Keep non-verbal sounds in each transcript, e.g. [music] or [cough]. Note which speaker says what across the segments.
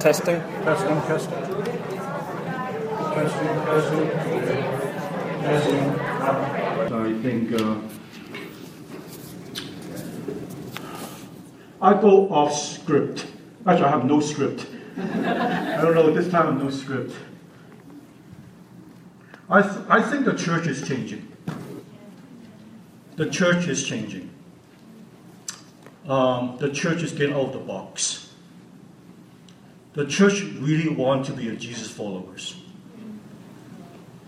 Speaker 1: testing.
Speaker 2: Testing, testing. Testing, testing. Testing. I think uh, I go off script. Actually, I have no script. I don't know, this time I have no script. I, th- I think the church is changing. The church is changing. Um, the church is getting out of the box. The church really want to be a Jesus followers.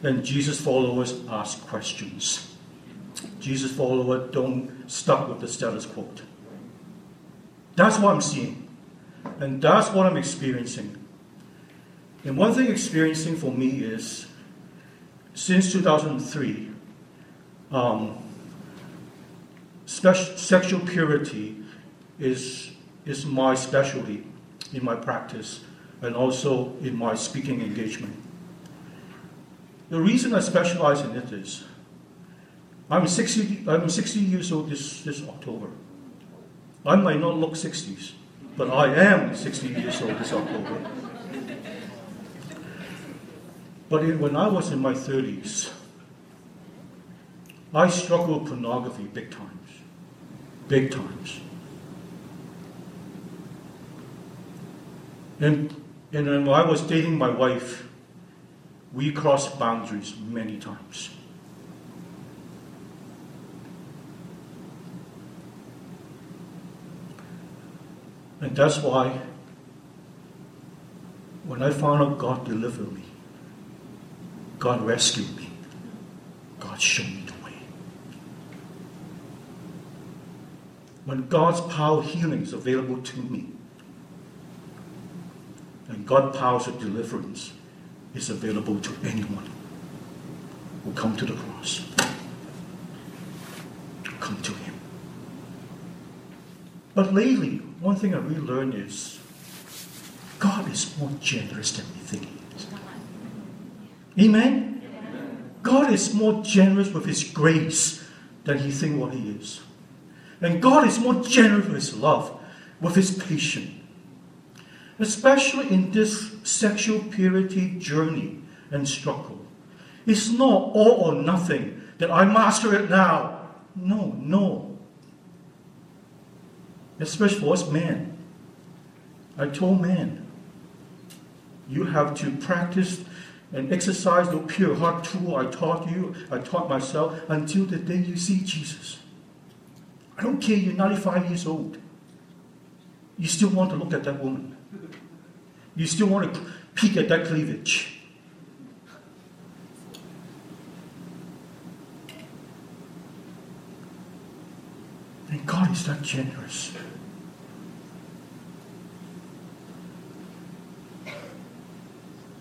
Speaker 2: And Jesus followers ask questions. Jesus followers don't stuck with the status quo. That's what I'm seeing. And that's what I'm experiencing. And one thing experiencing for me is since 2003, um, sexual purity is, is my specialty in my practice and also in my speaking engagement. The reason I specialize in it is I'm 60, I'm 60 years old this, this October. I might not look 60s, but I am 60 years old this October. But in, when I was in my 30s, I struggled with pornography big times. Big times. And, and when I was dating my wife, we crossed boundaries many times. And that's why when I found out God delivered me, God rescued me, God showed me the way. When God's power healing is available to me, and God's power of deliverance is available to anyone who come to the cross. Come to Him. But lately, one thing I really learned is God is more generous than we think He is. Amen? God is more generous with His grace than He think what He is. And God is more generous with His love, with His patience. Especially in this sexual purity journey and struggle. It's not all or nothing that I master it now. No, no. Especially for us men. I told men, you have to practice and exercise the pure heart tool I taught you, I taught myself, until the day you see Jesus. I don't care you're 95 years old. You still want to look at that woman. You still want to peek at that cleavage. And God is that generous.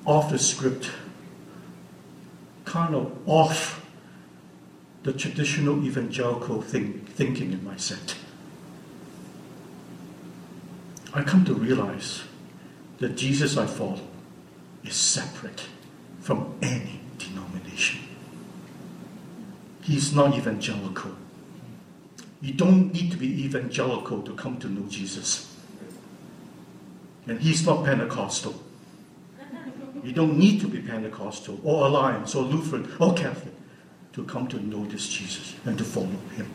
Speaker 2: Off the script, kind of off the traditional evangelical thing, thinking in my set. I come to realize that Jesus I follow is separate from any denomination. He's not evangelical. You don't need to be evangelical to come to know Jesus. And he's not Pentecostal. You don't need to be Pentecostal or Alliance or Lutheran or Catholic to come to know this Jesus and to follow him.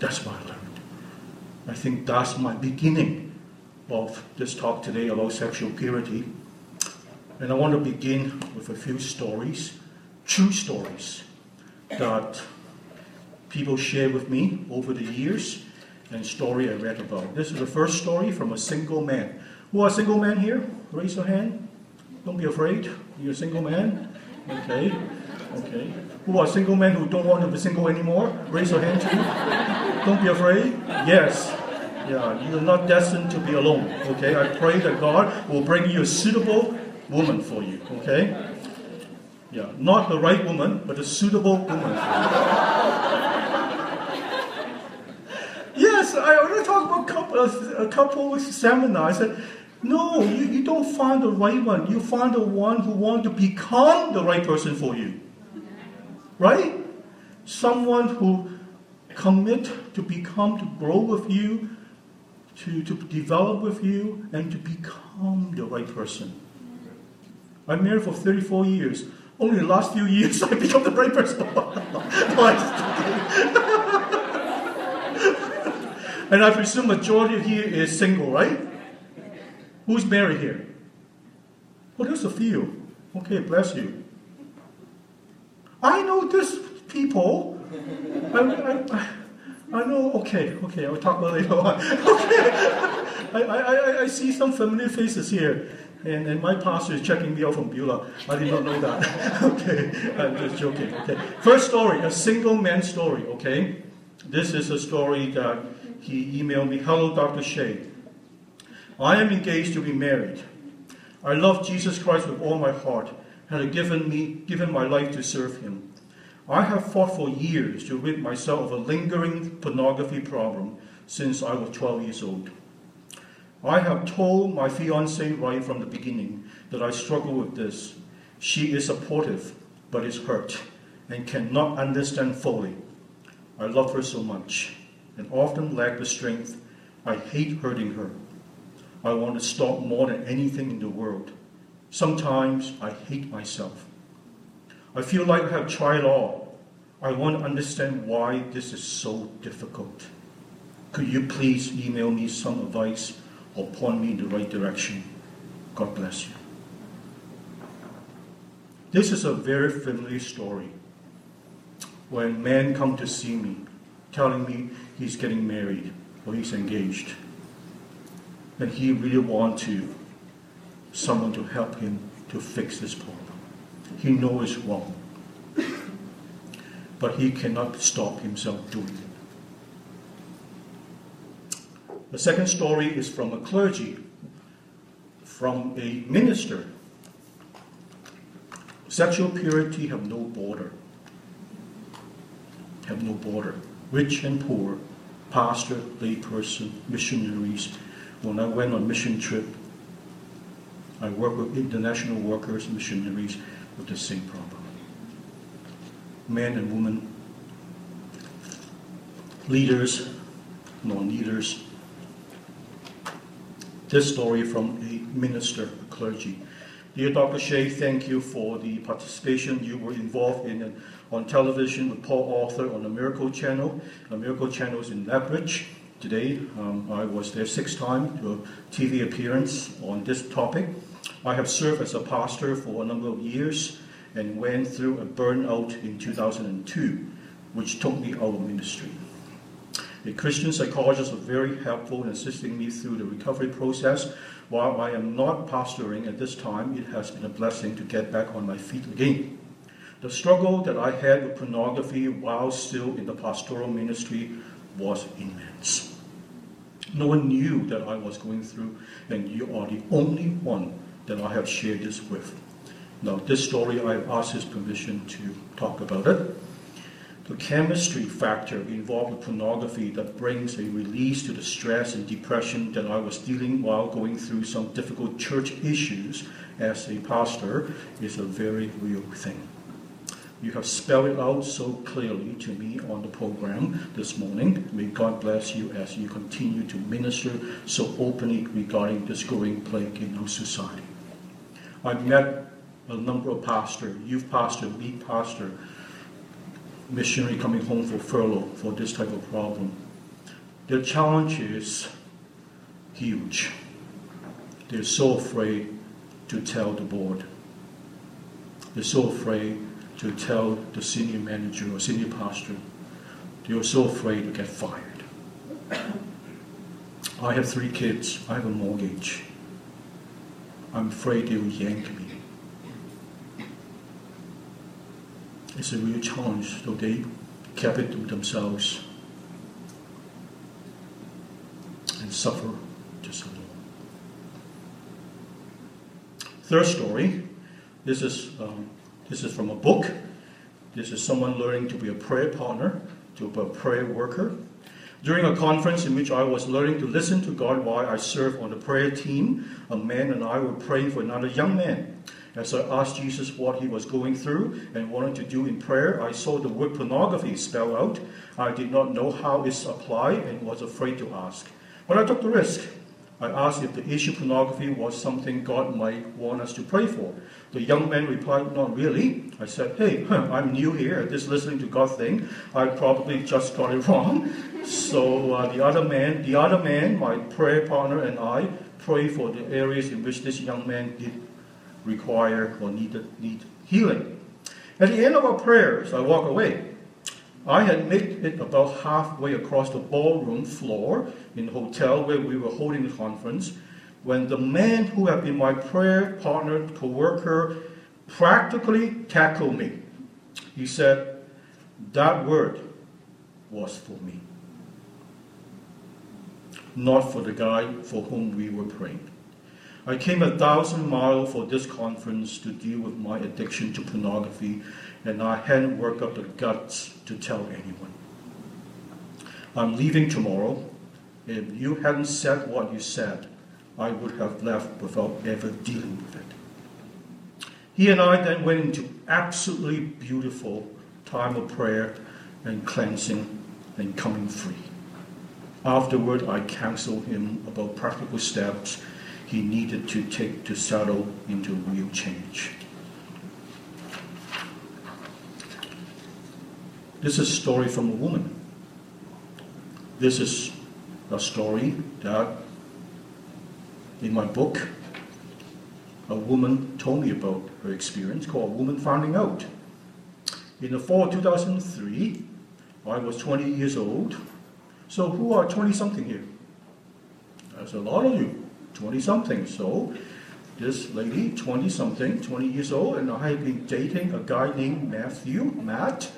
Speaker 2: That's what I learned. I think that's my beginning of this talk today about sexual purity. And I want to begin with a few stories, true stories, that people share with me over the years and story I read about. This is the first story from a single man. Who are single men here? Raise your hand. Don't be afraid. You're a single man. Okay. Okay. Who are single men who don't want to be single anymore? Raise your hand too. Don't be afraid. Yes. Yeah, you're not destined to be alone. Okay. I pray that God will bring you a suitable woman for you. Okay. Yeah, not the right woman, but a suitable woman. yes, I want to talk about couple, a couple seminar. I said, no, you, you don't find the right one. You find the one who wants to become the right person for you. Right? Someone who commit to become, to grow with you to, to develop with you and to become the right person. I'm married for 34 years. Only the last few years [laughs] I become the right person. [laughs] [laughs] and I presume majority here is single, right? Who's married here? Well, there's a few. Okay, bless you. I know this people. I, I, I know, okay, okay, I'll talk about later on. [laughs] okay. I, I, I see some familiar faces here. And, and my pastor is checking me out from Beulah. I did not know that. [laughs] okay, I'm just joking. Okay. First story, a single man story, okay? This is a story that he emailed me. Hello, Dr. Sheh. I am engaged to be married. I love Jesus Christ with all my heart and have given me given my life to serve him. I have fought for years to rid myself of a lingering pornography problem since I was 12 years old. I have told my fiancée right from the beginning that I struggle with this. She is supportive, but is hurt and cannot understand fully. I love her so much and often lack the strength. I hate hurting her. I want to stop more than anything in the world. Sometimes I hate myself. I feel like I have tried all. I want to understand why this is so difficult. Could you please email me some advice or point me in the right direction? God bless you. This is a very familiar story. When men come to see me, telling me he's getting married or he's engaged, and he really wants to someone to help him to fix this problem. He knows wrong, but he cannot stop himself doing it. The second story is from a clergy, from a minister. Sexual purity have no border. Have no border. Rich and poor, pastor, layperson, missionaries. When I went on mission trip, I work with international workers, missionaries the same problem. Men and women, leaders, non-leaders, this story from a minister, a clergy. Dear Dr. Sheh, thank you for the participation you were involved in on television with Paul Arthur on the Miracle Channel. The Miracle Channel is in Lethbridge. Today, um, I was there six times to a TV appearance on this topic. I have served as a pastor for a number of years and went through a burnout in 2002, which took me out of ministry. The Christian psychologists were very helpful in assisting me through the recovery process. While I am not pastoring at this time, it has been a blessing to get back on my feet again. The struggle that I had with pornography while still in the pastoral ministry was immense. No one knew that I was going through, and you are the only one that I have shared this with. Now, this story, I've asked his permission to talk about it the chemistry factor involved with pornography that brings a release to the stress and depression that I was dealing while going through some difficult church issues as a pastor is a very real thing. You have spelled it out so clearly to me on the program this morning. May God bless you as you continue to minister so openly regarding this growing plague in our society. I've met a number of pastors, youth pastor, lead pastor, missionary coming home for furlough for this type of problem. The challenge is huge. They're so afraid to tell the board. They're so afraid to tell the senior manager or senior pastor. They're so afraid to get fired. [coughs] I have three kids. I have a mortgage. I'm afraid they will yank me. It's a real challenge, so they kept it to themselves and suffer just alone. Third story. This is um, this is from a book. This is someone learning to be a prayer partner, to be a prayer worker. During a conference in which I was learning to listen to God while I served on the prayer team, a man and I were praying for another young man. As I asked Jesus what he was going through and wanted to do in prayer, I saw the word pornography spelled out. I did not know how it's applied and was afraid to ask. But I took the risk. I asked if the issue pornography was something God might want us to pray for. The young man replied, Not really. I said, Hey, [laughs] I'm new here at this listening to God thing. I probably just got it [laughs] wrong. So uh, the other man, the other man, my prayer partner, and I pray for the areas in which this young man did require or needed need healing. At the end of our prayers, I walk away. I had made it about halfway across the ballroom floor in the hotel where we were holding the conference when the man who had been my prayer partner, co-worker, practically tackled me. He said, That word was for me, not for the guy for whom we were praying. I came a thousand miles for this conference to deal with my addiction to pornography and I hadn't worked up the guts to tell anyone. I'm leaving tomorrow. If you hadn't said what you said, I would have left without ever dealing with it. He and I then went into absolutely beautiful time of prayer and cleansing and coming free. Afterward, I counseled him about practical steps he needed to take to settle into real change. This is a story from a woman. This is a story that in my book a woman told me about her experience called Woman Finding Out. In the fall of 2003, I was 20 years old. So who are 20 something here? There's a lot of you, 20 something. So this lady, 20 something, 20 years old, and I have been dating a guy named Matthew, Matt,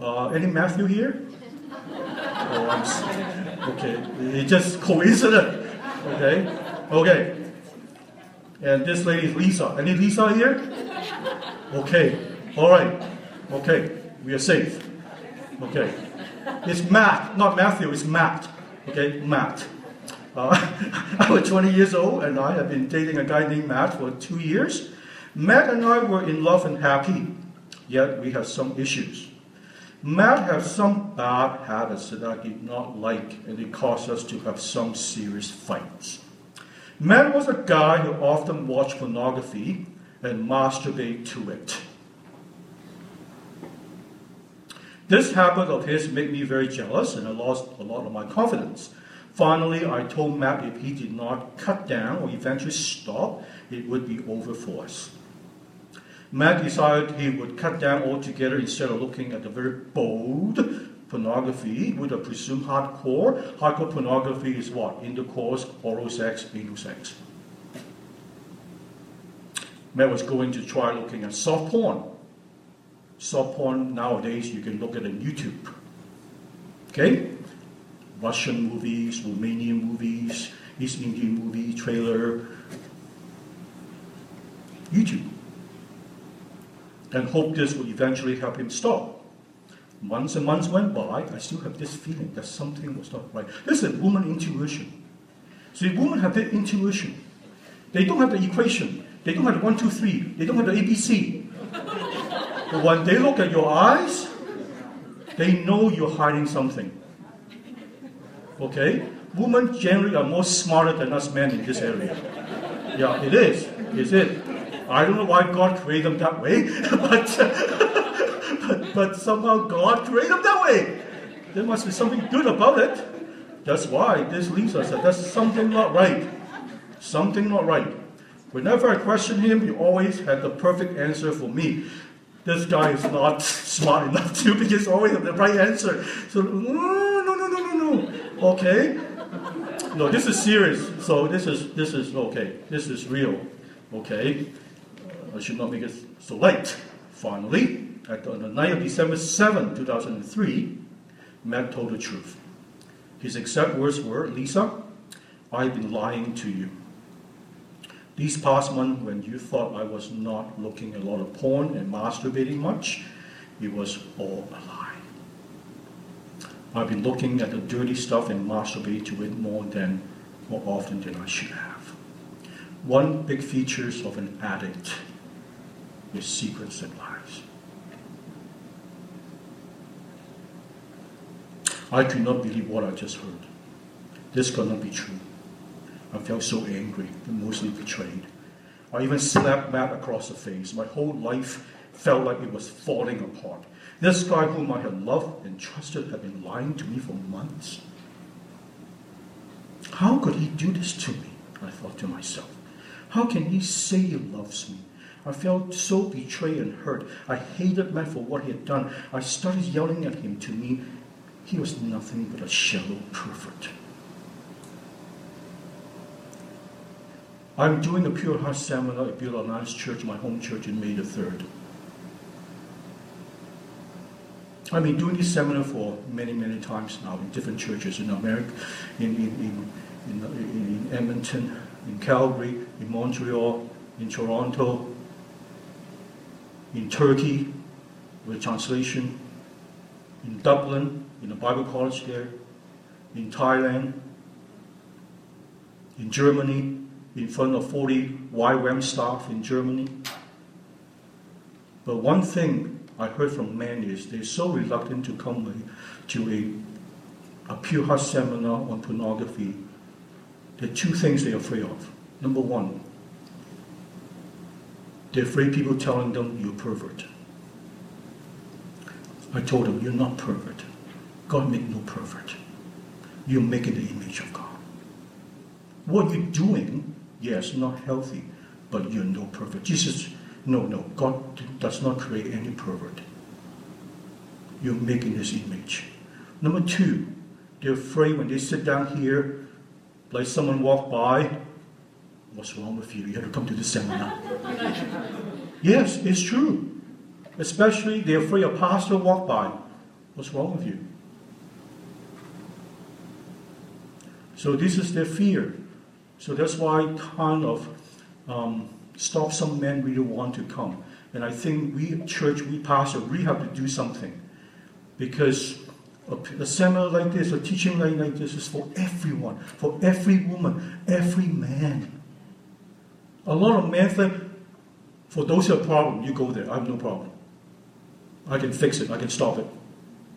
Speaker 2: uh, any Matthew here? [laughs] Oh, okay, it's just coincident. Okay, okay. And this lady is Lisa. Any Lisa here? Okay, all right. Okay, we are safe. Okay, it's Matt, not Matthew. It's Matt. Okay, Matt. Uh, [laughs] I was 20 years old, and I have been dating a guy named Matt for two years. Matt and I were in love and happy, yet we have some issues. Matt had some bad habits that I did not like, and it caused us to have some serious fights. Matt was a guy who often watched pornography and masturbate to it. This habit of his made me very jealous, and I lost a lot of my confidence. Finally, I told Matt if he did not cut down or eventually stop, it would be over for us. Matt decided he would cut down altogether instead of looking at the very bold pornography with a presumed hardcore. Hardcore pornography is what? Intercourse, oral sex, anal sex. Matt was going to try looking at soft porn. Soft porn nowadays you can look at on YouTube. Okay? Russian movies, Romanian movies, East Indian movie trailer. YouTube and hope this will eventually help him stop. Months and months went by, I still have this feeling that something was not right. This is a woman intuition. So women have that intuition. They don't have the equation. They don't have the one, two, three. They don't have the ABC. But when they look at your eyes, they know you're hiding something. Okay? Women generally are more smarter than us men in this area. Yeah, it is. Is it? I don't know why God created them that way, [laughs] but, but, but somehow God created them that way. There must be something good about it. That's why this leaves us that there's something not right. Something not right. Whenever I question him, he always had the perfect answer for me. This guy is not [laughs] smart enough to because always have the right answer. So no, no, no, no, no, no. Okay. No, this is serious. So this is this is okay. This is real. Okay. Uh, I should not make it so late. Finally, at the, on the night of December 7, 2003, Matt told the truth. His exact words were Lisa, I've been lying to you. These past month when you thought I was not looking a lot of porn and masturbating much, it was all a lie. I've been looking at the dirty stuff and masturbating to it more than more often than I should have. One big feature of an addict is secrets and lies. I could not believe what I just heard. this cannot be true. I felt so angry and mostly betrayed. I even slapped Matt across the face. My whole life felt like it was falling apart. This guy whom I had loved and trusted had been lying to me for months. How could he do this to me? I thought to myself. How can he say he loves me? I felt so betrayed and hurt. I hated Matt for what he had done. I started yelling at him. To me, he was nothing but a shallow pervert. I'm doing a Pure Heart seminar at Beulah Alliance Church, my home church, in May the 3rd. I've been doing this seminar for many, many times now in different churches in America, in, in, in, in, Edmonton, in Calgary, in Montreal, in Toronto, in Turkey, with translation, in Dublin, in a Bible college there, in Thailand, in Germany, in front of 40 YWAM staff in Germany. But one thing I heard from men is they're so reluctant to come to a, a pure heart seminar on pornography. There are two things they're afraid of. Number one, they're afraid people telling them you're pervert. I told them, you're not pervert. God made no pervert. You're making the image of God. What you're doing Yes, not healthy, but you're no pervert. Jesus, no, no, God does not create any pervert. You're making his image. Number two, they're afraid when they sit down here, like someone walk by, what's wrong with you? You have to come to the seminar. [laughs] yes, it's true. Especially they're afraid a pastor walk by. What's wrong with you? So this is their fear. So that's why kind of um, stop some men really want to come. And I think we church, we pastor, we have to do something. Because a, a seminar like this, a teaching like, like this is for everyone, for every woman, every man. A lot of men think, for those who have problem, you go there. I have no problem. I can fix it. I can stop it.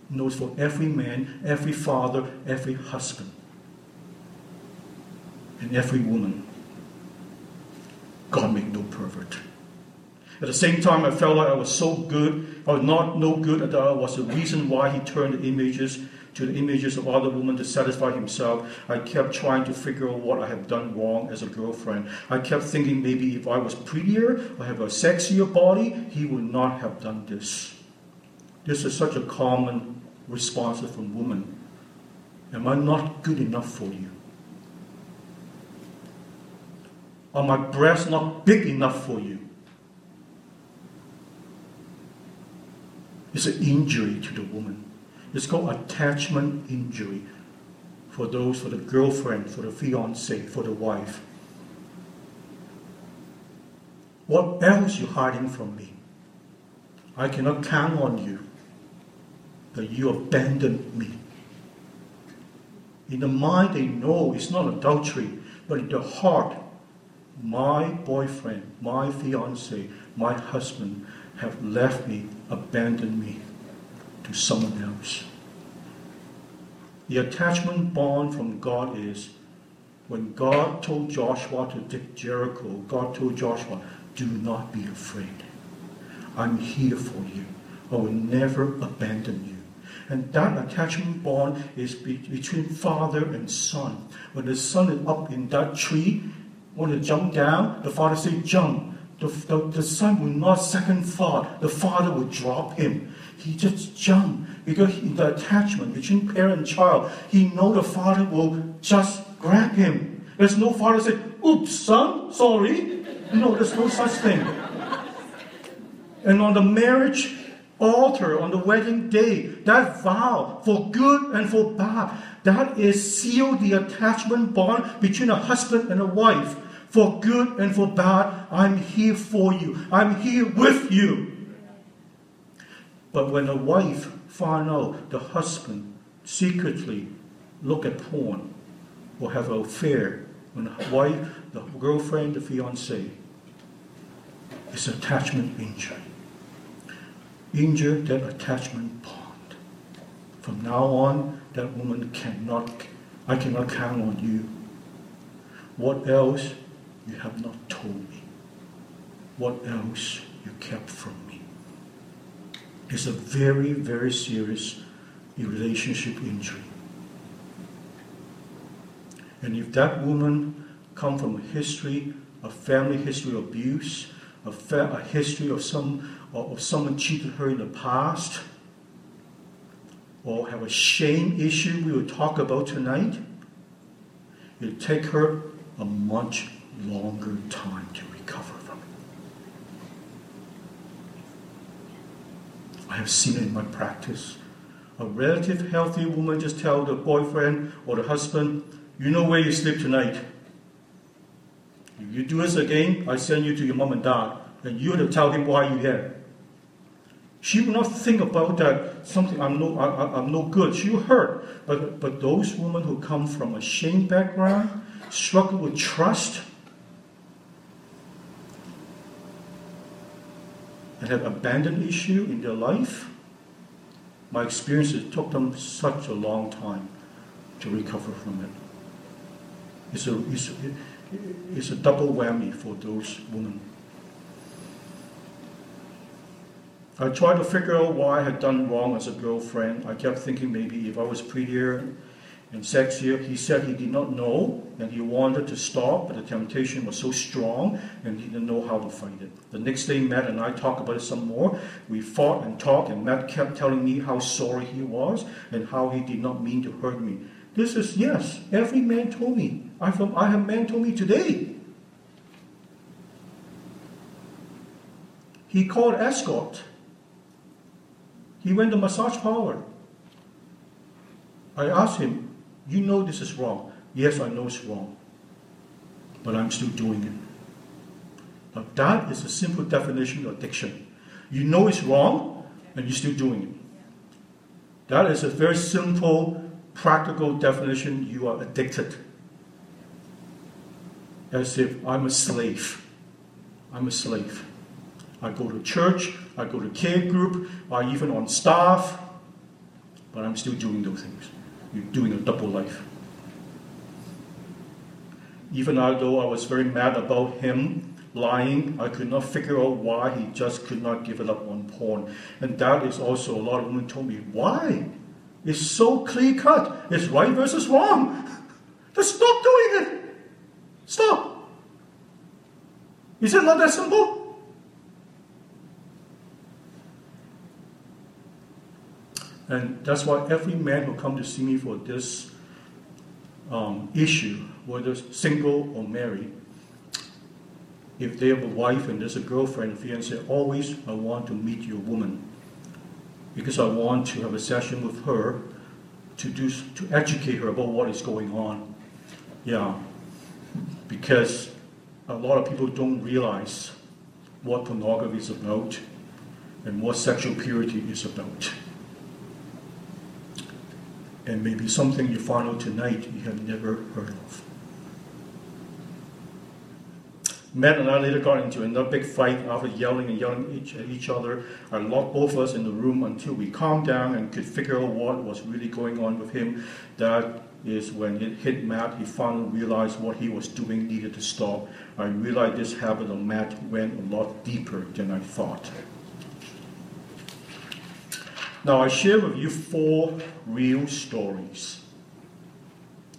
Speaker 2: No, it's for every man, every father, every husband and every woman. God make no pervert. At the same time, I felt like I was so good, I was not no good, that I was the reason why he turned the images to the images of other women to satisfy himself. I kept trying to figure out what I had done wrong as a girlfriend. I kept thinking maybe if I was prettier or have a sexier body, he would not have done this. This is such a common response from women. Am I not good enough for you? Are my breasts not big enough for you? It's an injury to the woman. It's called attachment injury for those, for the girlfriend, for the fiance, for the wife. What else you hiding from me? I cannot count on you that you abandoned me. In the mind, they know it's not adultery, but in the heart, my boyfriend, my fiance, my husband have left me, abandoned me to someone else. The attachment bond from God is when God told Joshua to take Jericho, God told Joshua, do not be afraid. I'm here for you. I will never abandon you. And that attachment bond is be- between father and son. When the son is up in that tree, want to jump down, the father said, jump. The, the, the son will not second thought. The father will drop him. He just jump because in the attachment between parent and child, he know the father will just grab him. There's no father say, "Oops, son, sorry." No, there's no such thing. And on the marriage altar, on the wedding day, that vow for good and for bad, that is seal the attachment bond between a husband and a wife. For good and for bad, I'm here for you. I'm here with you. But when a wife find out the husband secretly look at porn or have an affair, when the wife, the girlfriend, the fiance, it's attachment injury. Injure that attachment bond. From now on, that woman cannot I cannot count on you. What else you have not told me? What else you kept from me? It's a very, very serious relationship injury. And if that woman come from a history, a family history of abuse, a, a history of some of someone cheated her in the past, or have a shame issue we will talk about tonight, it'll take her a much longer time to recover from it. I have seen it in my practice. A relative healthy woman just tell the boyfriend or the husband, you know where you sleep tonight. If you do this again, I send you to your mom and dad, and you have to tell them why you're here. She will not think about that something I'm no I, am no good. She will hurt. But but those women who come from a shame background, struggle with trust, and have abandoned issue in their life, my experience it took them such a long time to recover from it. It's a, it's, a, it's a double whammy for those women. I tried to figure out why I had done wrong as a girlfriend. I kept thinking maybe if I was prettier and sexier. He said he did not know and he wanted to stop, but the temptation was so strong and he didn't know how to fight it. The next day, Matt and I talked about it some more. We fought and talked, and Matt kept telling me how sorry he was and how he did not mean to hurt me. This is, yes, every man told me. I, have, I have man told me today. He called escort he went to massage parlor. I asked him, You know this is wrong. Yes, I know it's wrong. But I'm still doing it. Now that is a simple definition of addiction. You know it's wrong, and you're still doing it. That is a very simple, practical definition. You are addicted. As if I'm a slave. I'm a slave. I go to church, I go to care group, I even on staff, but I'm still doing those things. You're doing a double life. Even though I was very mad about him lying, I could not figure out why he just could not give it up on porn. And that is also a lot of women told me, why? It's so clear cut. It's right versus wrong. Just stop doing it. Stop. Is it not that simple? And that's why every man who come to see me for this um, issue, whether single or married, if they have a wife and there's a girlfriend, fiance, always I want to meet your woman. Because I want to have a session with her to do to educate her about what is going on. Yeah, because a lot of people don't realize what pornography is about and what sexual purity is about and maybe something you out tonight you have never heard of. Matt and I later got into another big fight after yelling and yelling each, at each other. I locked both of us in the room until we calmed down and could figure out what was really going on with him. That is when it hit Matt, he finally realized what he was doing needed to stop. I realized this habit of Matt went a lot deeper than I thought. Now, I share with you four real stories.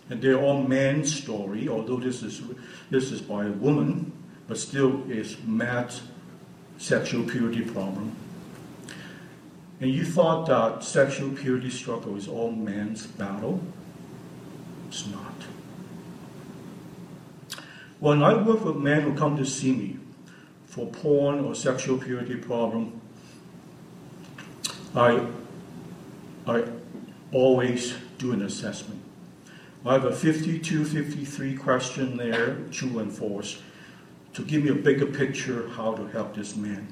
Speaker 2: And they're all man's story, although this is, this is by a woman, but still is Matt's sexual purity problem. And you thought that sexual purity struggle is all man's battle? It's not. When I work with men who come to see me for porn or sexual purity problem, I, I always do an assessment. I have a 52 53 question there, true and false, to give me a bigger picture how to help this man.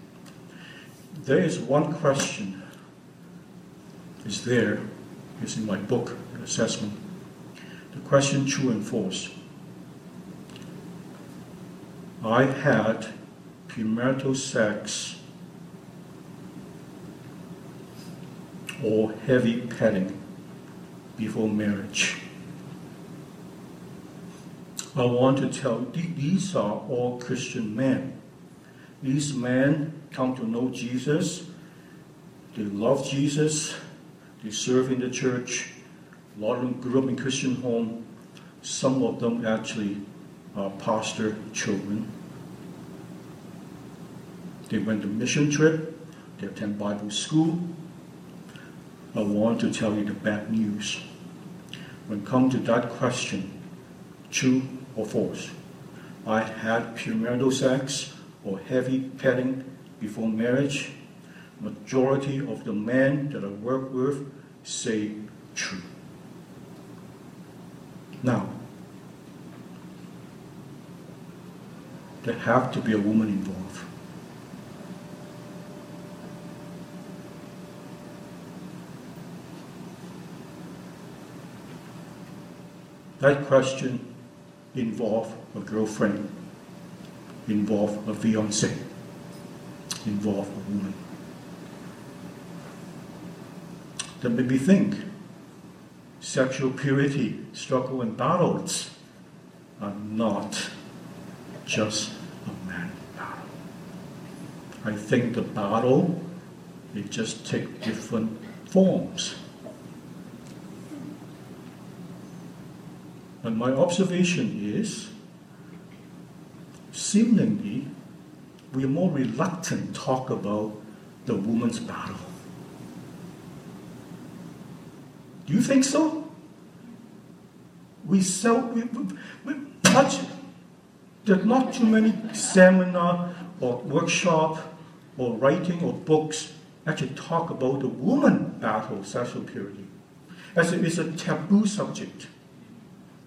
Speaker 2: There is one question, is there, is in my book, an assessment. The question, true and false. I had premarital sex or heavy petting before marriage. I want to tell you, these are all Christian men. These men come to know Jesus. They love Jesus. They serve in the church. A lot of them grew up in Christian home. Some of them actually are pastor children. They went to mission trip. They attend Bible school. I want to tell you the bad news. When come to that question, true or false, I had premarital sex or heavy petting before marriage. Majority of the men that I work with say true. Now, there have to be a woman involved. That question involve a girlfriend, involve a fiance, involve a woman. That made me think sexual purity, struggle, and battles are not just a man battle. I think the battle, they just take different forms. And my observation is, seemingly, we are more reluctant to talk about the woman's battle. Do you think so? We sell, we, we, much, there's not too many seminar or workshop or writing or books actually talk about the woman battle, sexual purity, as it is a taboo subject.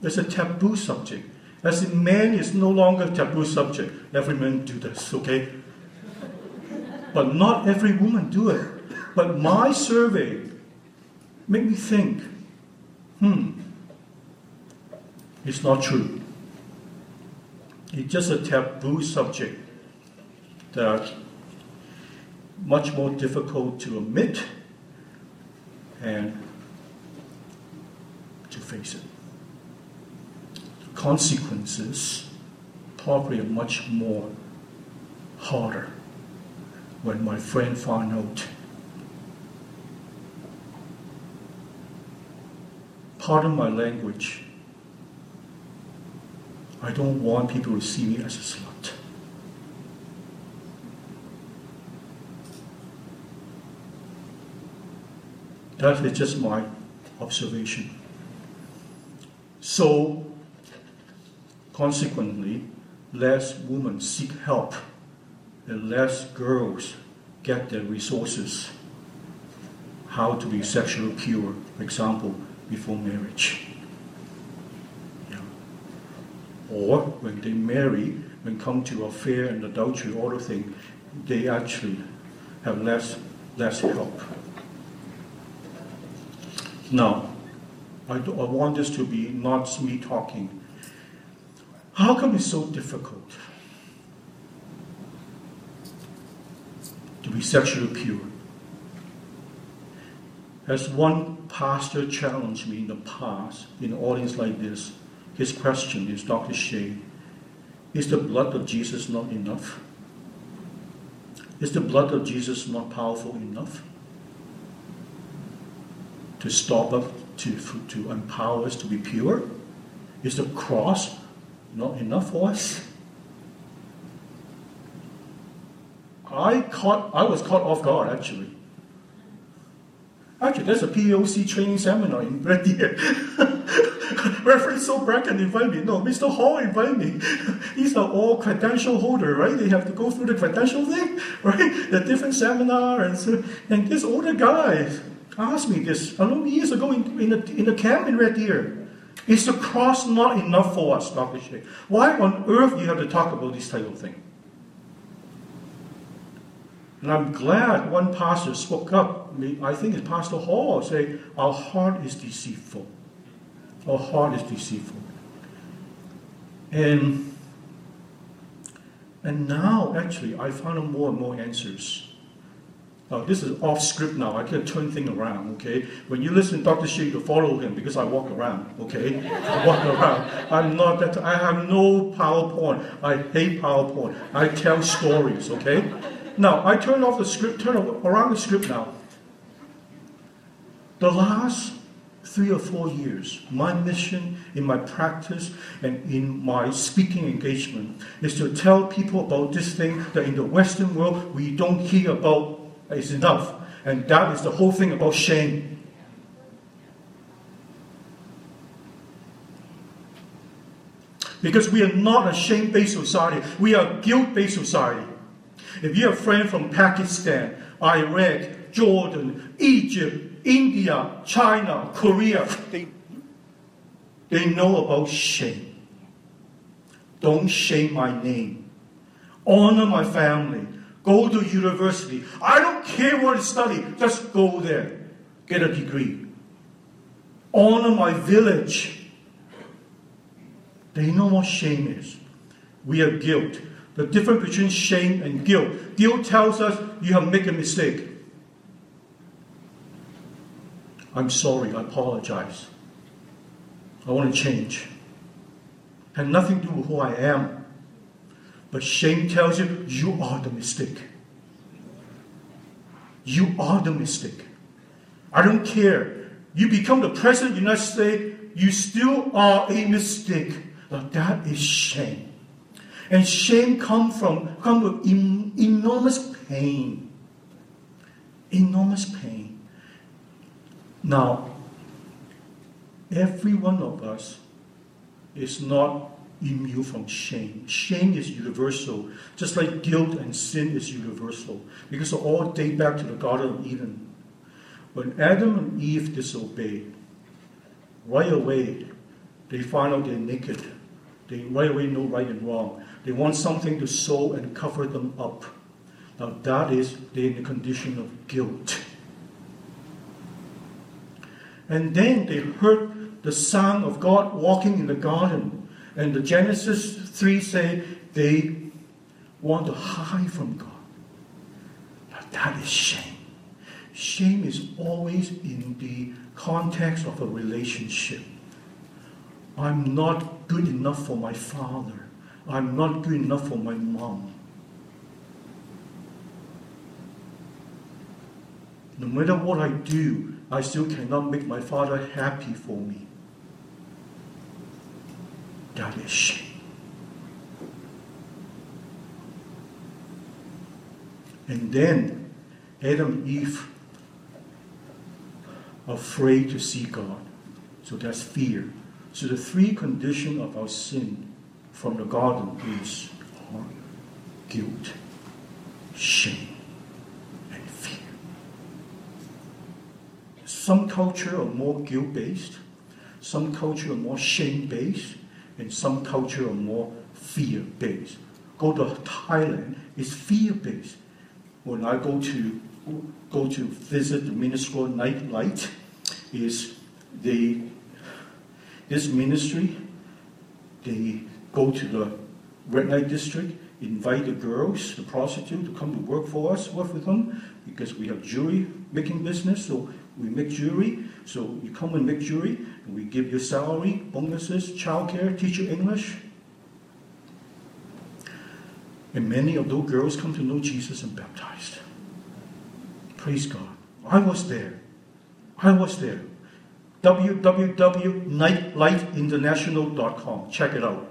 Speaker 2: It's a taboo subject. As in man is no longer a taboo subject. Every man do this, okay? But not every woman do it. But my survey made me think, hmm, it's not true. It's just a taboo subject that much more difficult to admit and to face it consequences probably are much more harder when my friend found out. Pardon my language. I don't want people to see me as a slut. That is just my observation. So Consequently, less women seek help and less girls get their resources how to be sexually pure, for example, before marriage. Yeah. Or when they marry, when come to affair and adultery, all the things, they actually have less less help. Now, I, do, I want this to be not me talking how come it's so difficult to be sexually pure? As one pastor challenged me in the past, in an audience like this, his question is Dr. Sheh, is the blood of Jesus not enough? Is the blood of Jesus not powerful enough to stop us, to, to empower us to be pure? Is the cross not enough for us. I caught, I was caught off guard actually. Actually, there's a POC training seminar in Red Deer. [laughs] Reverend So Bracken invited me. No, Mr. Hall invited me. [laughs] These are all credential holder, right? They have to go through the credential thing, [laughs] right? The different seminar and so, and this older guy asked me this a long years ago in, in, a, in a camp in Red Deer. Is the cross not enough for us, Dr. Sheh? Why on earth you have to talk about this type of thing? And I'm glad one pastor spoke up. I think it's Pastor Hall, say, our heart is deceitful. Our heart is deceitful. And and now actually I found more and more answers. Now, this is off script now. I can turn things around, okay? When you listen to Dr. Sheh, you follow him because I walk around, okay? I walk [laughs] around. I'm not that, I have no PowerPoint. I hate PowerPoint. I tell stories, okay? Now, I turn off the script, turn around the script now. The last three or four years, my mission in my practice and in my speaking engagement is to tell people about this thing that in the Western world we don't hear about is enough. And that is the whole thing about shame. Because we are not a shame based society, we are guilt based society. If you have friend from Pakistan, Iraq, Jordan, Egypt, India, China, Korea, they, they know about shame. Don't shame my name. Honor my family. Go to university. I don't care what you study. Just go there. Get a degree. Honor my village. They know what shame is. We have guilt. The difference between shame and guilt. Guilt tells us you have made a mistake. I'm sorry, I apologize. I want to change. Had nothing to do with who I am. But shame tells you, you are the mistake. You are the mistake. I don't care. You become the president of the United States, you still are a mistake. That is shame. And shame comes from come with enormous pain. Enormous pain. Now, every one of us is not immune from shame. Shame is universal, just like guilt and sin is universal, because they all date back to the Garden of Eden. When Adam and Eve disobeyed, right away they find out they're naked. They right away know right and wrong. They want something to sew and cover them up. Now that is they're in the condition of guilt. And then they heard the sound of God walking in the garden and the Genesis 3 say they want to hide from God. Now that is shame. Shame is always in the context of a relationship. I'm not good enough for my father. I'm not good enough for my mom. No matter what I do, I still cannot make my father happy for me. That is shame. And then Adam and Eve afraid to see God. So that's fear. So the three conditions of our sin from the garden is guilt, shame, and fear. Some culture are more guilt-based, some culture are more shame-based, and some culture are more fear-based. Go to Thailand, it's fear-based. When I go to go to visit the minstrel NightLight, is they this ministry they go to the red light district, invite the girls, the prostitute, to come to work for us, work with them, because we have jewelry making business, so we make jewelry. So you come and make jewelry, we give you salary, bonuses, childcare, teach you English. And many of those girls come to know Jesus and baptized. Praise God. I was there. I was there. www.nightlightinternational.com. Check it out.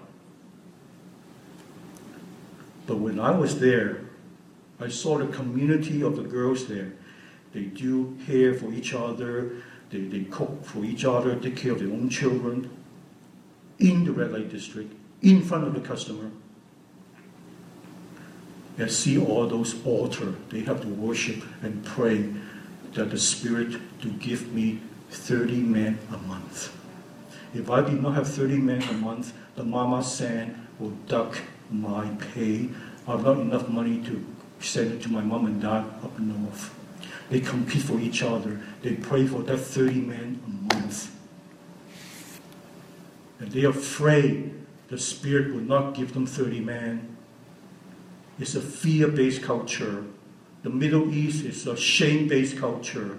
Speaker 2: But when I was there, I saw the community of the girls there. They do hair for each other, they, they cook for each other, take care their own children in the red light district, in front of the customer. And see all those altar. They have to worship and pray that the Spirit to give me 30 men a month. If I did not have 30 men a month, the Mama San will duck my pay. I have not enough money to send it to my mom and dad up north. They compete for each other. They pray for that 30 men a month. And they're afraid the Spirit will not give them 30 men. It's a fear based culture. the Middle East is a shame based culture.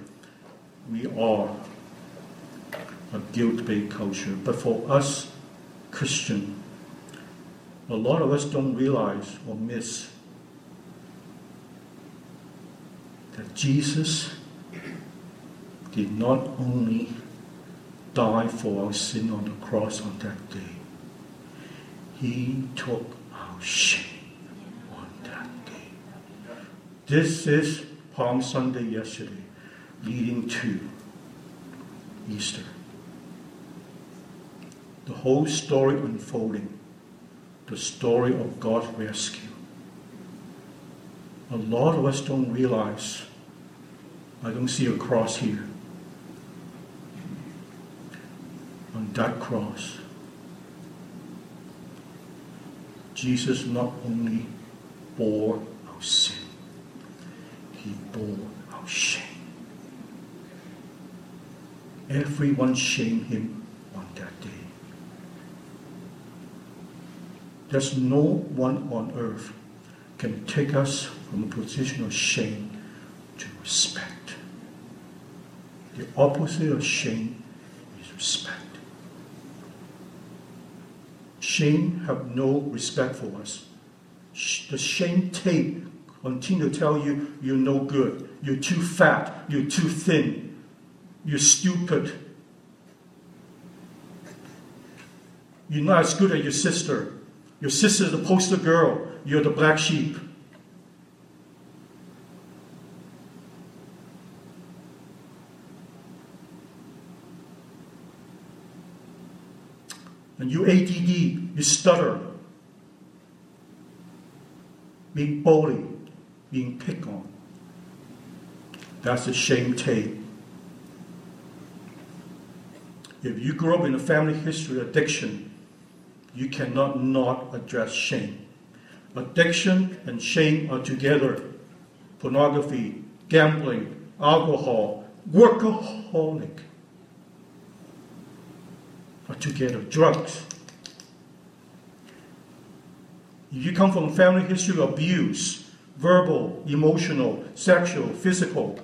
Speaker 2: We are a guilt based culture. But for us, Christian, a lot of us don't realize or miss that Jesus did not only die for our sin on the cross on that day, He took our shame on that day. This is Palm Sunday yesterday, leading to Easter. The whole story unfolding, the story of God's rescue. A lot of us don't realize. I don't see a cross here. On that cross, Jesus not only bore our sin, he bore our shame. Everyone shamed him on that day. There's no one on earth can take us from a position of shame to respect. The opposite of shame is respect. Shame have no respect for us. The shame tape continue to tell you you're no good, you're too fat, you're too thin, you're stupid. You're not as good as your sister. Your sister's the poster girl. You're the black sheep. And you ADD, you stutter. Being bullied, being picked on. That's a shame tape. If you grew up in a family history of addiction, you cannot not address shame. Addiction and shame are together. Pornography, gambling, alcohol, workaholic are together. Drugs. If you come from a family history of abuse, verbal, emotional, sexual, physical,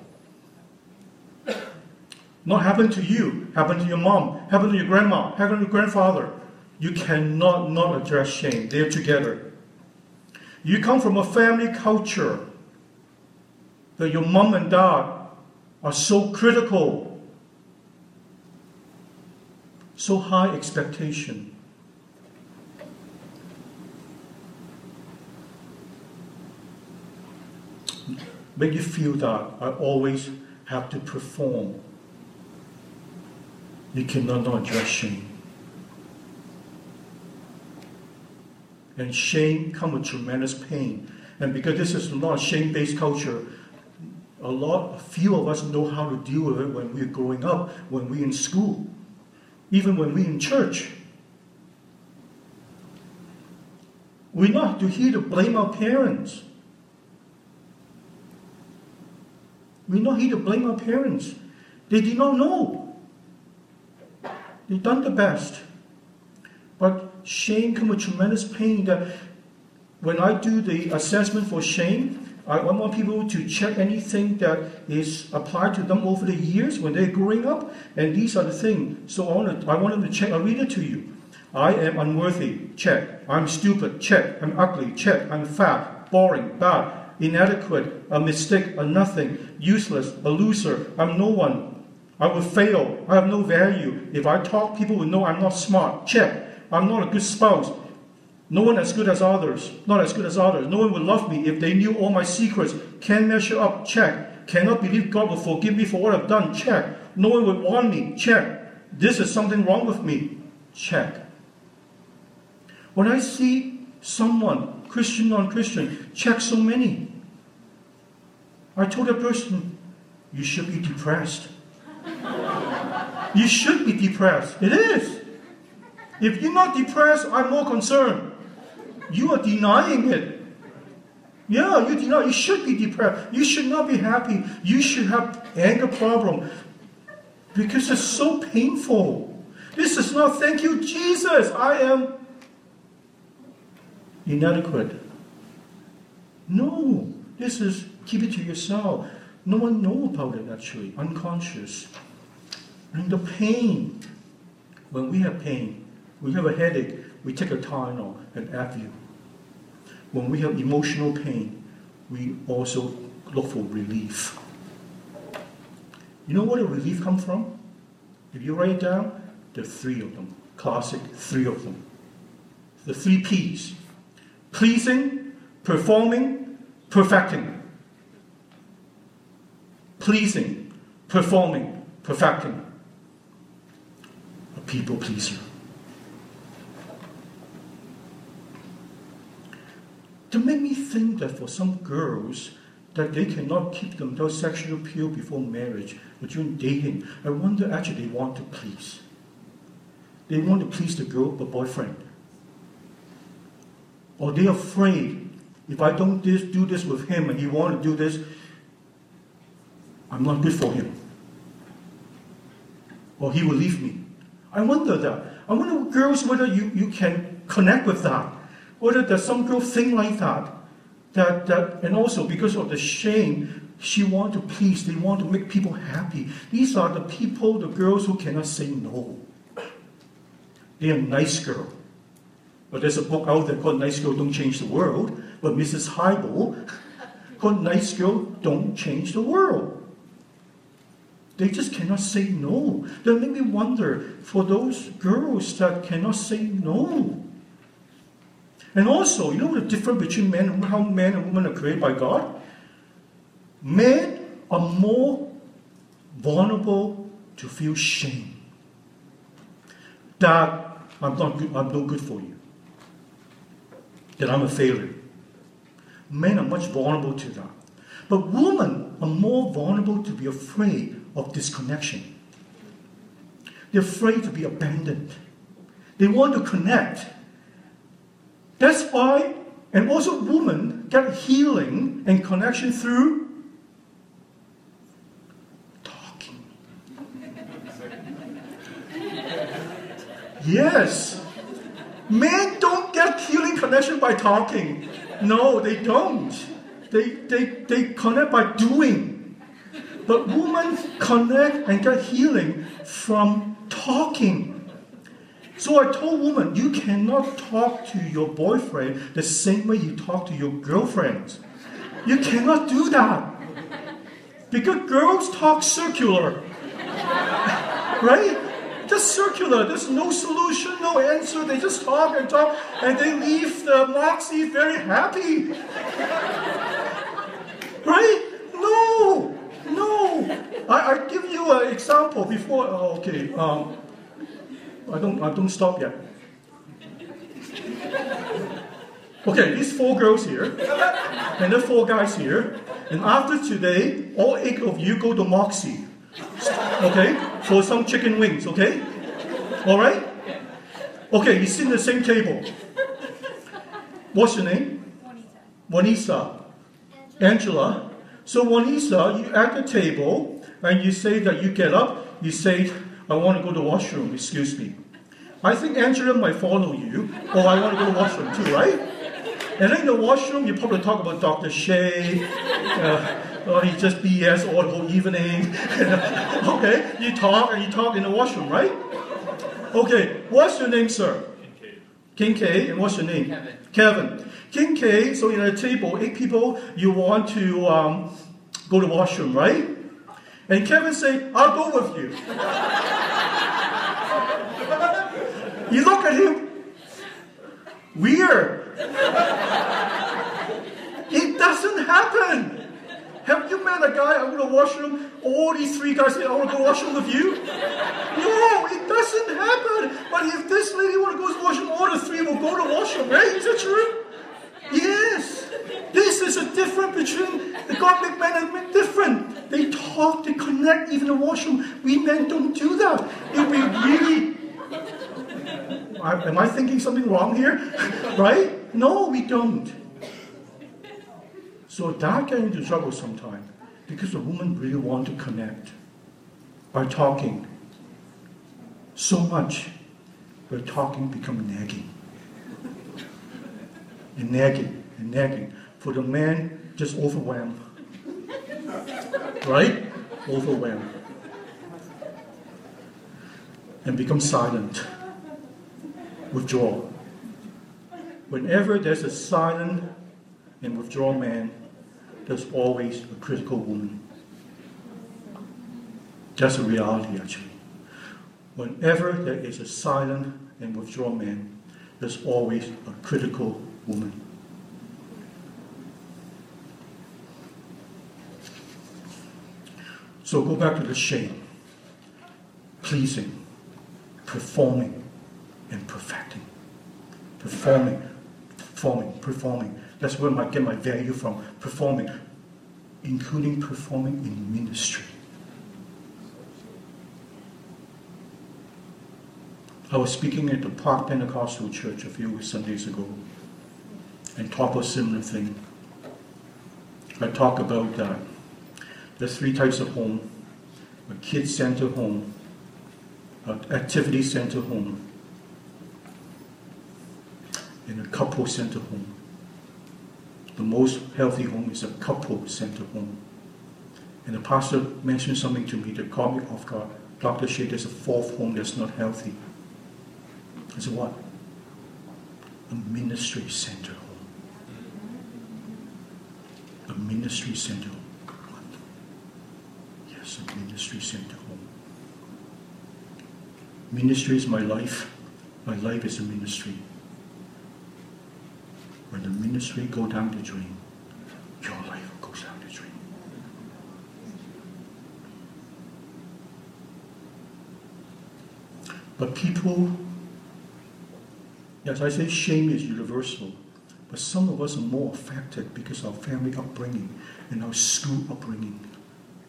Speaker 2: not happened to you, happened to your mom, happened to your grandma, happened to your grandfather. You cannot not address shame. They're together. You come from a family culture that your mom and dad are so critical, so high expectation. Make you feel that I always have to perform. You cannot not shame. And shame come with tremendous pain. And because this is not a shame-based culture, a lot, a few of us know how to deal with it when we're growing up, when we're in school, even when we're in church. We're not here to blame our parents. We're not here to blame our parents. They did not know. They've done the best. Shame comes with tremendous pain that when I do the assessment for shame, I want people to check anything that is applied to them over the years when they're growing up, and these are the things. So I want, to, I want them to check. I'll read it to you. I am unworthy, check. I'm stupid, check. I'm ugly, check. I'm fat, boring, bad, inadequate, a mistake, a nothing, useless, a loser. I'm no one. I will fail. I have no value. If I talk, people will know I'm not smart, check. I'm not a good spouse. No one as good as others. Not as good as others. No one would love me if they knew all my secrets. Can't measure up. Check. Cannot believe God will forgive me for what I've done. Check. No one would want me. Check. This is something wrong with me. Check. When I see someone, Christian, non Christian, check so many, I told that person, you should be depressed. [laughs] you should be depressed. It is. If you're not depressed, I'm more concerned. You are denying it. Yeah, you deny. You should be depressed. You should not be happy. You should have anger problem because it's so painful. This is not thank you, Jesus. I am inadequate. No, This is keep it to yourself. No one know about it actually, unconscious. And the pain, when we have pain, we have a headache, we take a Tylenol and Advil. When we have emotional pain, we also look for relief. You know where the relief come from? If you write it down, the three of them. Classic, three of them. The three P's. Pleasing, performing, perfecting. Pleasing, performing, perfecting. A people pleaser. To make me think that for some girls, that they cannot keep themselves sexually pure before marriage or during dating. I wonder actually they want to please. They want to please the girl, the boyfriend. Or they're afraid if I don't this, do this with him and he want to do this, I'm not good for him. Or he will leave me. I wonder that. I wonder, girls, whether you, you can connect with that. Whether there's some girl think like that. That, that, and also because of the shame, she want to please, they want to make people happy. These are the people, the girls who cannot say no. They are nice girl. But there's a book out there called Nice Girl Don't Change the World, but Mrs. Hybel [laughs] called Nice Girl Don't Change the World. They just cannot say no. That make me wonder for those girls that cannot say no. And also, you know the difference between men and how men and women are created by God? Men are more vulnerable to feel shame. That I'm not good, I'm no good for you. That I'm a failure. Men are much vulnerable to that. But women are more vulnerable to be afraid of disconnection. They're afraid to be abandoned. They want to connect. That's why, and also women get healing and connection through talking. yes. Men don't get healing connection by talking. No, they don't. They, they, they connect by doing. But women connect and get healing from talking. So I told woman, you cannot talk to your boyfriend the same way you talk to your girlfriend. You cannot do that. Because girls talk circular. [laughs] right? Just circular. There's no solution, no answer. They just talk and talk, and they leave the Moxie very happy. [laughs] right? No, no. I, I give you an example before. Oh, okay. Um, I don't, I don't stop yet. Okay, these four girls here, and the four guys here, and after today, all eight of you go to Moxie, okay, for some chicken wings, okay? All right? Okay, you sit in the same table. What's your name? Juanita. Angela. So Juanita, you at the table, and you say that you get up, you say, I want to go to the washroom, excuse me. I think Angela might follow you, or I want to go to the washroom too, right? And then in the washroom, you probably talk about Dr. Sheh, uh, or he just BS all the whole evening. [laughs] okay, you talk and you talk in the washroom, right? Okay, what's your name, sir?
Speaker 1: Kincaid.
Speaker 2: Kincaid, and what's your name?
Speaker 3: Kevin.
Speaker 2: Kevin. Kincaid, so in a table, eight people, you want to um, go to the washroom, right? And Kevin say, I'll go with you. you look at him, weird. it doesn't happen. Have you met a guy, I go to washroom, all these three guys say, I want to go washroom with you? No, it doesn't happen. But if this lady want to go to washroom, all the three will go to washroom, right? Is that true? Yes. This is a difference between the God make men and men different. They talk, they connect, even the washroom. We men don't do that. If we really am I thinking something wrong here? [laughs] right? No, we don't. So that get into trouble sometimes because the woman really want to connect by talking so much where talking become nagging and nagging and nagging. For the man just overwhelmed. right? Overwhelmed. And become silent. Withdraw. Whenever there's a silent and withdraw man, there's always a critical woman. That's a reality, actually. Whenever there is a silent and withdraw man, there's always a critical woman. So go back to the shame. Pleasing, performing, and perfecting. Performing, performing, performing. That's where I get my value from. Performing, including performing in ministry. I was speaking at the Park Pentecostal Church a few Sundays ago and talked a similar thing. I talk about that. There's three types of home a kid centered home, an activity centered home, and a couple centered home. The most healthy home is a couple centered home. And the pastor mentioned something to me that caught me off guard. Dr. Sheh, there's a fourth home that's not healthy. I said, what? A ministry center home. A ministry center home. A ministry center home. Ministry is my life. My life is a ministry. When the ministry go down the drain, your life goes down the drain. But people, as I say, shame is universal. But some of us are more affected because our family upbringing and our school upbringing.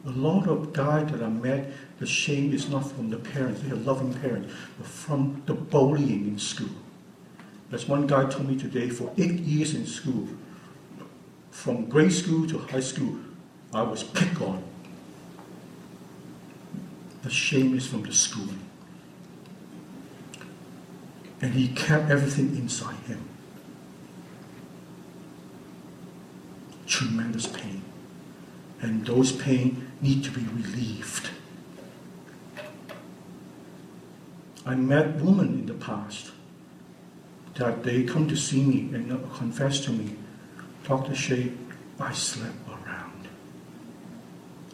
Speaker 2: A lot of guys that I met, the shame is not from the parents, they are loving parents, but from the bullying in school. As one guy told me today, for eight years in school, from grade school to high school, I was picked on. The shame is from the schooling. And he kept everything inside him. Tremendous pain. And those pain need to be relieved. I met women in the past that they come to see me and uh, confess to me, Dr. Sheh, I slept around.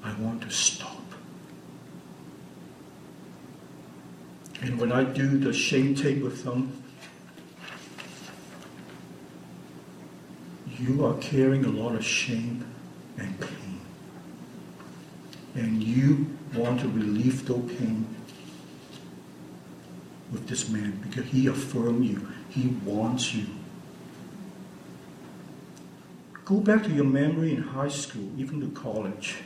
Speaker 2: I want to stop. And when I do the shame tape with them, you are carrying a lot of shame and pain. And you want to relieve that pain with this man because he affirmed you. He wants you. Go back to your memory in high school, even to college.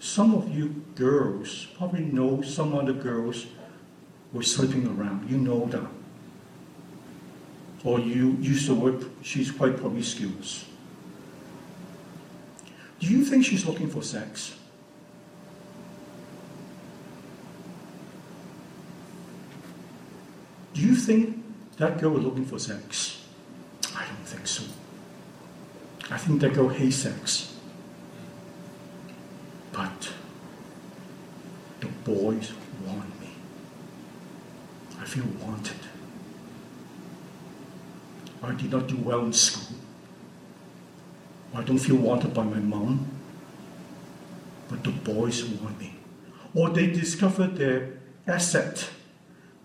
Speaker 2: Some of you girls probably know some other girls were sleeping around. You know that. Or you used to work, she's quite promiscuous. Do you think she's looking for sex? Do you think that girl was looking for sex? I don't think so. I think that girl hates sex. But the boys want me. I feel wanted. I did not do well in school. I don't feel wanted by my mom. But the boys want me. Or they discovered their asset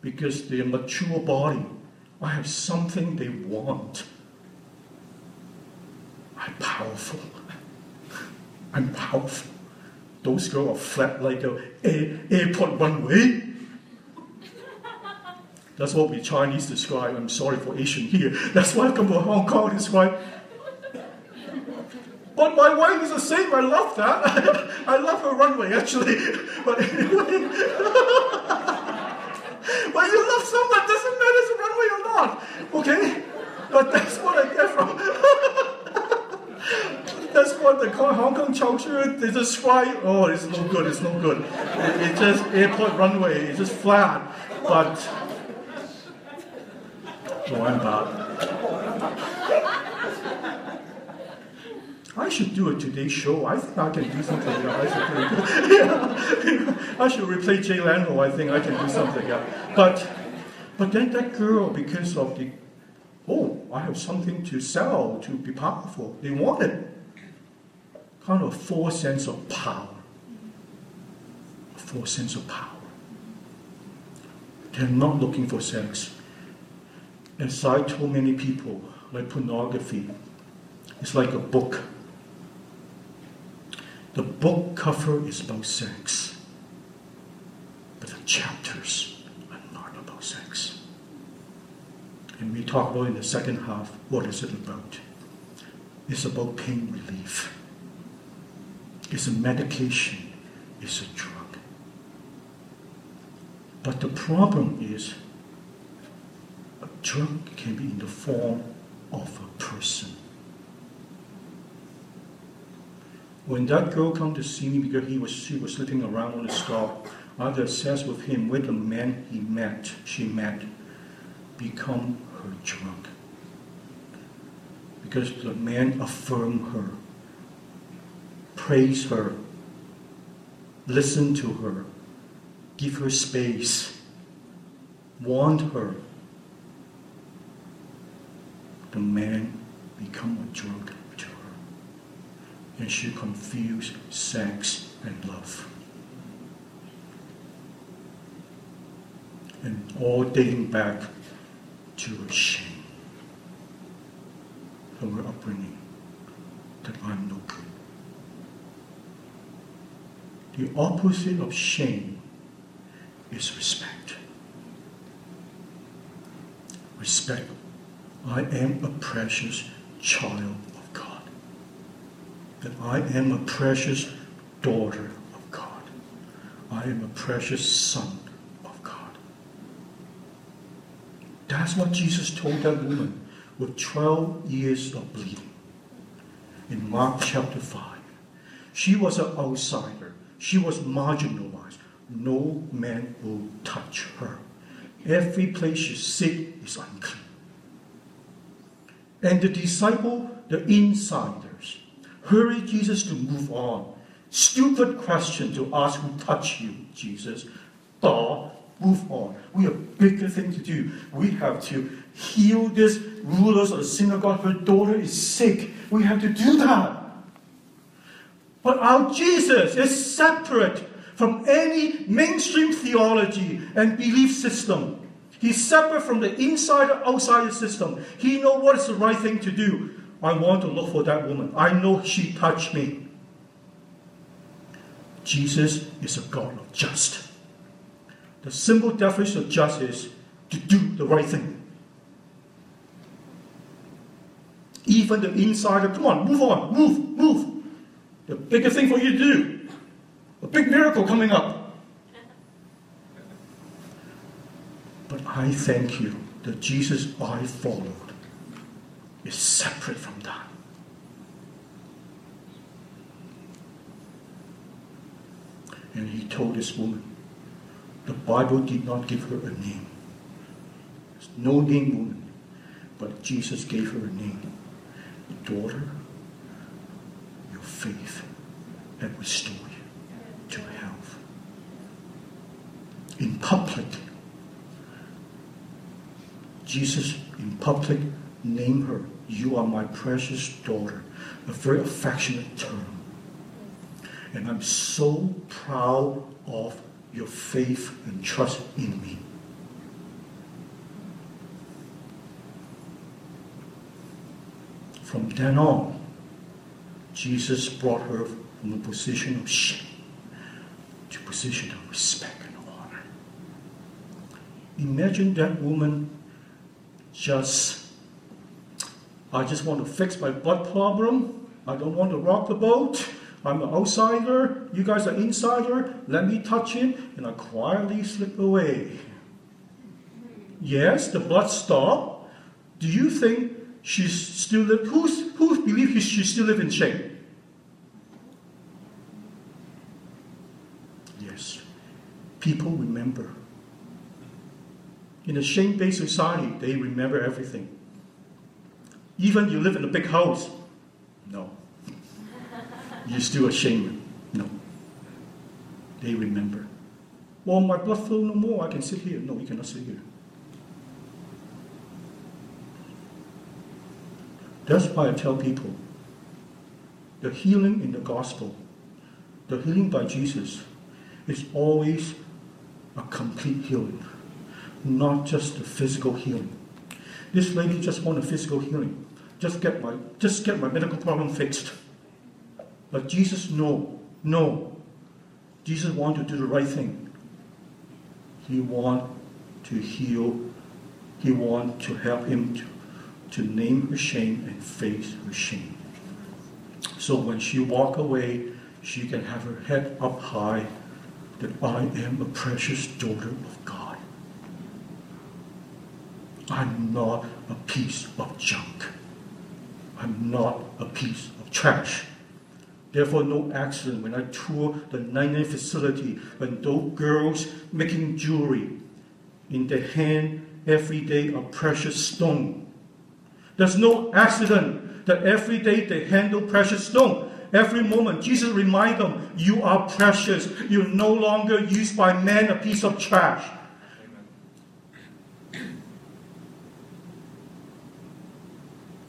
Speaker 2: because their mature body. I have something they want. I'm powerful. I'm powerful. Those girls are flat like a air, airport runway. That's what we Chinese describe. I'm sorry for Asian here. That's why I come from Hong Kong describe. But my wife is the same. I love that. [laughs] I love her runway actually. [laughs] But anyway. [laughs] but you love someone doesn't matter if it's a runway or not. Okay? But that's what I get from. [laughs] that's what the Hong Kong culture they describe. Oh, it's no good. It's no good. It, it's just airport runway. It's just flat. But oh, I'm. I should do a Today Show. I think I can do something. Yeah, I, should yeah. [laughs] I should replay Jay Leno. I think I can do something. Yeah. But, but then that girl, because of the, oh, I have something to sell to be powerful. They wanted kind of a false sense of power. A false sense of power. They're not looking for sex. As I told many people, like pornography, it's like a book. The book cover is about sex, but the chapters are not about sex. And we talk about in the second half what is it about? It's about pain relief. It's a medication. It's a drug. But the problem is, a drug can be in the form of a person. When that girl come to see me because he was she was sleeping around on the stop, I had sex with him with the man he met, she met, become her drug. Because the man affirmed her, praise her, listen to her, give her space, want her. The man become a drug. And she confused sex and love. And all dating back to her shame, from her upbringing, that I'm no good. The opposite of shame is respect. Respect. I am a precious child. That I am a precious daughter of God. I am a precious son of God. That's what Jesus told that woman with 12 years of bleeding in Mark chapter 5. She was an outsider. She was marginalized no man will touch her. Every place she sit is unclean. And the disciple, the insiders, hurry Jesus to move on. Stupid question to ask who touched you, Jesus. Duh, move on. We have bigger thing to do. We have to heal this rulers of the synagogue. Her daughter is sick. We have to do that. But our Jesus is separate from any mainstream theology and belief system. He's separate from the insider outsider system. He knows what is the right thing to do. I want to look for that woman. I know she touched me. Jesus is a God of just. The simple definition of just is to do the right thing. Even the insider, come on, move on, move, move. The bigger thing for you to do a big miracle coming up. But I thank you that Jesus I followed is separate from that. And he told this woman, the Bible did not give her a name. There's no name woman, but Jesus gave her a name. Daughter, your faith had restored you to health. In public, Jesus in public named her, You are my precious daughter, a very affectionate term. And I'm so proud of your faith and trust in me. From then on, Jesus brought her from a position of shame to a position of respect and honor. Imagine that woman just, I just want to fix my butt problem. I don't want to rock the boat. I'm an outsider. You guys are insider. Let me touch him. And I quietly slip away. Yes, the blood stopped. Do you think she's still live? Who's who believes she still live in shame? Yes, people remember. In a shame based society, they remember everything. Even you live in a big house, no. You're still ashamed. No. They remember. Well, my blood flow no more. I can sit here. No, you cannot sit here. That's why I tell people the healing in the gospel, the healing by Jesus, is always a complete healing, not just the physical healing. This lady just want a physical healing. Just get my just get my medical problem fixed. But Jesus, no, no. Jesus want to do the right thing. He want to heal. He want to help him to to name her shame and face her shame. So when she walk away, she can have her head up high that I am a precious daughter of God. I'm not a piece of junk. I'm not a piece of trash. Therefore, no accident when I tour the Nine facility when those girls making jewelry in their hand every day a precious stone there's no accident that every day they handle precious stone. Every moment, Jesus reminds them, you are precious. You're no longer used by man a piece of trash. Amen.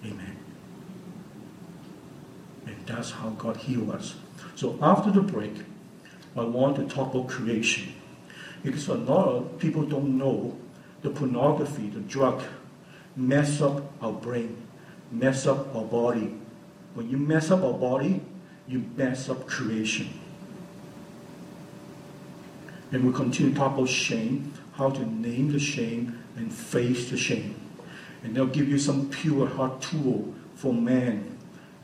Speaker 2: Amen. And that's how God healed us. So after the break, I want to talk about creation. Because a lot of people don't know the pornography, the drug, mess up our brain, mess up our body. When you mess up our body, you mess up creation. And we continue to talk about shame, how to name the shame and face the shame. And they'll give you some pure heart tool for man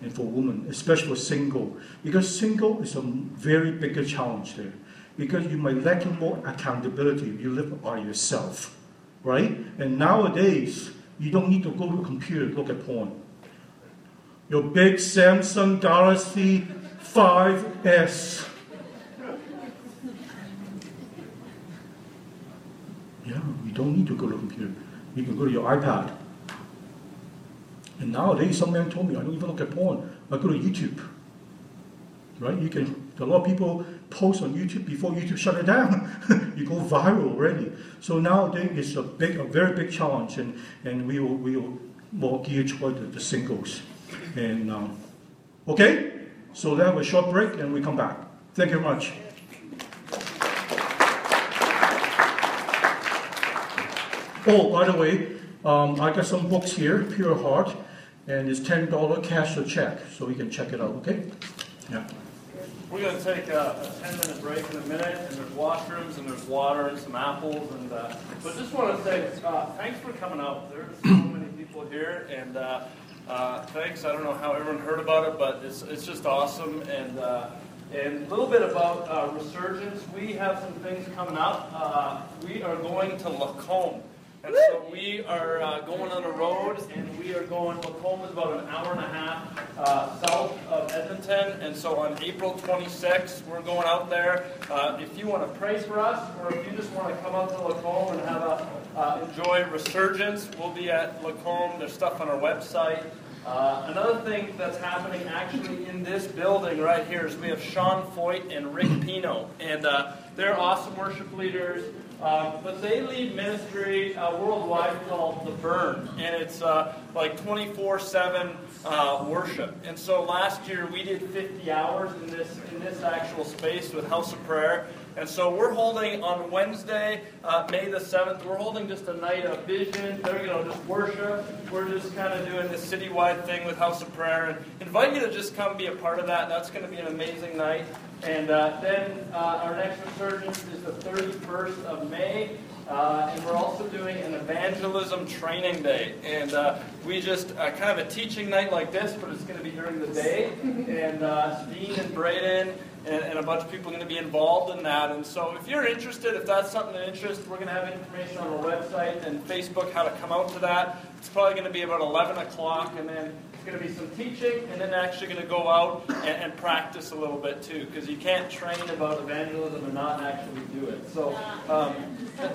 Speaker 2: and for women, especially for single. Because single is a very bigger challenge there. Because you might lack more accountability if you live by yourself. Right? And nowadays, you don't need to go to a computer to look at porn. Your big Samsung Galaxy 5S. Yeah, you don't need to go to a computer. You can go to your iPad. And nowadays, some man told me, I don't even look at porn. I go to YouTube. Right? You can, a lot of people post on YouTube before YouTube shut it down. [laughs] you go viral already. So nowadays it's a big, a very big challenge, and, and we will we will more gear toward the, the singles. And um, okay, so we have a short break, and we come back. Thank you very much. Oh, by the way, um, I got some books here, Pure Heart, and it's ten dollar cash or check, so you can check it out. Okay? Yeah.
Speaker 1: We're going to take a, a 10 minute break in a minute, and there's washrooms, and there's water, and some apples. And uh, But just want to say uh, thanks for coming out. There's so many people here, and uh, uh, thanks. I don't know how everyone heard about it, but it's, it's just awesome. And uh, and a little bit about uh, Resurgence. We have some things coming up. we are going to Lacombe. And so we are uh, going on a road, and we are going, Lacombe is about an hour and a half uh, south of Edmonton. And so on April 26th, we're going out there. Uh, if you want to pray for us, or if you just want to come out to Lacombe and have a uh, enjoy Resurgence, we'll be at Lacombe. There's stuff on our website. Uh, another thing that's happening actually in this building right here is we have Sean Feucht and Rick Pino, and uh, they're awesome worship leaders. Uh, but they lead ministry uh, worldwide called The Burn, and it's uh, like 24 7 uh, worship. And so last year we did 50 hours in this, in this actual space with House of Prayer. And so we're holding on Wednesday, uh, May the 7th, we're holding just a night of vision, you know, just worship. We're just kind of doing this citywide thing with House of Prayer. And invite you to just come be a part of that. That's going to be an amazing night. And uh, then uh, our next resurgence is the 31st of May. Uh, and we're also doing an evangelism training day. And uh, we just, uh, kind of a teaching night like this, but it's going to be during the day. And uh, Dean and Braden and, and, a bunch of people are going to be involved in that. And so if you're interested, if that's something of interest, we're going to have information on our website and Facebook how to come out to that. It's probably going to be about 11 o'clock. And then going to be some teaching, and then actually going to go out and, and practice a little bit too, because you can't train about evangelism and not actually do it. So um,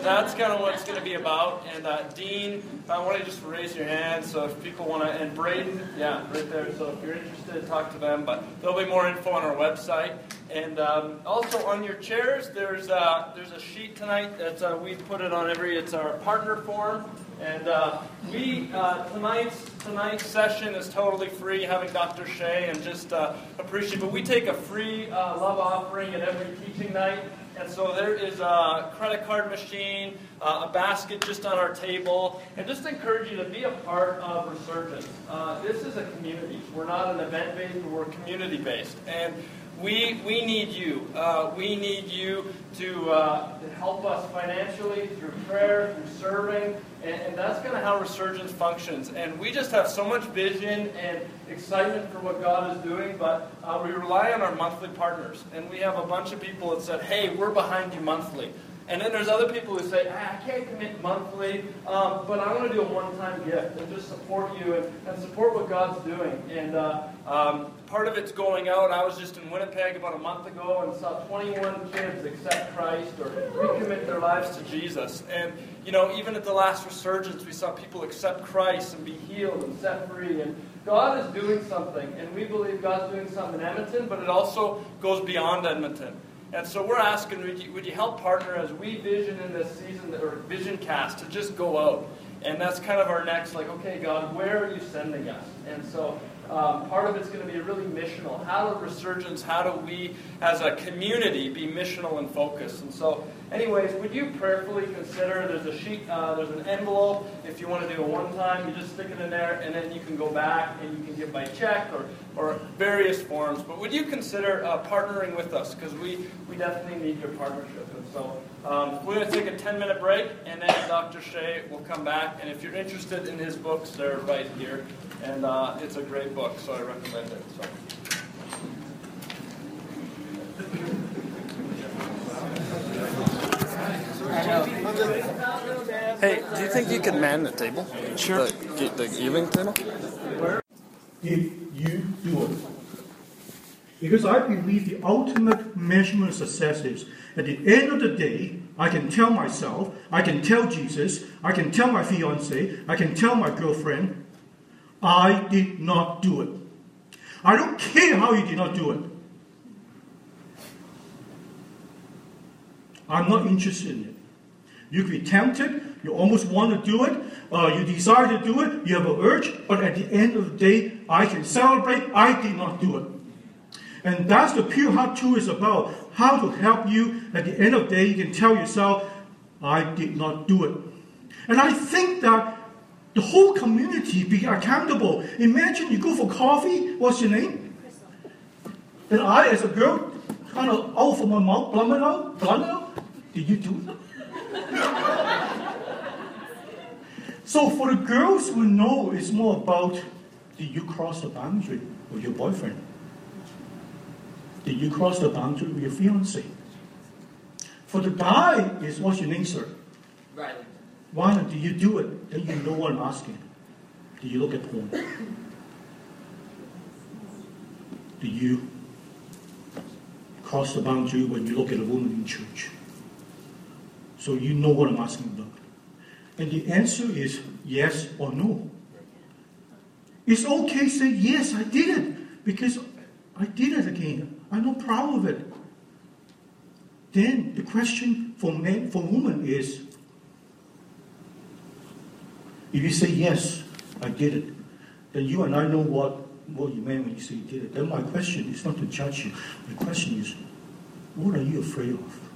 Speaker 1: that's kind of what it's going to be about. And uh, Dean, I want to just raise your hand. So if people want to, and Braden, yeah, right there. So if you're interested, talk to them. But there'll be more info on our website. And um, also on your chairs, there's uh, there's a sheet tonight that uh, we put it on every. It's our partner form. And uh, we uh, tonight's tonight's session is totally free, having Dr. Sheh, and just uh, appreciate. But we take a free uh, love offering at every teaching night, and so there is a credit card machine, uh, a basket just on our table, and just encourage you to be a part of Resurgence. Uh, this is a community. We're not an event based, but we're community based, and we, we need you. Uh, we need you to, uh, to help us financially through prayer, through serving, and, and that's kind of how Resurgence functions. And we just have so much vision and excitement for what God is doing, but uh, we rely on our monthly partners. And we have a bunch of people that said, hey, we're behind you monthly. And then there's other people who say, ah, I can't commit monthly, um, but I want to do a one-time gift and just support you and, and support what God's doing. And uh, um, part of it's going out. I was just in Winnipeg about a month ago and saw 21 kids accept Christ or recommit their lives to Jesus. And, you know, even at the last resurgence, we saw people accept Christ and be healed and set free. And God is doing something. And we believe God's doing something in Edmonton, but it also goes beyond Edmonton. And so we're asking, would you, would you help partner as we vision in this season, or vision cast, to just go out? And that's kind of our next, like, okay, God, where are you sending us? And so um, part of it's going to be really missional. How do resurgence, how do we as a community be missional and focused? And so, anyways, would you prayerfully consider there's a sheet, uh, there's an envelope. If you want to do a one time, you just stick it in there, and then you can go back and you can give by check or, or various forms. But would you consider uh, partnering with us? Because we, we definitely need your partnership. And so, um, we're going to take a 10 minute break, and then Dr. Sheh will come back. And if you're interested in his books, they're right here. And uh, it's a great book, so I recommend it. So.
Speaker 3: Hey, do you think you could man the table? Sure. The, the evening table?
Speaker 2: if you do it. Because I believe the ultimate measurement of success is at the end of the day, I can tell myself, I can tell Jesus, I can tell my fiance, I can tell my girlfriend, I did not do it. I don't care how you did not do it. I'm not interested in it. You could be tempted, you almost want to do it, uh, you desire to do it, you have an urge, but at the end of the day, I can celebrate, I did not do it. And that's the Pure Heart Tool is about. How to help you at the end of the day, you can tell yourself, I did not do it. And I think that the whole community be accountable. Imagine you go for coffee, what's your name? And I, as a girl, kind of out from my mouth, blunt it out, blunt it out. Did you do that? [laughs] so for the girls who know, it's more about did you cross the boundary with your boyfriend? Did you cross the boundary with your fiance? For the guy, is what's your name, sir?
Speaker 4: Riley.
Speaker 2: Why not? Did you do it? Then you know what I'm asking. Did you look at porn? Do you cross the boundary when you look at a woman in church? So you know what I'm asking about. And the answer is yes or no. It's okay to say, yes, I did it, because I did it again. I'm not proud of it. Then the question for men, for women is, if you say yes, I did it, then you and I know what, what you meant when you say you did it. Then my question is not to judge you. My question is, what are you afraid of?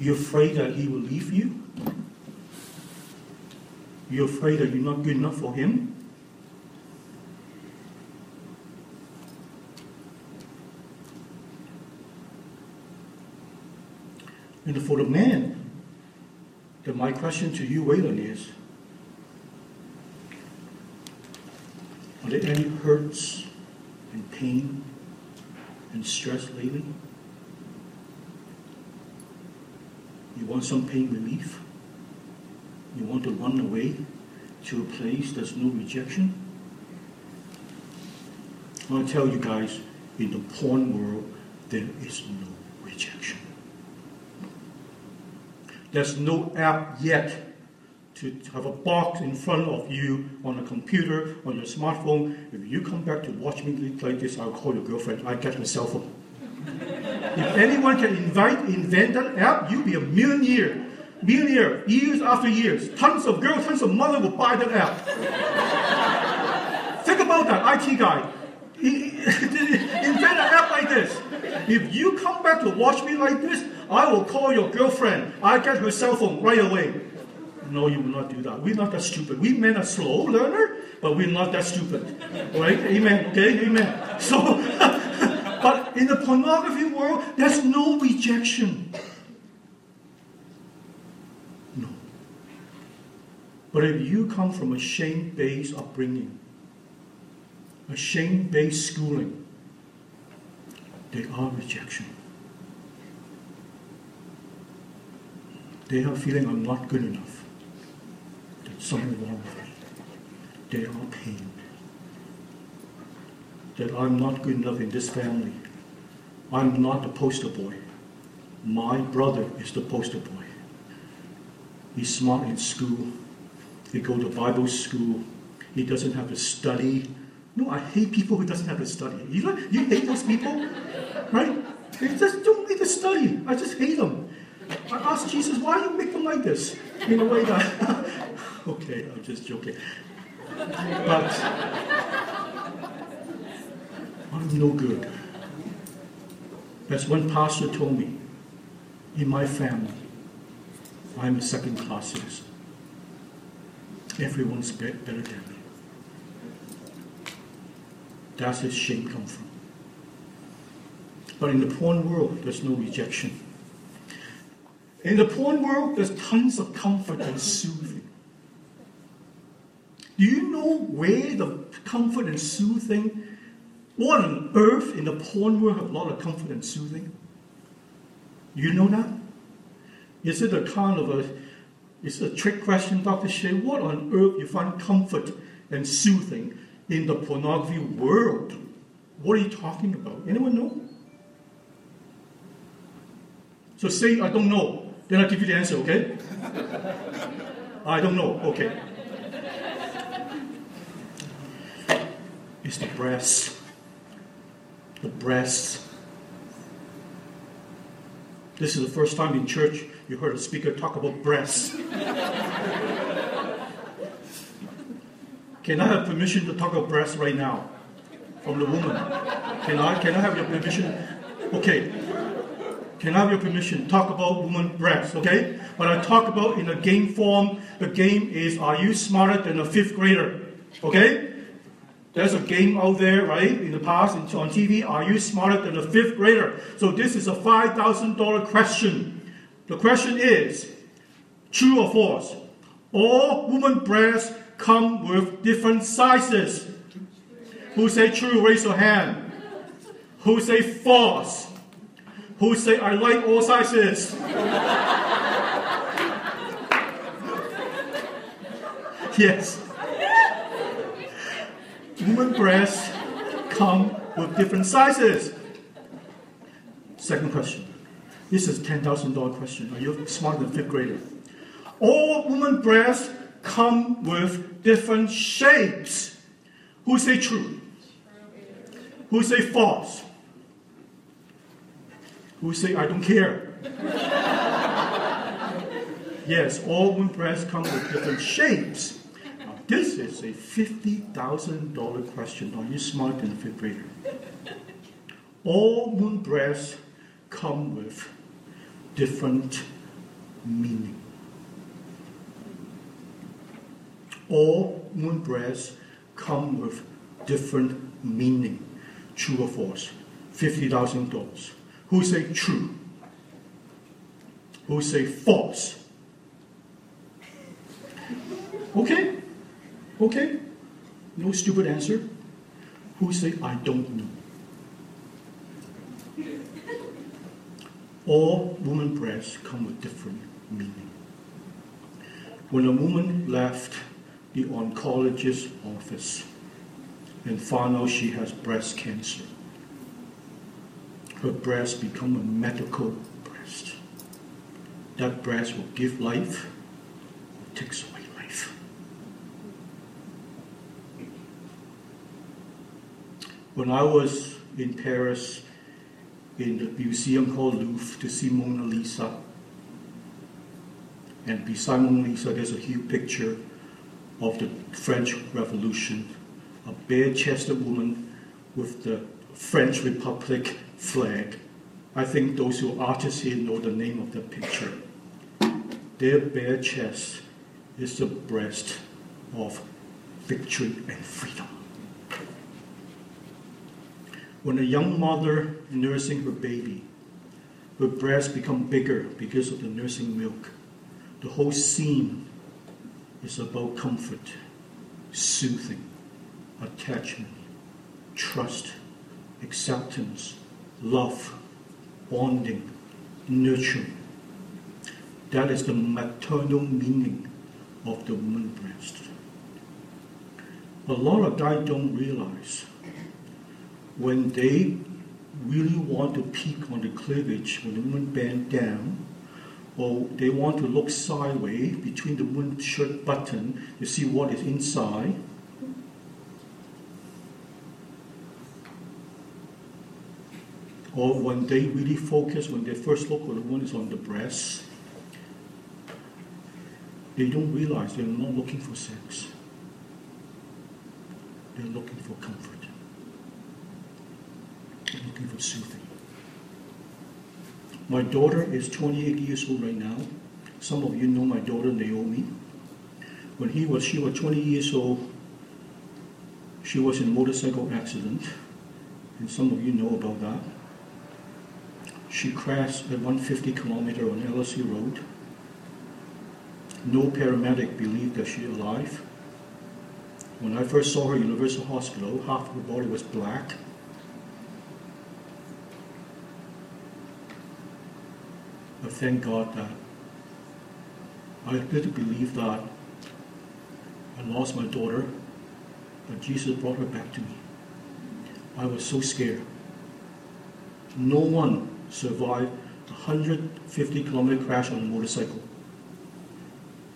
Speaker 2: You're afraid that he will leave you? You're afraid that you're not good enough for him? And for the man, then my question to you, Waylon, is Are there any hurts and pain and stress lately? You want some pain relief? You want to run away to a place that's no rejection? I tell you guys, in the porn world, there is no rejection. There's no app yet to have a box in front of you on a computer, on your smartphone. If you come back to watch me like this, I'll call your girlfriend. I get my cell phone. If anyone can invite, invent that app, you'll be a millionaire. Millionaire, years after years. Tons of girls, tons of mother will buy that app. Think about that, IT guy. [laughs] Invent an app like this. If you come back to watch me like this, I will call your girlfriend. I get her cell phone right away. No, you will not do that. We're not that stupid. We men are slow learner, but we're not that stupid. Right? Amen. Okay? Amen. So, [laughs] but in the pornography world, there's no rejection. No. But if you come from a shame based upbringing, a shame based schooling, there are rejection. They are feeling I'm not good enough. There's something wrong with me. They are pained. That I'm not good enough in this family. I'm not the poster boy. My brother is the poster boy. He's smart in school. He go to Bible school. He doesn't have to study. No, I hate people who doesn't have to study. You know, you hate those people, right? They just don't need to study. I just hate them. I asked Jesus, why do you make them like this? In a way that, [laughs] okay, I'm just joking. But no good. As one pastor told me, in my family, I'm a second class citizen. Everyone's better than me. That's where shame come from. But in the porn world, there's no rejection. In the porn world, there's tons of comfort and soothing. Do you know where the comfort and soothing? What on earth in the porn world have a lot of comfort and soothing? You know that? Is it a kind of a it's a trick question, Dr. Sheh. What on earth you find comfort and soothing in the pornography world? What are you talking about? Anyone know? So say I don't know. Then I'll give you the answer, okay? [laughs] I don't know, okay. It's the breast. The breasts. This is the first time in church you heard a speaker talk about breasts. Can I have permission to talk about breasts right now? From the woman. Can I can I have your permission? Okay. Can I have your permission? To talk about woman breasts, okay? But I talk about in a game form. The game is Are you smarter than a fifth grader? Okay? There's a game out there, right, in the past on TV. Are you smarter than a fifth grader? So this is a $5,000 question. The question is true or false? All woman breasts come with different sizes. Who say true, raise your hand. Who say false? Who say I like all sizes? [laughs] yes. Woman breasts come with different sizes. Second question. This is $10,000 question. Are you smarter than fifth grader? All woman breasts come with different shapes. Who say true? Who say false? Who say I don't care? [laughs] yes, all women breasts come with different shapes. This is a $50,000 question. Are you smart a fifth grader? All women breasts come with different meaning. All moon breasts come with different meaning. True or false? $50,000. Who say true? Who say false? Okay? Okay? No stupid answer. Who say I don't know? All woman breasts come with different meaning. When a woman left the oncologist's office and found out she has breast cancer. Her breast become a medical breast. That breast will give life takes away life. When I was in Paris in the museum called Louvre to see Mona Lisa, and beside Mona Lisa there's a huge picture of the French Revolution, a bare-chested woman with the French Republic flag. I think those who are artists here know the name of the picture. Their bare chest is the breast of victory and freedom. When a young mother nursing her baby, her breasts become bigger because of the nursing milk. The whole scene is about comfort, soothing, attachment, trust, acceptance, love, bonding, nurturing. That is the maternal meaning of the woman breast. A lot of guys don't realize when they really want to peek on the cleavage, when the woman bend down, or they want to look sideways between the woman's shirt button to see what is inside, or when they really focus, when they first look at the one is on the breast, they don't realize they're not looking for sex. They're looking for comfort. Looking for soothing. My daughter is 28 years old right now. Some of you know my daughter Naomi. When he was, she was 20 years old, she was in a motorcycle accident, and some of you know about that. She crashed at 150 kilometer on LSE Road. No paramedic believed that she alive. When I first saw her in Universal Hospital, half of her body was black. But thank God that I really believe that I lost my daughter, but Jesus brought her back to me. I was so scared. No one survived a 150 kilometer crash on a motorcycle.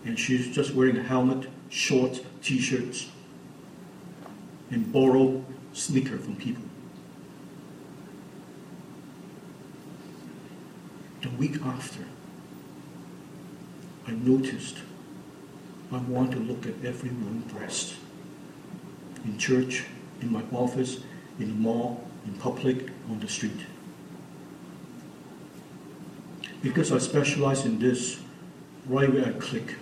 Speaker 2: And she's just wearing a helmet, shorts, t-shirts, and borrowed sneaker from people. The week after, I noticed I want to look at every woman's breast. In church, in my office, in the mall, in public, on the street. Because I specialize in this, right where I click,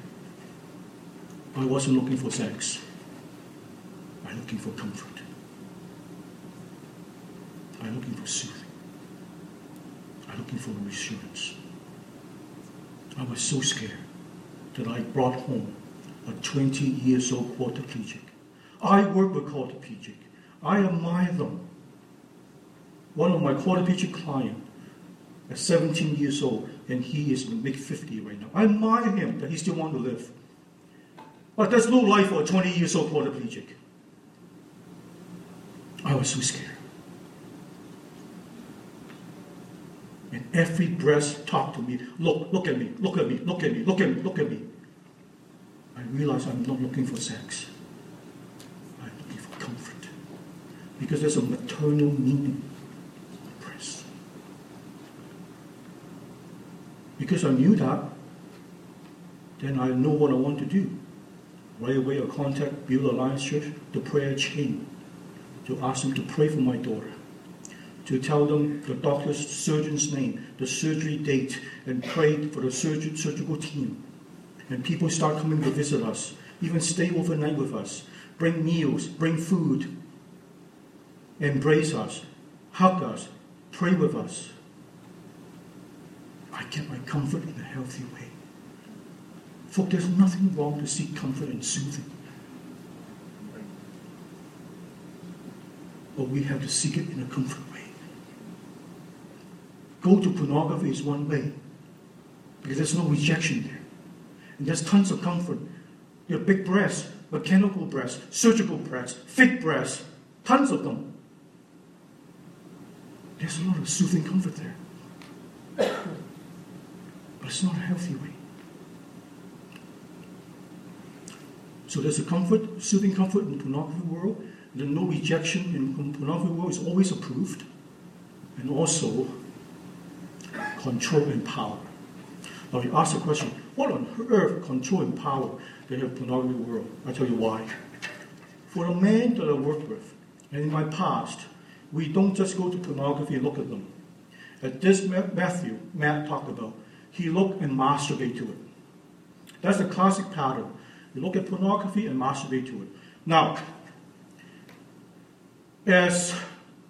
Speaker 2: I wasn't looking for sex. I'm looking for comfort. I'm looking for soothing. I'm looking for reassurance. I was so scared that I brought home a 20 years old quadriplegic. I work with quadriplegic. I admire them. One of my quadriplegic clients at 17 years old, and he is mid 50 right now. I admire him that he still wants to live. But there's no life for a 20 years old quadriplegic. I was so scared. And every breast talked to me, look, look at me, look at me, look at me, look at me, look at me. I realized I'm not looking for sex. I'm looking for comfort. Because there's a maternal meaning in breast. Because I knew that, then I know what I want to do. Right away, I contact Beulah Alliance Church, the prayer chain, to ask them to pray for my daughter, to tell them the doctor's surgeon's name, the surgery date, and pray for the surgeon, surgical team. And people start coming to visit us, even stay overnight with us, bring meals, bring food, embrace us, hug us, pray with us. I get my comfort in a healthy way. For there's nothing wrong to seek comfort and soothing. But we have to seek it in a comfort. Go to pornography is one way, because there's no rejection there. And there's tons of comfort. Your big breasts, mechanical breasts, surgical breasts, fake breasts, tons of them. There's a lot of soothing comfort there. But it's not a healthy way. So there's a comfort, soothing comfort in the pornography world. The no rejection in the pornography world is always approved. And also control and power. Now you ask the question, what on earth control and power they have pornography world? I tell you why. For the men that I work with, and in my past, we don't just go to pornography and look at them. At this Matthew, Matt talked about, he looked and masturbate to it. That's the classic pattern. You look at pornography and masturbate to it. Now, as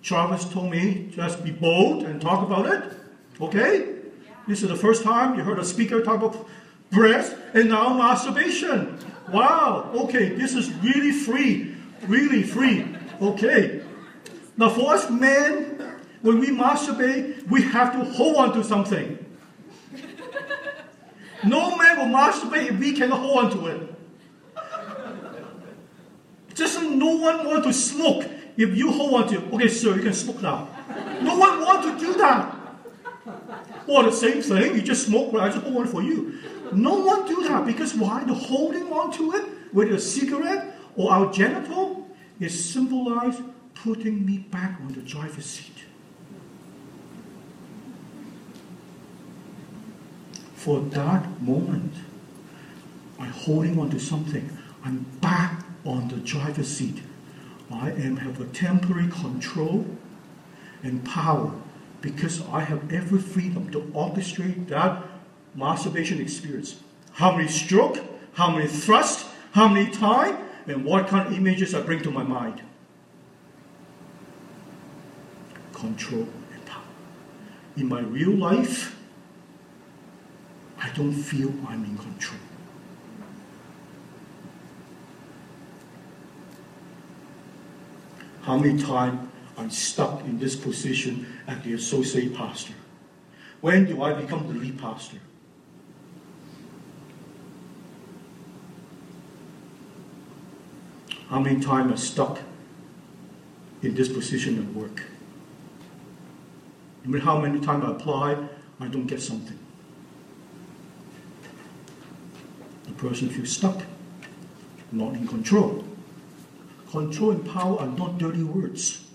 Speaker 2: Travis told me, just be bold and talk about it. Okay? This is the first time you heard a speaker talk about breast and now masturbation. Wow. Okay, this is really free. Really free. Okay. Now, for us men, when we masturbate, we have to hold on to something. No man will masturbate if we cannot hold on to it. Just no one want to smoke if you hold on to it. Okay, sir, you can smoke now. No one want to do that. Or the same thing, you just smoke, right? I just hold on for you. No one do that because why? The holding on to it, whether a cigarette or our genital, is symbolized putting me back on the driver's seat. For that moment, I'm holding on to something. I'm back on the driver's seat. I am have a temporary control and power because I have every freedom to orchestrate that masturbation experience. How many stroke, how many thrust, how many time, and what kind of images I bring to my mind. Control and power. In my real life, I don't feel I'm in control. How many times I'm stuck in this position as the associate pastor? When do I become the lead pastor? How many times I'm stuck in this position at work? I mean, how many times I apply, I don't get something. The person feels stuck, not in control. Control and power are not dirty words.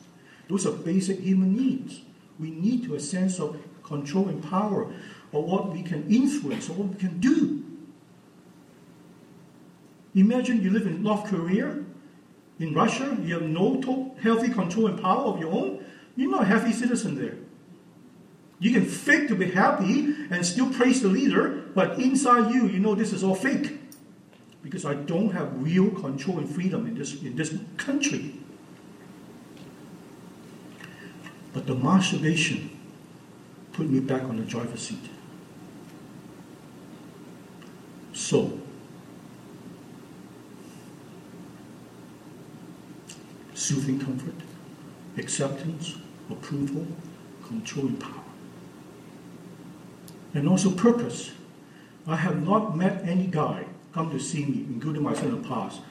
Speaker 2: Those are basic human needs. We need to a sense of control and power, of what we can influence, or what we can do. Imagine you live in North Korea, in Russia, you have no healthy control and power of your own. You're not a healthy citizen there. You can fake to be happy and still praise the leader, but inside you, you know this is all fake because I don't have real control and freedom in this, in this country. But the masturbation put me back on the driver's seat. So, soothing comfort, acceptance, approval, controlling power. And also purpose. I have not met any guy come to see me, including myself in the past.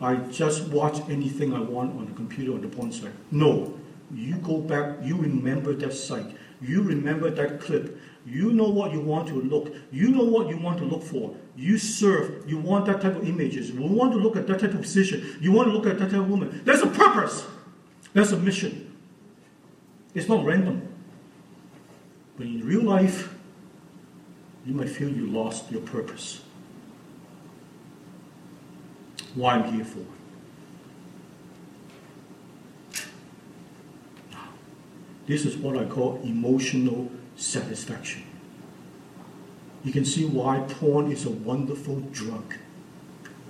Speaker 2: I just watch anything I want on the computer on the porn site. No. You go back, you remember that site, you remember that clip, you know what you want to look, you know what you want to look for. You serve, you want that type of images, you want to look at that type of position, you want to look at that type of woman. There's a purpose, there's a mission. It's not random. But in real life, you might feel you lost your purpose what I'm here for. This is what I call emotional satisfaction. You can see why porn is a wonderful drug.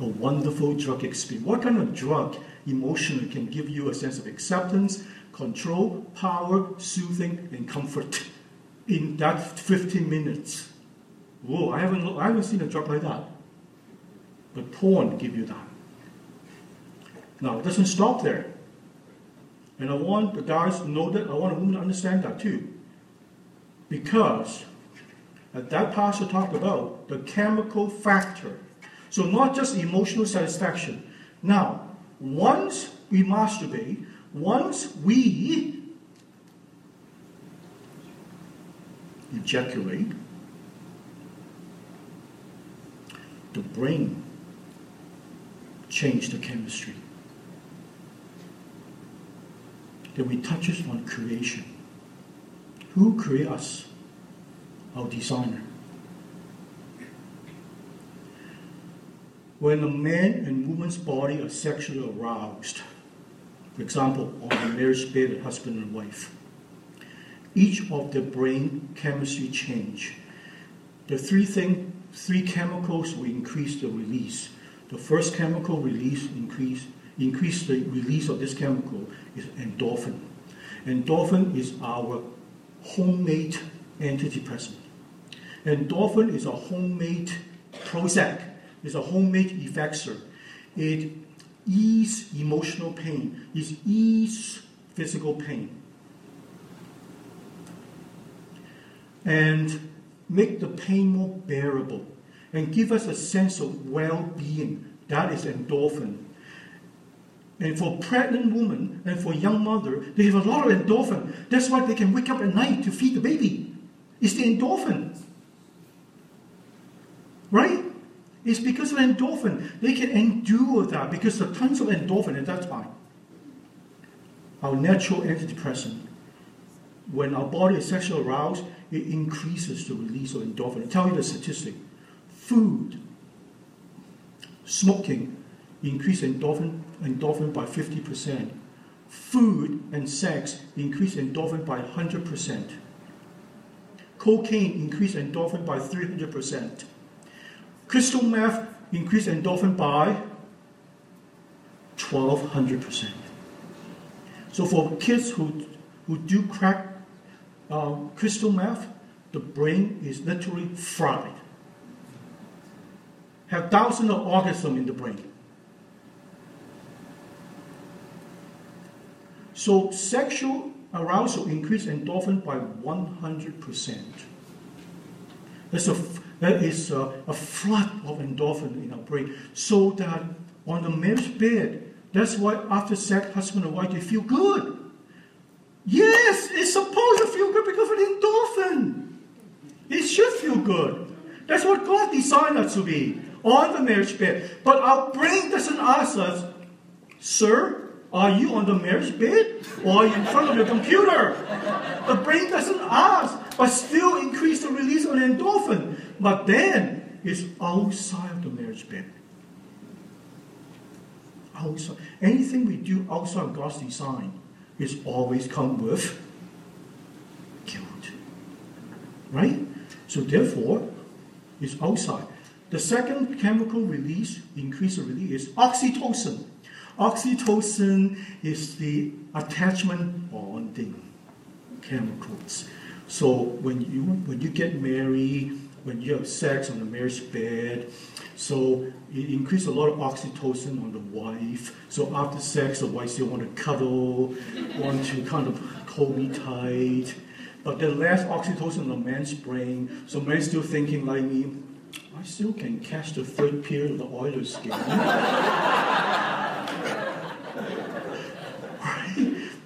Speaker 2: A wonderful drug experience. What kind of drug emotionally can give you a sense of acceptance, control, power, soothing, and comfort in that 15 minutes? Whoa, I haven't, I haven't seen a drug like that. But porn give you that. Now, it doesn't stop there. And I want the guys to know that, I want the women to understand that too. Because that pastor talked about the chemical factor. So not just emotional satisfaction, Now, once we masturbate, once we ejaculate, the brain change the chemistry. Then we touches on creation. Who create us? Our designer. When a man and woman's body are sexually aroused, for example, on the marriage bed of husband and wife, each of the brain chemistry change. The three thing, three chemicals will increase the release. The first chemical release increase increase the release of this chemical is endorphin. Endorphin is our homemade antidepressant. Endorphin is a homemade Prozac. It's a homemade effexor. It ease emotional pain. It ease physical pain. And make the pain more bearable and give us a sense of well-being. That is endorphin. And for pregnant women and for young mother, they have a lot of endorphin. That's why they can wake up at night to feed the baby. It's the endorphin. Right? It's because of endorphin. They can endure that because the tons of endorphin at that time. Our natural antidepressant, when our body is sexually aroused, it increases the release of endorphin. I tell you the statistic. Food, smoking, increase endorphin, endorphin by 50%. Food and sex increase endorphin by 100%. Cocaine increase endorphin by 300%. Crystal meth increase endorphin by 1200%. So for kids who, who do crack uh, crystal meth, the brain is literally fried. Have thousands of organisms in the brain. So sexual arousal increase endorphin by 100%. That's a, that is a, a flood of endorphin in our brain. So that on the marriage bed, that's why after sex, husband and wife, they feel good. Yes, it's supposed to feel good because of the endorphin. It should feel good. That's what God designed us to be on the marriage bed. But our brain doesn't ask us, Sir, are you on the marriage bed or in front of your computer? The brain doesn't ask, but still increase the release of endorphin. But then it's outside of the marriage bed. Outside. Anything we do outside of God's design is always come with guilt. Right? So therefore, it's outside. The second chemical release, increase of release, is oxytocin. Oxytocin is the attachment bonding chemicals. So when you when you get married, when you have sex on the marriage bed, so it increases a lot of oxytocin on the wife. So after sex, the wife still want to cuddle, want to kind of hold me tight. But the less oxytocin on the man's brain, so man's still thinking like me, I still can catch the third period of the Oilers [laughs] game.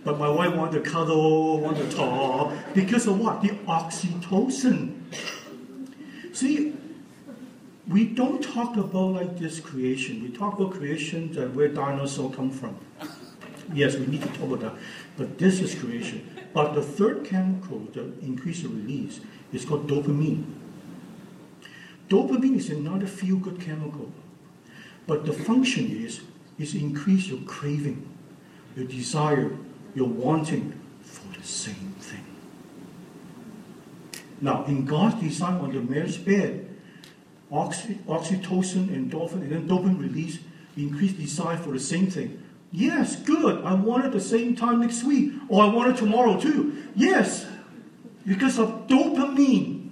Speaker 2: But my wife wanted to cuddle, wanted to talk, because of what? The oxytocin. See, we don't talk about like this creation. We talk about creation that where dinosaurs come from. Yes, we need to talk about that. But this is creation. But the third chemical that increases the release is called dopamine. Dopamine is another feel-good chemical. But the function is, is increase your craving, your desire, your wanting for the same thing. Now, in God's design on the marriage bed, oxy, oxytocin, endorphin, and then dopamine release increase desire for the same thing. Yes, good. I want it the same time next week, or I want it tomorrow too. Yes, because of dopamine.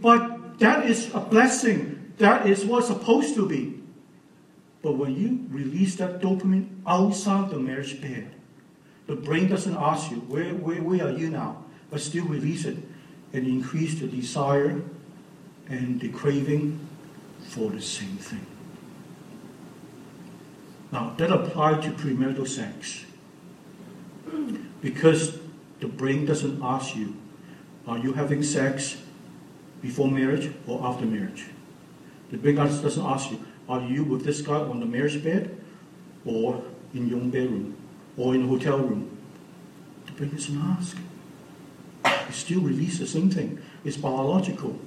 Speaker 2: But that is a blessing. That is what's supposed to be. But when you release that dopamine outside the marriage bed, the brain doesn't ask you, where, where, where are you now? But still release it and increase the desire and the craving for the same thing. Now, that applies to premarital sex. Because the brain doesn't ask you, are you having sex before marriage or after marriage? The brain doesn't ask you, are you with this guy on the marriage bed or in your bedroom or in a hotel room? to bring doesn't ask. It still releases the same thing. It's biological.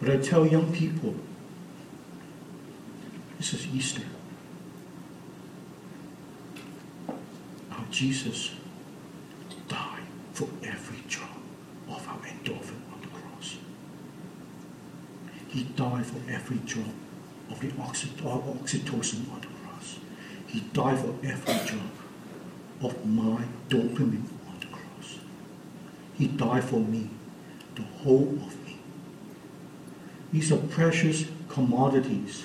Speaker 2: But I tell young people, this is Easter. Our Jesus died for every drop of our endorphin on the cross. He died for every drop of the oxytocin on the cross. He died for every drop of my dopamine on the cross. He died for me, the whole of me. These are precious commodities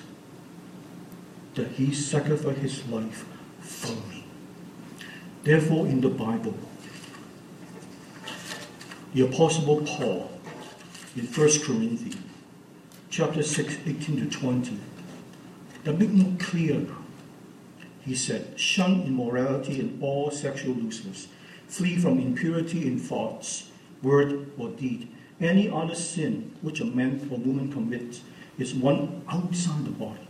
Speaker 2: that he sacrificed his life for me. Therefore, in the Bible, the Apostle Paul in 1 Corinthians chapter 6, 18 to 20, make more clear. He said, Shun immorality and all sexual looseness. Flee from impurity in thoughts, word, or deed. Any other sin which a man or woman commits is one outside the body.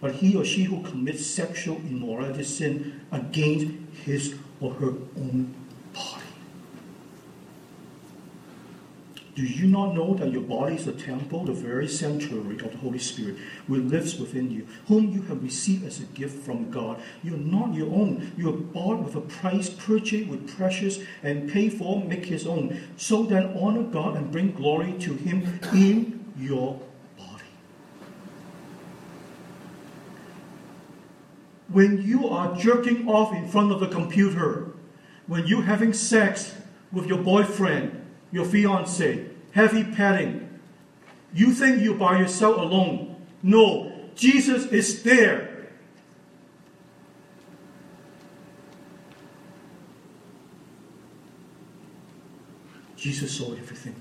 Speaker 2: But he or she who commits sexual immorality sin against his or her own body. Do you not know that your body is a temple, the very sanctuary of the Holy Spirit, who lives within you, whom you have received as a gift from God? You are not your own. You are bought with a price, purchased with precious, and paid for, make his own. So then honor God and bring glory to him in your body. When you are jerking off in front of the computer, when you're having sex with your boyfriend, your fiance, heavy petting. You think you're by yourself alone. No, Jesus is there. Jesus saw everything.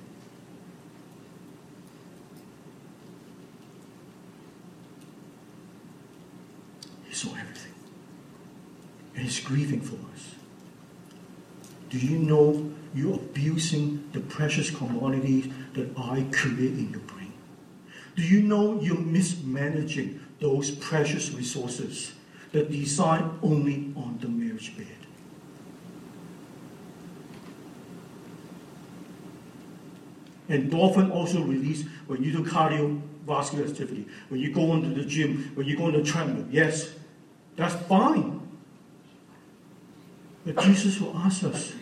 Speaker 2: He saw everything. And he's grieving for us. Do you know you're abusing the precious commodities that I create in your brain? Do you know you're mismanaging those precious resources that designed only on the marriage bed? Endorphin also released when you do cardiovascular activity, when you go into the gym, when you go on the treadmill. Yes, that's fine. But Jesus will ask us,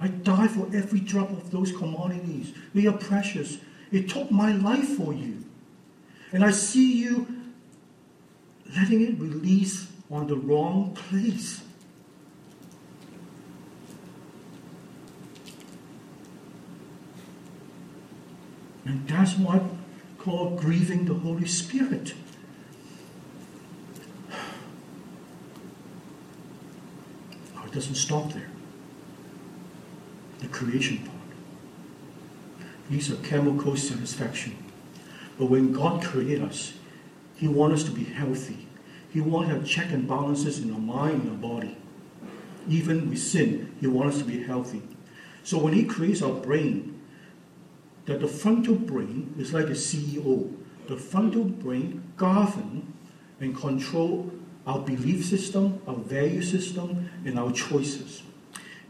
Speaker 2: I die for every drop of those commodities. They are precious. It took my life for you. And I see you letting it release on the wrong place. And that's what called grieving the Holy Spirit. [sighs] Oh, it doesn't stop there the creation part. These are chemical satisfaction. But when God created us, He wants us to be healthy. He wants to have check and balances in our mind and our body. Even with sin, He wants us to be healthy. So when He creates our brain, that the frontal brain is like a CEO. The frontal brain govern and control our belief system, our value system, and our choices.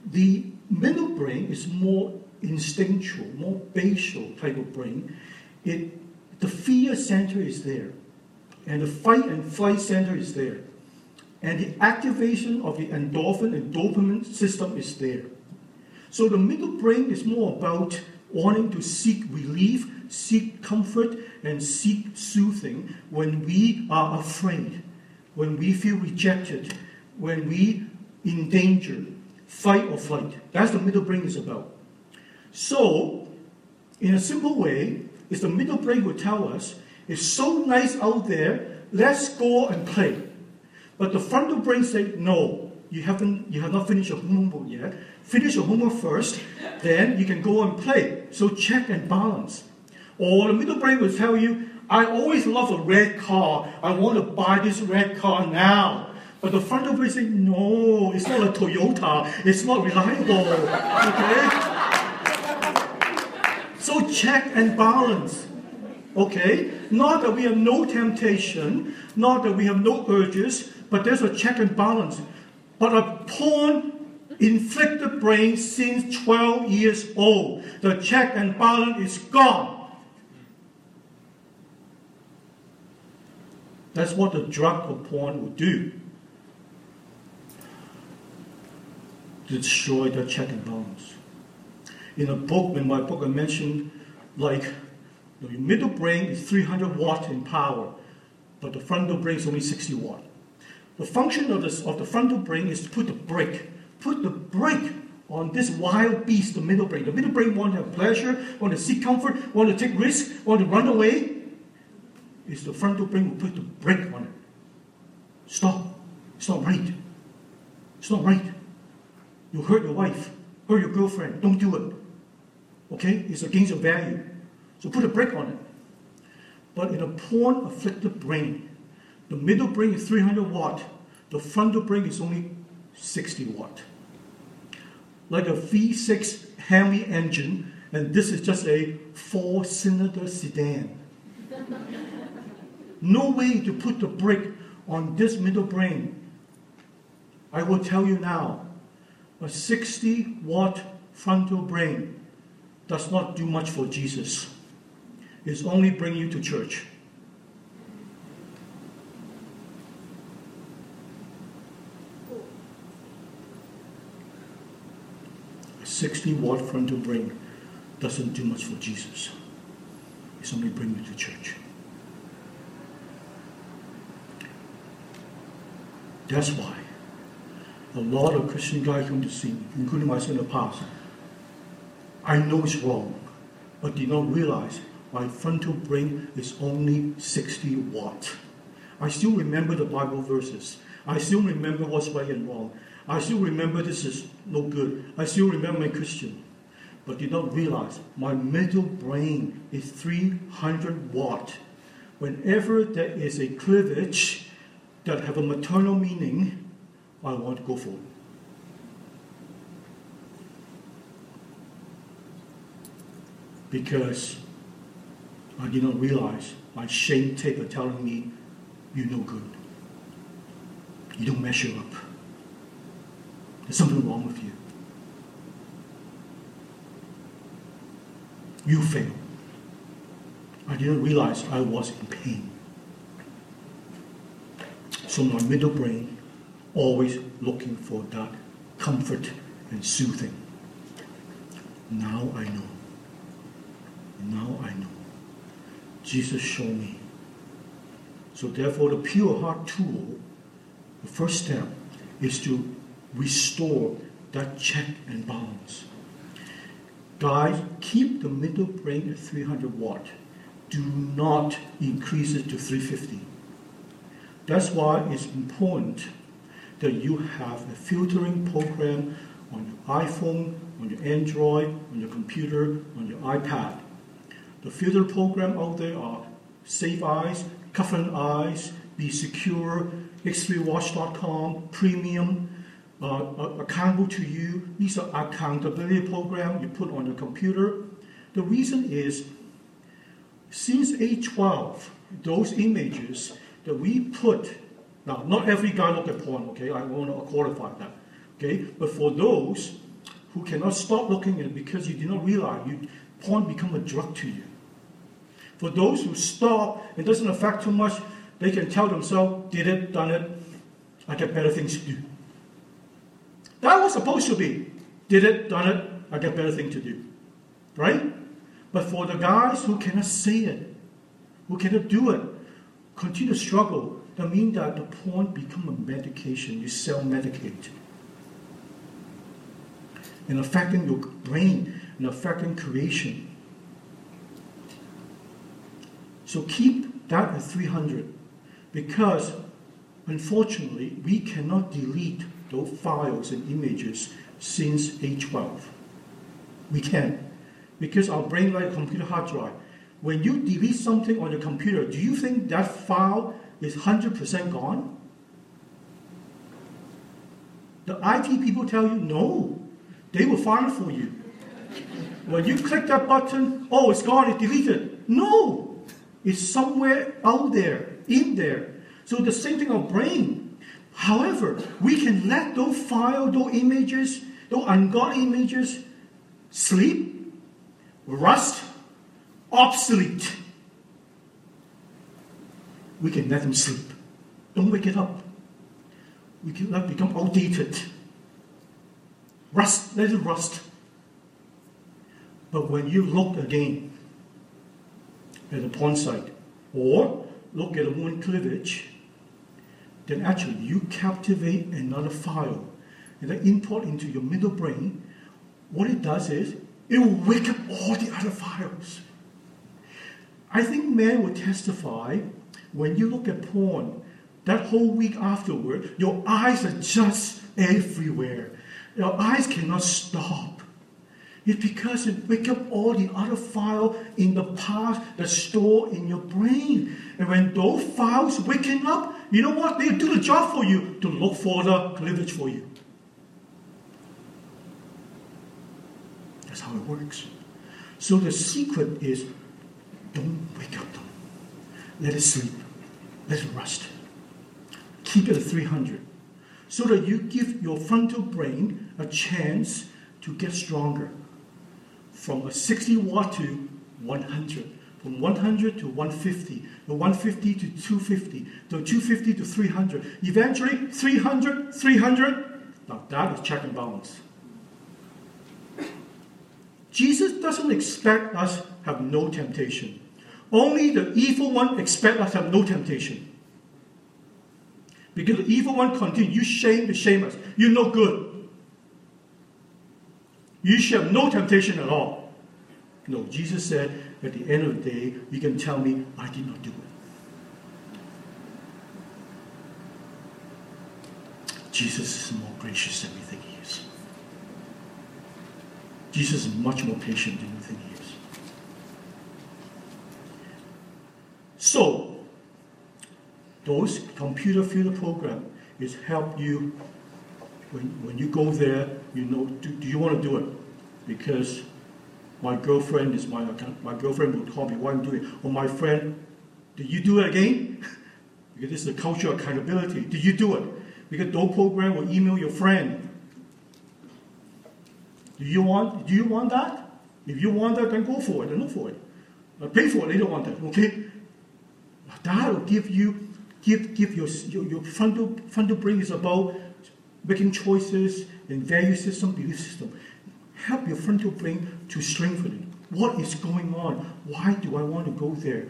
Speaker 2: The middle brain is more instinctual, more basal type of brain. It, the fear center is there, and the fight and flight center is there, and the activation of the endorphin and dopamine system is there. So the middle brain is more about wanting to seek relief, seek comfort, and seek soothing when we are afraid, when we feel rejected, when we in danger, fight or flight. That's the middle brain is about. So, in a simple way, is the middle brain will tell us, it's so nice out there, let's go and play. But the frontal brain say, no, you haven't, you have not finished your homework yet. Finish your homework first, then you can go and play. So check and balance. Or the middle brain will tell you, I always love a red car. I want to buy this red car now. But the front of brain says, no, it's not a Toyota. It's not reliable. Okay? So check and balance. Okay? Not that we have no temptation, not that we have no urges, but there's a check and balance. But a porn inflicted brain since 12 years old, the check and balance is gone. That's what the drug of porn will do. Destroy the check and balance. In a book, in my book, I mentioned like the middle brain is 300 watt in power, but the frontal brain is only 60 watt. The function of, this, of the frontal brain is to put the brake, put the brake on this wild beast, the middle brain. The middle brain want to have pleasure, want to seek comfort, want to take risks, want to run away. It's the frontal brain will put the brake on it. Stop. It's not right. It's not right. You hurt your wife, hurt your girlfriend. Don't do it. Okay? It's against your value. So put a brake on it. But in a porn afflicted brain, the middle brain is 300 watt, the frontal brain is only 60 watt. Like a V6 Hemi engine, and this is just a four cylinder sedan. no way to put the brake on this middle brain. I will tell you now a 60 watt frontal brain does not do much for Jesus. It's only bring you to church. A 60 watt frontal brain doesn't do much for Jesus. It's only bring you to church. That's why a lot of Christian guys come to see me, including myself in the past. I know it's wrong, but did not realize my frontal brain is only 60 watt. I still remember the Bible verses. I still remember what's right and wrong. I still remember this is no good. I still remember my Christian. But did not realize my middle brain is 300 watt. Whenever there is a cleavage that have a maternal meaning, I want to go for. Because I did not realize my shame tape telling me you're no good. You don't measure up. There's something wrong with you. You fail. I didn't realize I was in pain. So my middle brain always looking for that comfort and soothing. Now I know. Now I know. Jesus showed me. So therefore the pure heart tool, the first step is to restore that check and balance. Guys, keep the middle brain at 300 watt. Do not increase it to 350. That's why it's important that you have a filtering program on your iPhone, on your Android, on your computer, on your iPad. The filter program out there are Safe Eyes, Covenant Eyes, Be Secure, X3Watch.com, Premium, uh, accountable to you. These are accountability program you put on your computer. The reason is, since A12, those images that we put, now not every guy look at porn, okay, I want to qualify that, okay, but for those who cannot stop looking at it because you did not realize you, porn become a drug to you. For those who stop, it doesn't affect too much, they can tell themselves, did it, done it, I got better things to do. That was supposed to be. Did it, done it, I got better thing to do. Right? But for the guys who cannot see it, who cannot do it, continue to struggle, that means that the porn become a medication. You self-medicate. And affecting your brain and affecting creation. So keep that at 300 because unfortunately we cannot delete those files and images since A12. We can because our brain like a computer hard drive. when you delete something on your computer, do you think that file is 100% gone? The IT people tell you no, they will find it for you. When you click that button, oh, it's gone, it's deleted. No, it's somewhere out there, in there. So the same thing brain. However, we can let those files, those images, those ungodly images sleep, rust, obsolete. We can let them sleep. Don't wake it up. We can let become outdated. Rust, let it rust. But when you look again at the porn site or look at a wound cleavage, then actually you captivate another file and then import into your middle brain. What it does is it will wake up all the other files. I think men will testify when you look at porn, that whole week afterward, your eyes are just everywhere. Your eyes cannot stop. It's because it wake up all the other file in the past that's stored in your brain. And when those files waking up, you know what? They do the job for you to look for the cleavage for you. That's how it works. So the secret is don't wake up. Let it sleep. Let it rest. Keep it at 300 so that you give your frontal brain a chance to get stronger from a 60 watt to 100, from 100 to 150, to 150 to 250, to 250 to 300, eventually 300, 300. Now that is check and balance. Jesus doesn't expect us have no temptation. Only the evil one expect us to have no temptation. Because the evil one continue, you shame to shame us. You're no good. You shall have no temptation at all. No, Jesus said at the end of the day, you can tell me I did not do it. Jesus is more gracious than we think he is. Jesus is much more patient than we think he is. So, those computer filter program is help you when, when you go there, you know, do, do you want to do it? Because my girlfriend is my account. My girlfriend would call me, why I'm doing it? Or my friend, did you do it again? [laughs] because this is a culture of accountability. Did you do it? Because those program will email your friend. Do you want do you want that? If you want that, then go for it and look for it. Uh, pay for it, they don't want that, okay? That will give you give give your your, your frontal frontal brain is about making choices and value system, belief system. Help your frontal brain to strengthen it. What is going on? Why do I want to go there?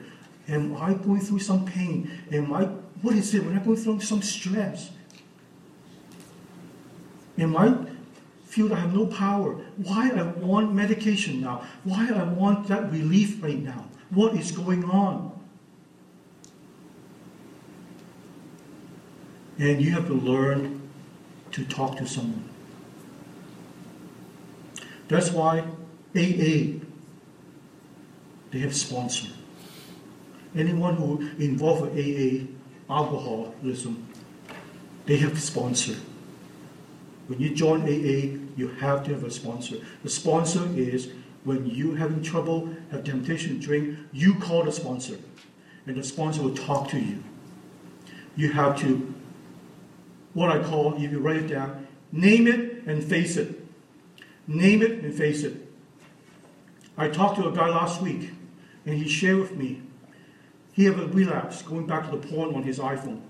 Speaker 2: Am I going through some pain? Am I what is it? When I go through some stress? Am I feel I have no power? Why I want medication now? Why I want that relief right now? What is going on? And you have to learn to talk to someone. That's why AA, they have sponsor. Anyone who involved with AA, alcoholism, they have sponsor. When you join AA, you have to have a sponsor. The sponsor is when you having trouble, have temptation to drink, you call the sponsor, and the sponsor will talk to you. You have to, what I call, if you write it down, name it and face it. Name it and face it. I talked to a guy last week, and he shared with me he had a relapse going back to the porn on his iPhone.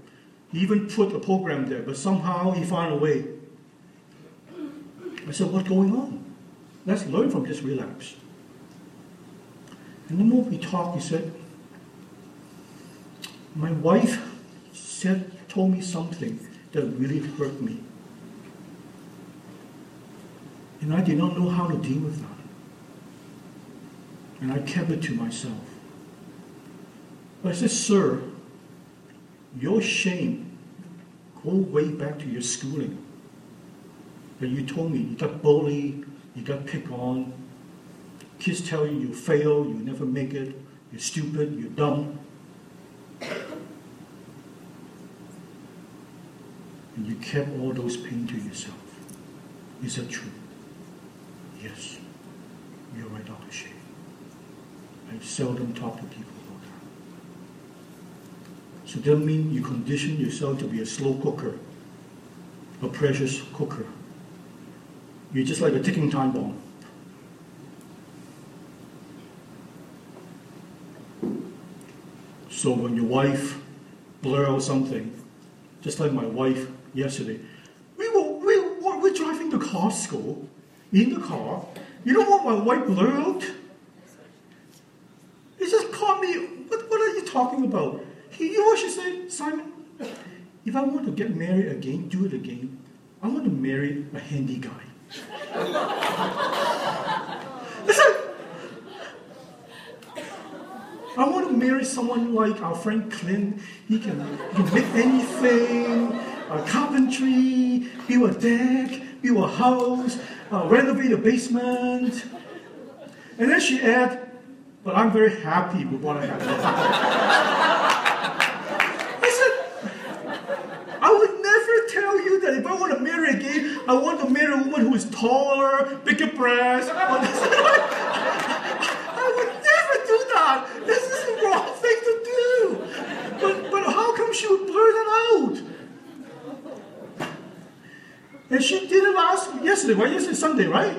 Speaker 2: He even put a program there, but somehow he found a way. I said, What's going on? Let's learn from this relapse. And the more we talked, he said, My wife said, told me something that really hurt me. And I did not know how to deal with that. And I kept it to myself. But I said, Sir, your shame go way back to your schooling. And you told me you got bullied, you got picked on, kids tell you you fail, you never make it, you're stupid, you're dumb. And you kept all those pain to yourself. Is that true? Yes. You're right, Dr. Sheh. I seldom talk to people about that. So that means you condition yourself to be a slow cooker, a precious cooker. You're just like a ticking time bomb. So when your wife blur out something, just like my wife yesterday, we were, we were, we're driving to Costco in the car. You know what my wife blurred? He just caught me. What, what are you talking about? He, you know what she said, Simon? If I want to get married again, do it again. I want to marry a handy guy. Listen, I want to marry someone like our friend Clint. He can, he can make anything, uh, carpentry, build a deck, build a house, uh, renovate a basement. And then she add, but I'm very happy with what I have. I said, I would never tell you that if I want to marry again, I want to marry a woman who is taller, bigger breasts. [laughs] I would never do that. This is the wrong thing to do. But, but how come she would blur that out? And she did it last yesterday, right? Yesterday Sunday, right?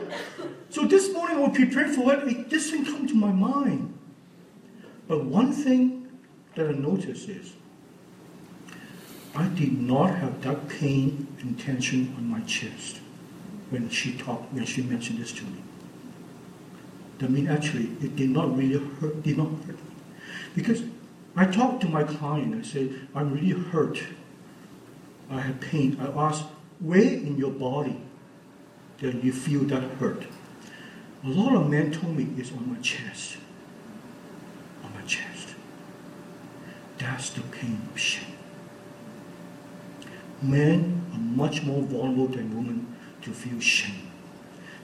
Speaker 2: So this morning I was preparing for it. it thing come to my mind. But one thing that I noticed is I did not have that pain and tension on my chest when she talked, when she mentioned this to me. That means actually it did not really hurt, did not hurt me. Because I talked to my client, I said, I'm really hurt. I have pain. I asked, where in your body did you feel that hurt? A lot of men told me it's on my chest. On my chest. That's the pain of shame. Men are much more vulnerable than women to feel shame.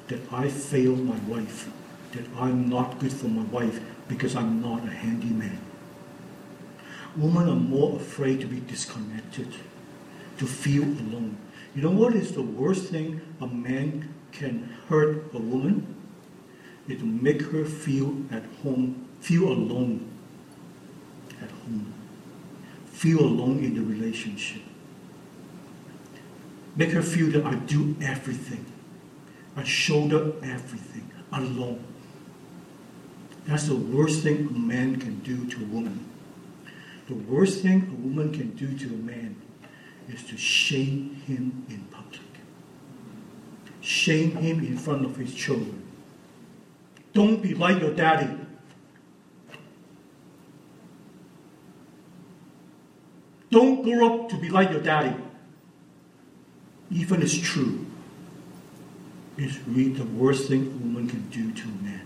Speaker 2: That I failed my wife. That I'm not good for my wife because I'm not a handy man. Women are more afraid to be disconnected, to feel alone. You know what is the worst thing a man can hurt a woman? It to make her feel at home, feel alone at home, feel alone in the relationship. Make her feel that I do everything, I shoulder everything alone. That's the worst thing a man can do to a woman. The worst thing a woman can do to a man is to shame him in public. Shame him in front of his children. Don't be like your daddy. Don't grow up to be like your daddy. Even it's true. It's really the worst thing a woman can do to a man.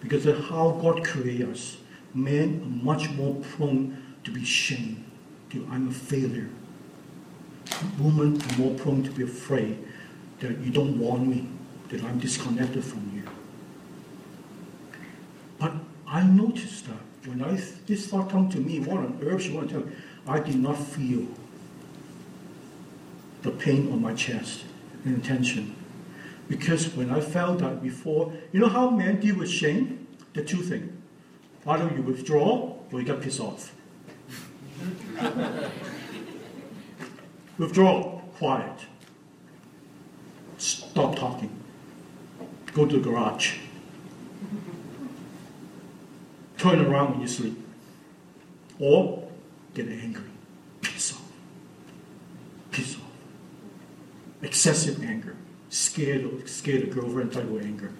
Speaker 2: Because of how God created us, men are much more prone to be shamed, to I'm a failure. Women are more prone to be afraid that you don't want me, that I'm disconnected from you. But I noticed that when I this thought come to me, what on earth she want to tell me? I did not feel the pain on my chest and tension. Because when I felt that before, you know how men deal with shame? The two things. Either you withdraw or you get pissed off. [laughs] withdraw, quiet. Stop talking. Go to the garage. Turn around when you sleep. Or get angry. Piss off. Piss off. Excessive anger. Scared, scared a girlfriend type of anger.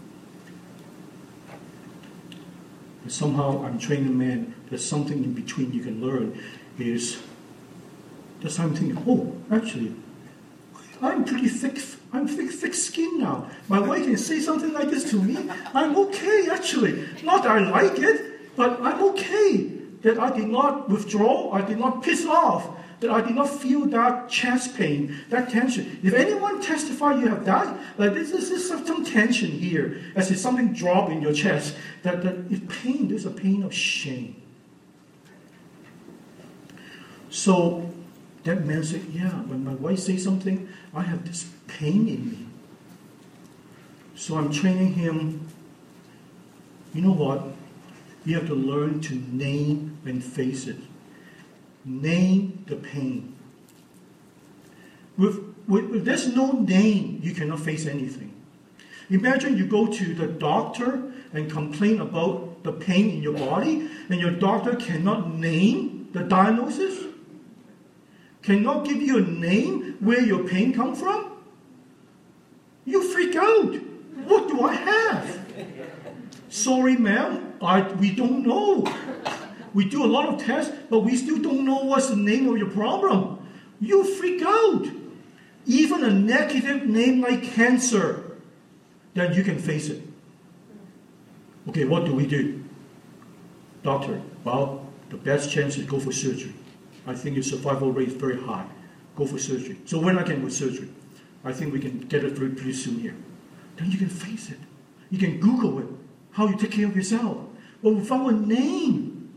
Speaker 2: But somehow I'm training a man, there's something in between you can learn is that's I'm thinking, oh, actually, I'm pretty thick, I'm thick, thick skin now. My wife can say something like this to me. I'm okay, actually. Not that I like it, but I'm okay that I did not withdraw, I did not piss off. that I did not feel that chest pain, that tension. If anyone testify you have that, like this, this is some, tension here, as if something drop in your chest, that, that is pain, there's a pain of shame. So that man said, yeah, when my wife says something, I have this pain in me. So I'm training him, you know what? You have to learn to name and face it. Name the pain. With, with, if there's no name, you cannot face anything. Imagine you go to the doctor and complain about the pain in your body, and your doctor cannot name the diagnosis, cannot give you a name where your pain comes from. You freak out. What do I have? Sorry, ma'am, I, we don't know. We do a lot of tests, but we still don't know what's the name of your problem. You freak out. Even a negative name like cancer, then you can face it. Okay, what do we do? Doctor, well, the best chance is go for surgery. I think your survival rate is very high. Go for surgery. So when I can with surgery, I think we can get it very pretty soon here. Then you can face it. You can Google it, how you take care of yourself. But without a name,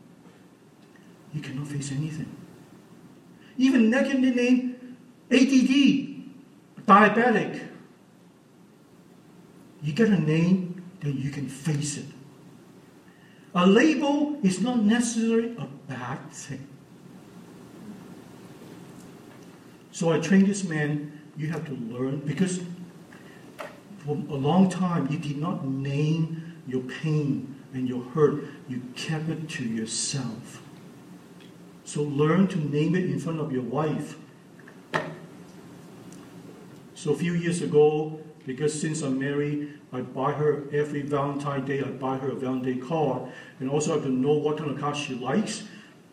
Speaker 2: you cannot face anything. Even negative name, ADD, diabetic. You get a name, then you can face it. A label is not necessarily a bad thing. So I trained this man, you have to learn, because for a long time you did not name your pain and your hurt, you kept it to yourself. So learn to name it in front of your wife. So a few years ago, because since I'm married, I buy her every Valentine Day, I buy her a Valentine card, and also I have to know what kind of card she likes.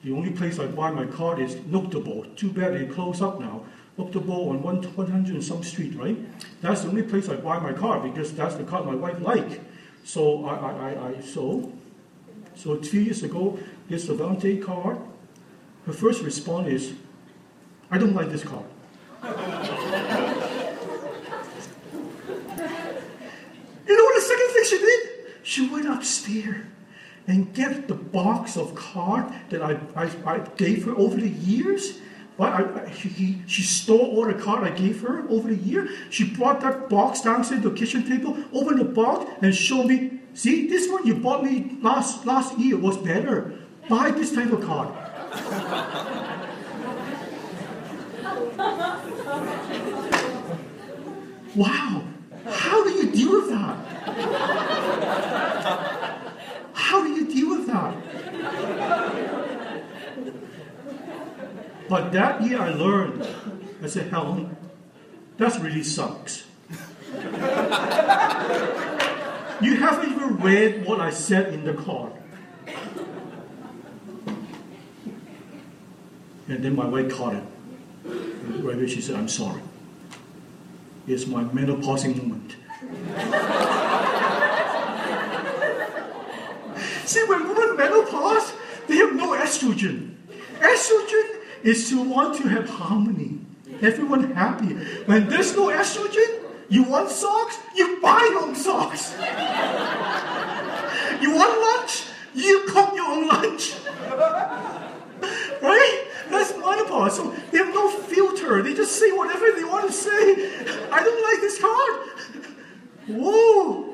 Speaker 2: The only place I buy my card is Notable. Too bad they closed up now. Notable on 100 and some street, right? That's the only place I buy my card because that's the card my wife like. So I, I, I, I so, so few years ago, this the Valentine card. Her first response is, I don't like this card. [laughs] You know what the second thing she did? She went upstairs and get the box of card that I, I, I gave her over the years. But she, she stole all the card I gave her over the year. She brought that box downstairs to the kitchen table, opened the box, and showed me, see, this one you bought me last, last year was better. Buy this type of card. [laughs] wow. How do you deal with that? How do you deal with that? But that year I learned, I said, Helen, that really sucks. you haven't even read what I said in the card. And then my wife caught it. And right away she said, I'm sorry. It's my menopausing moment. See, when women menopause, they have no estrogen. Estrogen is to want to have harmony, everyone happy. When there's no estrogen, you want socks, you buy your own socks. you want lunch, you cook your own lunch. right? That's menopause. So they have no filter. They just say whatever they want to say. I don't like this card. Whoa.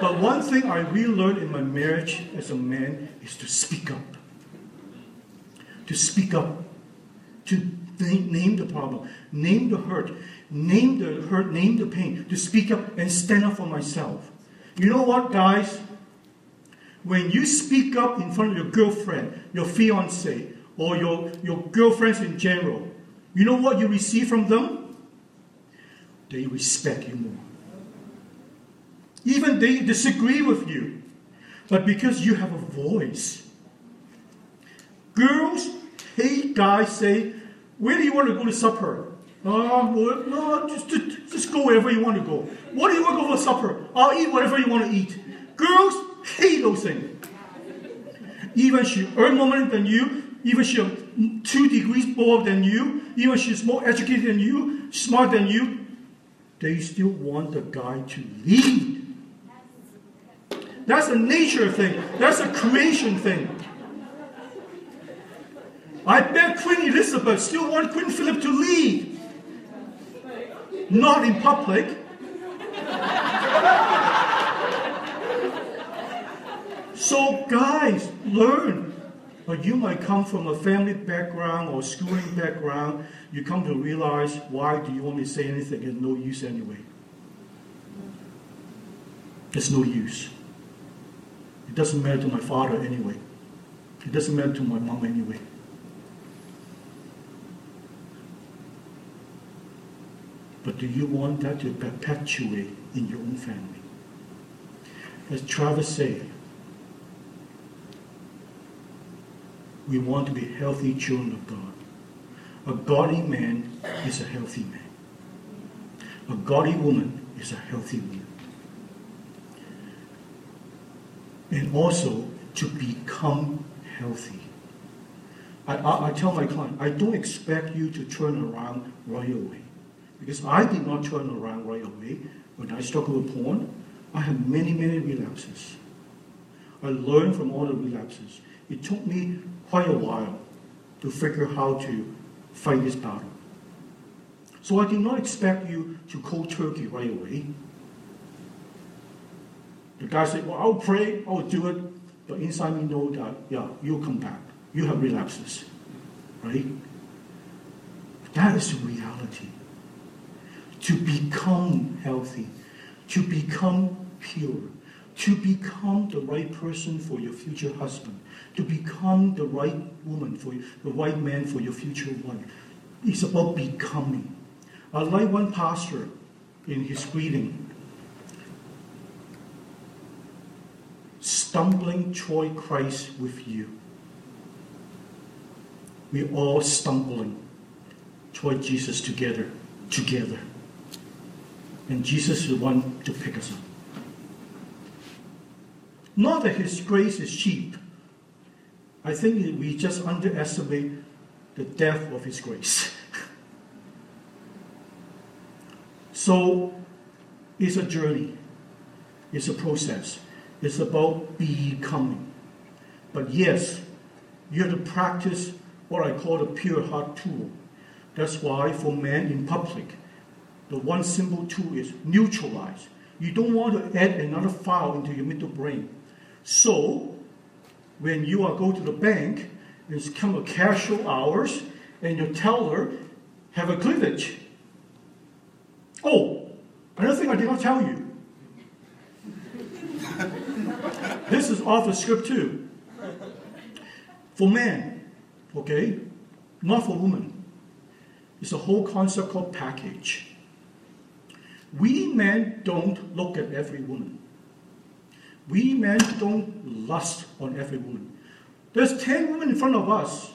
Speaker 2: But one thing I really learned in my marriage as a man is to speak up. To speak up. To name, name the problem. Name the hurt. Name the hurt. Name the pain. To speak up and stand up for myself. You know what, guys? When you speak up in front of your girlfriend, your fiance, or your, your girlfriends in general, you know what you receive from them? They respect you more. Even they disagree with you. But because you have a voice. Girls hate guys say, Where do you want to go to supper? Oh, well, no, just, just, go wherever you want to go. What do you want to go for supper? I'll eat whatever you want to eat. Girls hate those things. Even she earn more money than you, even she two degrees more than you, even she's more educated than you, smart than you, they still want the guy to lead. That's a nature thing. That's a creation thing. I bet Queen Elizabeth still want Queen Philip to lead. Not in public. so guys, learn. But you might come from a family background or schooling background. You come to realize why do you want me to say anything? It's no use anyway. It's no use. It doesn't matter to my father anyway. It doesn't matter to my mom anyway. But do you want that to perpetuate in your own family? As Travis said, we want to be healthy children of God. A godly man is a healthy man. A godly woman is a healthy woman. And also to become healthy. I, I, I tell my client, I don't expect you to turn around right away. Because I did not turn around right away. When I struggled with porn, I had many, many relapses. I learned from all the relapses. It took me quite a while to figure how to fight this battle. So I did not expect you to cold turkey right away. The guy said, Well, I'll pray, I'll do it, but inside me know that, yeah, you'll come back. You have relapses. Right? That is the reality to become healthy, to become pure, to become the right person for your future husband, to become the right woman for you, the right man for your future wife. It's about becoming. I like one pastor in his greeting. Stumbling toward Christ with you. We're all stumbling toward Jesus together, together. And Jesus is the one to pick us up. Not that his grace is cheap. I think we just underestimate the depth of his grace. [laughs] so it's a journey, it's a process, it's about becoming. But yes, you have to practice what I call the pure heart tool. That's why for men in public, the one simple tool is neutralize. You don't want to add another file into your middle brain. So, when you are go to the bank, it's come a casual hours, and your teller have a cleavage. Oh, another thing I did not tell you. [laughs] this is off the script too. For men, okay, not for women. It's a whole concept called package. We men don't look at every woman. We men don't lust on every woman. There's 10 women in front of us.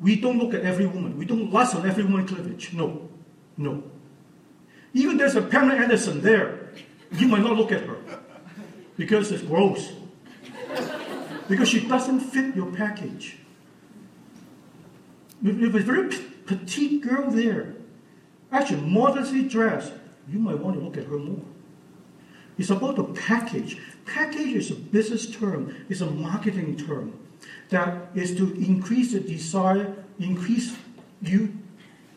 Speaker 2: We don't look at every woman. We don't lust on every woman cleavage. No. No. Even there's a Pamela Anderson there. You might not look at her because it's gross. Because she doesn't fit your package. If a very petite girl there, actually modestly dressed, you might want to look at her more. It's about the package. Package is a business term, it's a marketing term that is to increase the desire, increase you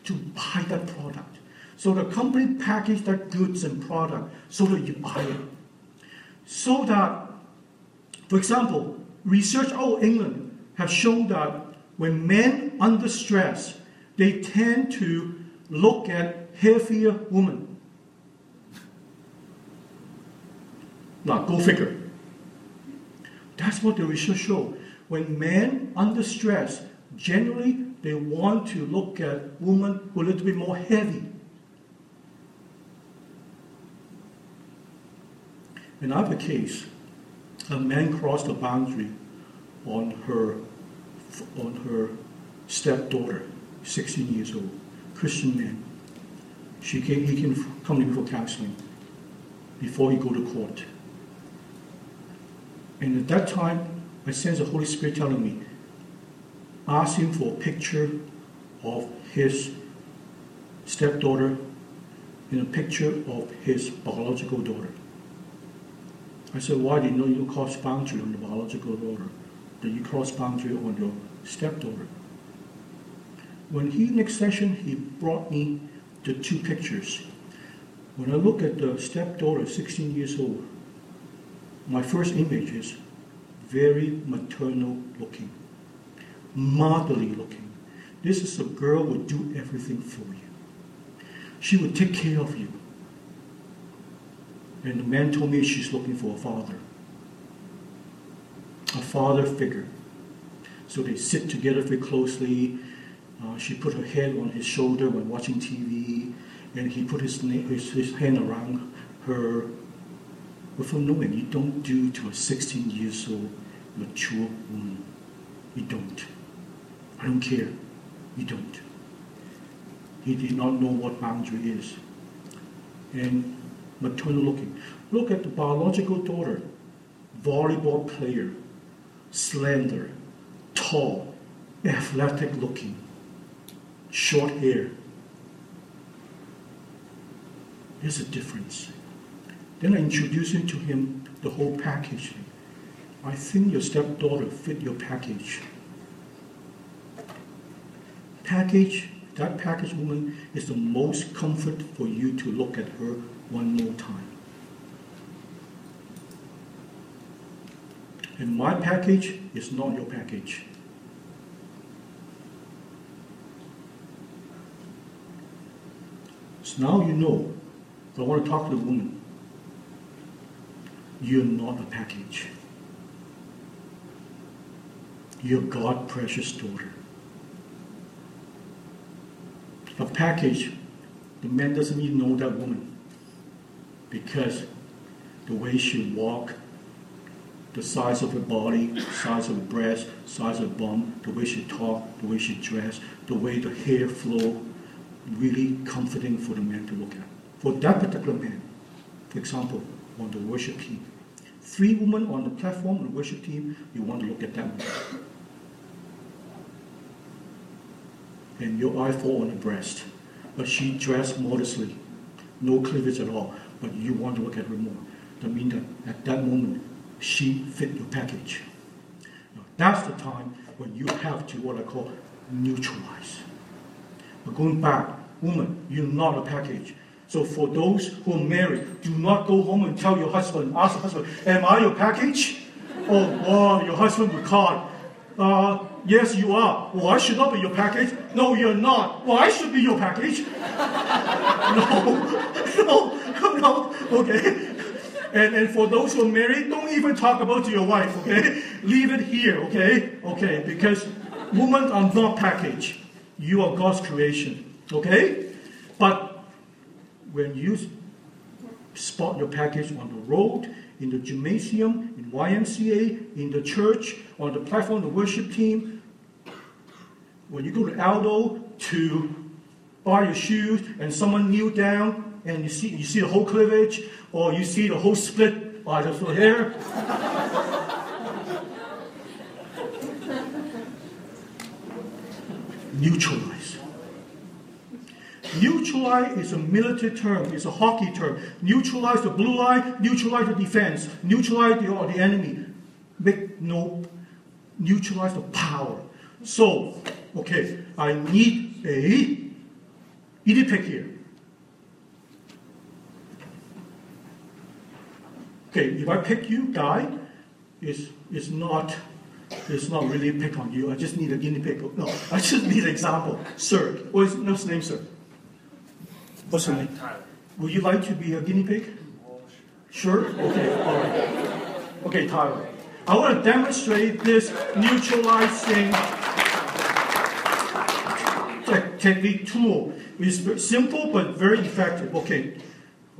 Speaker 2: to buy that product. So the company package that goods and product so that you buy it. So that, for example, research out of England have shown that when men under stress, they tend to look at healthier women Now, go figure. That's what the research show. When men under stress, generally they want to look at women who are a little bit more heavy. In other case, a man crossed the boundary on her on her stepdaughter, 16 years old, Christian man. She came, he can come in for counseling before he go to court. And at that time, I sense the Holy Spirit telling me, asked him for a picture of his stepdaughter and a picture of his biological daughter. I said, why do you know you cross boundary on the biological daughter? That you cross boundary on your stepdaughter? When he next session he brought me the two pictures. When I look at the stepdaughter, 16 years old, my first image is very maternal looking, motherly looking. This is a girl who would do everything for you. She would take care of you. And the man told me she's looking for a father, a father figure. So they sit together very closely. Uh, she put her head on his shoulder when watching TV, and he put his, his, his hand around her. Without knowing, you don't do to a 16 years old mature woman. You don't. I don't care. You don't. He did not know what boundary is. And maternal looking. Look at the biological daughter, volleyball player, slender, tall, athletic looking, short hair. There's a difference. Then I introduced to him the whole package. I think your stepdaughter fit your package. Package, that package woman is the most comfort for you to look at her one more time. And my package is not your package. So now you know. I want to talk to the woman. You're not a package. You're God precious daughter. A package, the man doesn't even know that woman because the way she walk, the size of her body, size of her breast, size of her bum, the way she talk, the way she dress, the way the hair flow, really comforting for the man to look at. For that particular man, for example, on the worship team, three women on the platform on the worship team, you want to look at them. And your eye fall on the breast. But she dressed modestly, no cleavage at all but you want to look at her more. That means that at that moment, she fit your package. Now, that's the time when you have to what I call neutralize. But going back, woman, you're not a package. So for those who are married, do not go home and tell your husband, ask your husband, am I your package? Or, oh, your husband will call, uh, yes, you are. Well, I should not be your package. No, you're not. Well, I should be your package. [laughs] no, [laughs] no, [laughs] no, okay? And, and for those who are married, don't even talk about your wife, okay? Leave it here, okay? Okay, because women are not package. You are God's creation, okay? But when you spot your package on the road, in the gymnasium, YMCA, in the church, on the platform, the worship team, when you go to Aldo to buy your shoes and someone kneel down and you see, you see the whole cleavage, or you see the whole split by the hair. [laughs] Neutralize. Neutralize is a military term, it's a hockey term. Neutralize the blue line, neutralize the defense, neutralize the, the enemy. Make no, neutralize the power. So, okay, I need a pick here. Okay, if I pick you, guy, it's, it's not it's not really pick on you. I just need a guinea pig. No, I just need an example. Sir, what's what's name, sir? What's your name?
Speaker 1: Tyler.
Speaker 2: Would you like to be a guinea pig? Sure? Okay, all right. Okay, Tyler. I want to demonstrate this neutralizing technique tool. It's simple but very effective. Okay,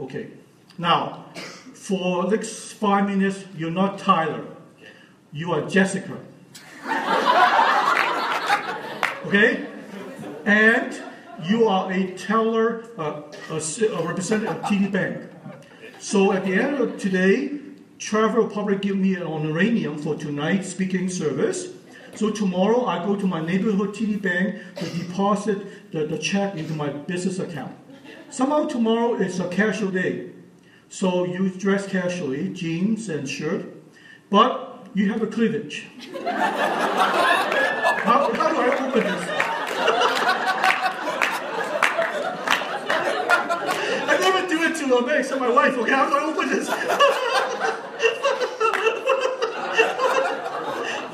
Speaker 2: okay. Now, for the next five minutes, you're not Tyler. You are Jessica. [laughs] okay? And you are a teller, uh, a, a representative of TD Bank. So at the end of today, Trevor will probably give me an honorarium for tonight's speaking service. So tomorrow I go to my neighborhood TD bank to deposit the, the check into my business account. Somehow tomorrow is a casual day. So you dress casually, jeans and shirt, but you have a cleavage. [laughs] how, how do I open this? I do it to except my wife. Okay, how do I open this?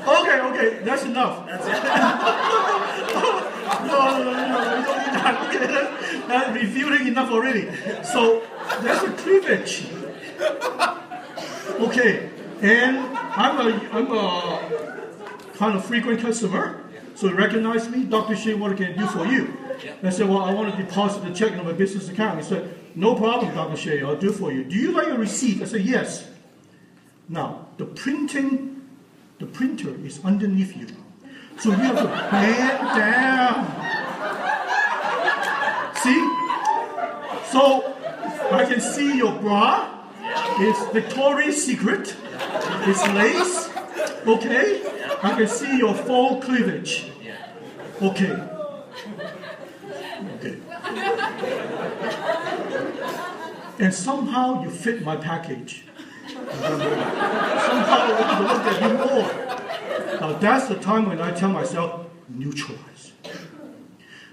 Speaker 2: okay, okay, that's enough. That's it. [laughs] no, no, no, no, don't need that. [laughs] Okay, that's, that's revealing enough already. So that's a cleavage. Okay, and I'm a, I'm a kind of frequent customer. So you recognize me, Dr. Sheh, what can I do for you? I said, well, I want to deposit the check in my business account. He said, no problem, Dr. Sheh, I'll do for you. Do you like a receipt? I said, yes. Now, the printing, the printer is underneath you. So you have to bend down. See? So I can see your bra. It's Victoria's Secret. It's lace. Okay? I can see your full cleavage. Okay. Okay. And somehow you fit my package. somehow I look at you more. Now that's the time when I tell myself, neutralize.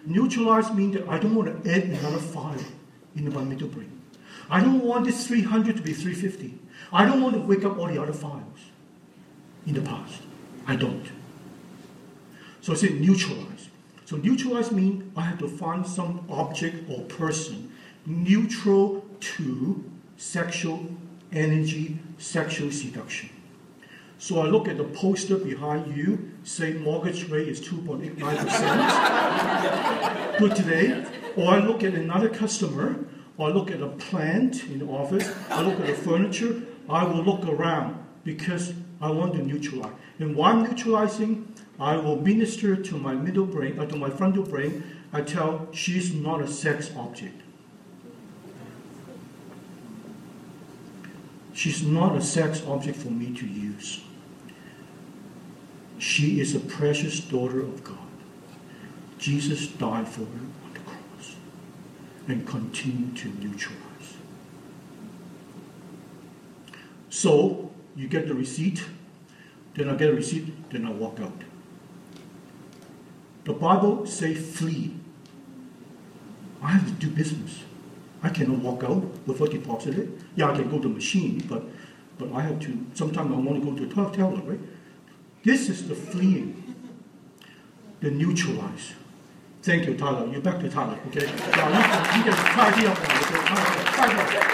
Speaker 2: Neutralize means that I don't want to add another file into my middle brain. I don't want this 300 to be 350. I don't want to wake up all the other files in the past. I don't. So I say neutralize. So neutralize means I have to find some object or person neutral to sexual energy, sexual seduction. So I look at the poster behind you, say mortgage rate is 2.89%. Good today. Or I look at another customer, or I look at a plant in the office, I look at the furniture, I will look around because I want to neutralize. And while I'm neutralizing, I will minister to my middle brain, or to my frontal brain. I tell she's not a sex object. She's not a sex object for me to use. She is a precious daughter of God. Jesus died for her on the cross and continued to neutralize. So you get the receipt, then I get a receipt, then I walk out. The Bible say flee. I have to do business. I cannot walk out without deposit it. Yeah, I can go to the machine, but but I have to. Sometimes I want to go to a teller, right? This is the fleeing, the neutralize. Thank you, Tyler. You're back to Tyler, okay? Yeah, you can, you can tidy up now, okay? Tidy up.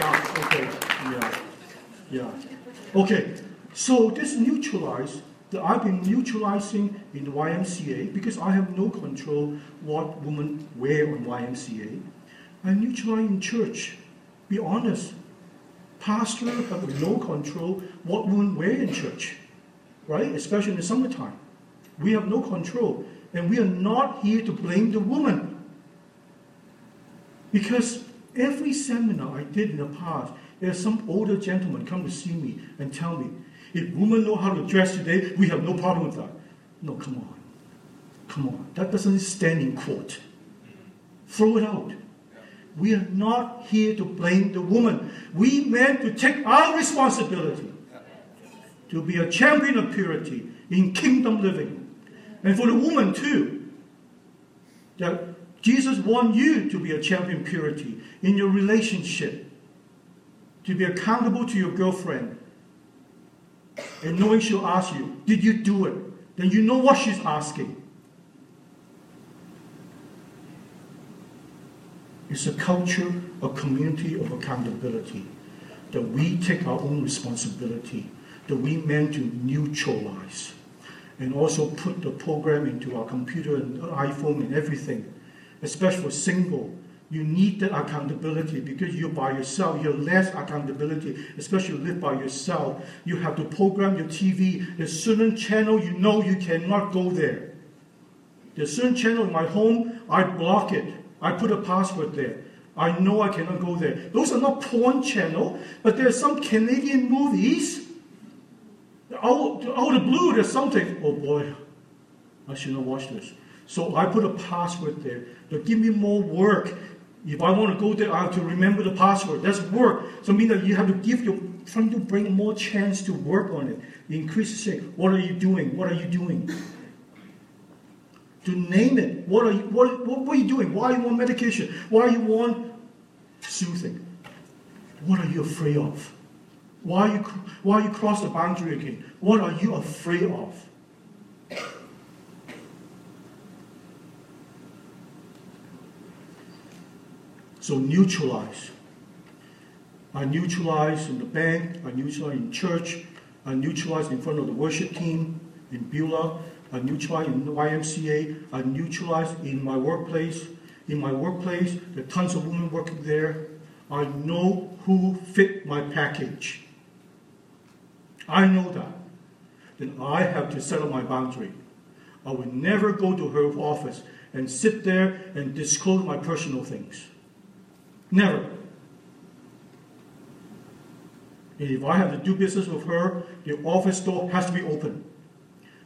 Speaker 2: Yeah, okay. Yeah. Yeah. Okay. So this neutralize that I've been neutralizing in the YMCA because I have no control what women wear on YMCA. I neutralize in church. Be honest. Pastor have no control what women wear in church, right? Especially in the summertime. We have no control. And we are not here to blame the woman. Because every seminar I did in the past, there's some older gentleman come to see me and tell me, if women know how to dress today, we have no problem with that. No, come on. Come on. That doesn't stand in court. Throw it out. We are not here to blame the woman. We men to take our responsibility to be a champion of purity in kingdom living. And for the woman too, that Jesus wants you to be a champion purity in your relationship, to be accountable to your girlfriend, and knowing she'll ask you, Did you do it? Then you know what she's asking. It's a culture, a community of accountability that we take our own responsibility, that we meant to neutralize, and also put the program into our computer and iPhone and everything, especially for single. You need that accountability because you're by yourself. You're less accountability, especially you live by yourself. You have to program your TV. There's certain channel you know you cannot go there. There's certain channel in my home, I block it. I put a password there. I know I cannot go there. Those are not porn channel, but there are some Canadian movies Out, out of blue, there's something. Oh boy, I should not watch this. So I put a password there. To give me more work. If I want to go there, I have to remember the password. That's work. So mean that you have to give your trying to bring more chance to work on it. Increase the say, what are you doing? What are you doing? To name it. What are you what, what, are you doing? Why are you on medication? Why are you on soothing? What are you afraid of? Why are you why are you cross the boundary again? What are you afraid of? So neutralize. I neutralize in the bank, I neutralize in church, I neutralize in front of the worship team in Beulah, I neutralize in the YMCA, I neutralize in my workplace. In my workplace, there are tons of women working there. I know who fit my package. I know that. Then I have to set up my boundary. I will never go to her office and sit there and disclose my personal things. Never. And if I have to do business with her, the office door has to be open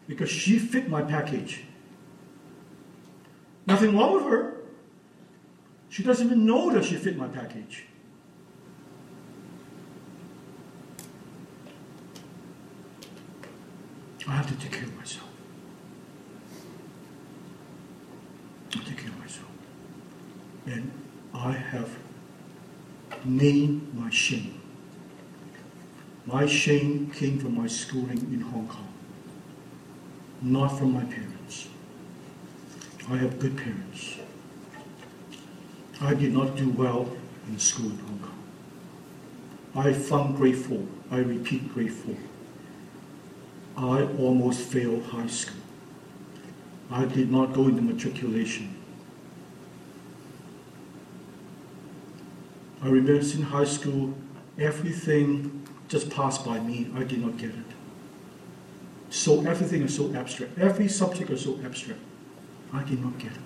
Speaker 2: because she fit my package. Nothing wrong with her. She doesn't even know that she fit my package. I have to take care of myself. I take care of myself. And I have named my shame. My shame came from my schooling in Hong Kong, not from my parents. I have good parents. I did not do well in school in Hong Kong. I found grade four. I repeat grade four. I almost failed high school. I did not go into matriculation. I remember in high school, everything just passed by me. I did not get it. So everything is so abstract. Every subject is so abstract. I did not get it.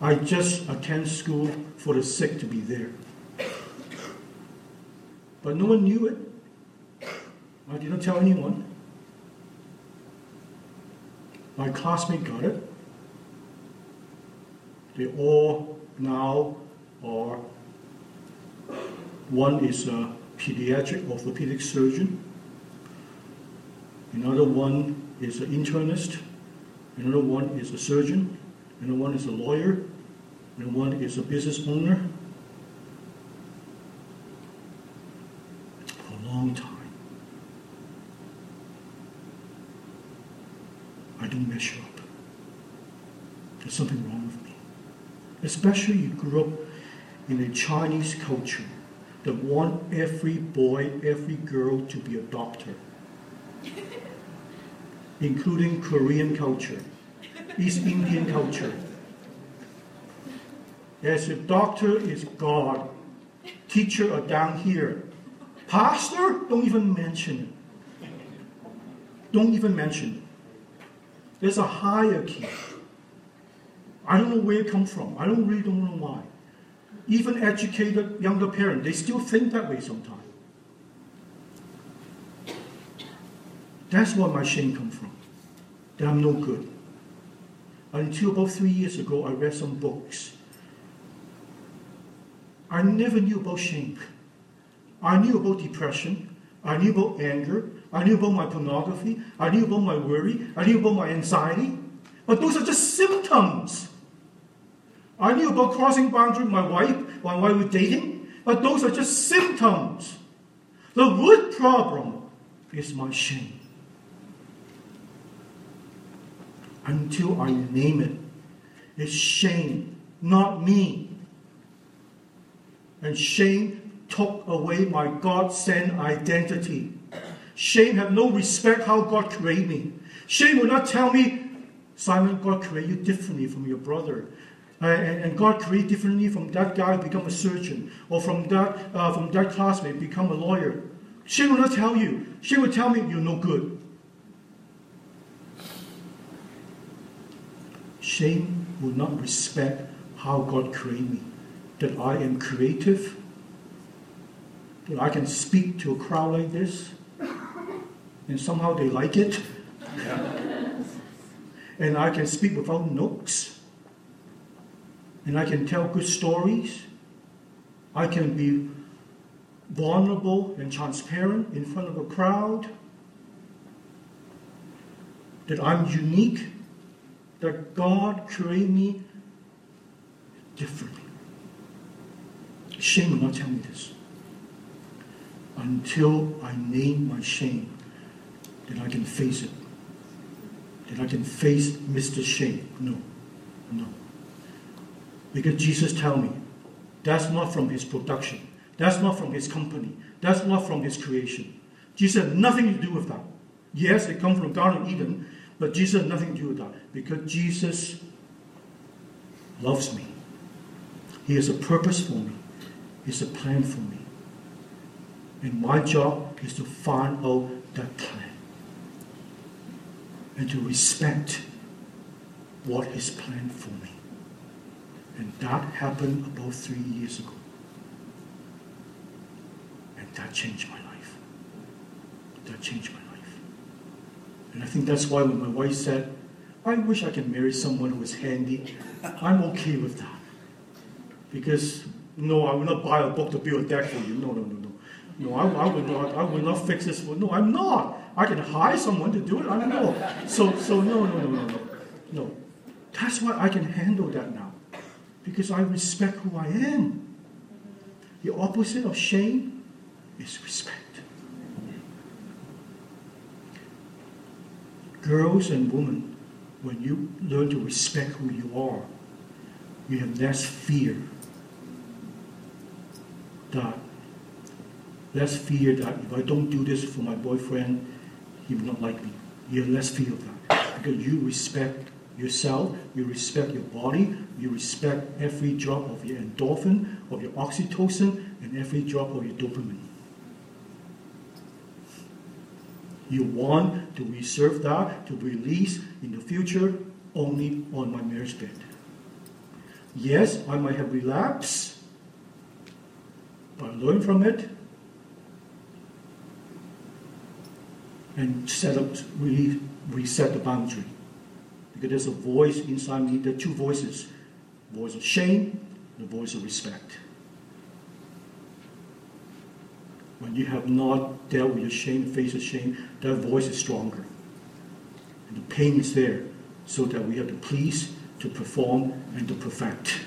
Speaker 2: I just attend school for the sake to be there. But no one knew it. I did not tell anyone. My classmate got it. They all now are, one is a pediatric orthopedic surgeon, another one is an internist, another one is a surgeon, another one is a lawyer, and one is a business owner. For a long time. I don't measure up. There's something wrong with me. Especially you grew up in a Chinese culture that want every boy, every girl to be a doctor, including Korean culture, East Indian culture. As a doctor is God, teacher are down here. Pastor, don't even mention it. Don't even mention it. There's a hierarchy. I don't know where it comes from. I don't really don't know why. Even educated younger parents, they still think that way sometimes. That's where my shame comes from. That I'm no good. Until about three years ago, I read some books. I never knew about shame. I knew about depression. I knew about anger. I knew about my pornography. I knew about my worry. I knew about my anxiety. But those are just symptoms. I knew about crossing boundary with my wife while I was dating, but those are just symptoms. The root problem is my shame. Until I name it, it's shame, not me. And shame took away my God sent identity. Shame had no respect how God created me. Shame would not tell me, Simon, God created you differently from your brother. Uh, and, and, God created differently from that guy become a surgeon, or from that uh, from that classmate become a lawyer. She will not tell you. She will tell me you're no good. Shame will not respect how God created me. That I am creative. That I can speak to a crowd like this. and somehow they like it. and I can speak without notes. And I can tell good stories. I can be vulnerable and transparent in front of a crowd. That I'm unique. That God created me differently. Shame will not tell me this. Until I name my shame, that I can face it. That I can face Mr. Shame. No, no. Because Jesus tell me, that's not from his production. That's not from his company. That's not from his creation. Jesus had nothing to do with that. Yes, it comes from Garden of Eden, but Jesus had nothing to do with that. Because Jesus loves me. He has a purpose for me. He has a plan for me. And my job is to find out that plan and to respect what His planned for me. And that happened about three years ago. And that changed my life. That changed my life. And I think that's why when my wife said, I wish I could marry someone who is handy, I'm okay with that. Because, no, I will not buy a book to build a deck for you. No, no, no, no. No, I, I will not. I will not fix this. For. No, I'm not. I can hire someone to do it. I don't know. So, so no, no, no, no, no, no. That's why I can handle that now, because I respect who I am. The opposite of shame is respect. Girls and women, when you learn to respect who you are, you have less fear that less fear that if I don't do this for my boyfriend, he will not like me. You have less fear of that because you respect yourself, you respect your body, you respect every drop of your endorphin, of your oxytocin, and every drop of your dopamine. You want to reserve that to release in the future only on my marriage bed. Yes, I might have relapsed, but I learn from it and set up, really reset the boundary. Because there's a voice inside me, there are two voices voice of shame, the voice of respect. When you have not dealt with your shame, face of shame, that voice is stronger. And the pain is there so that we have to please, to perform, and to perfect.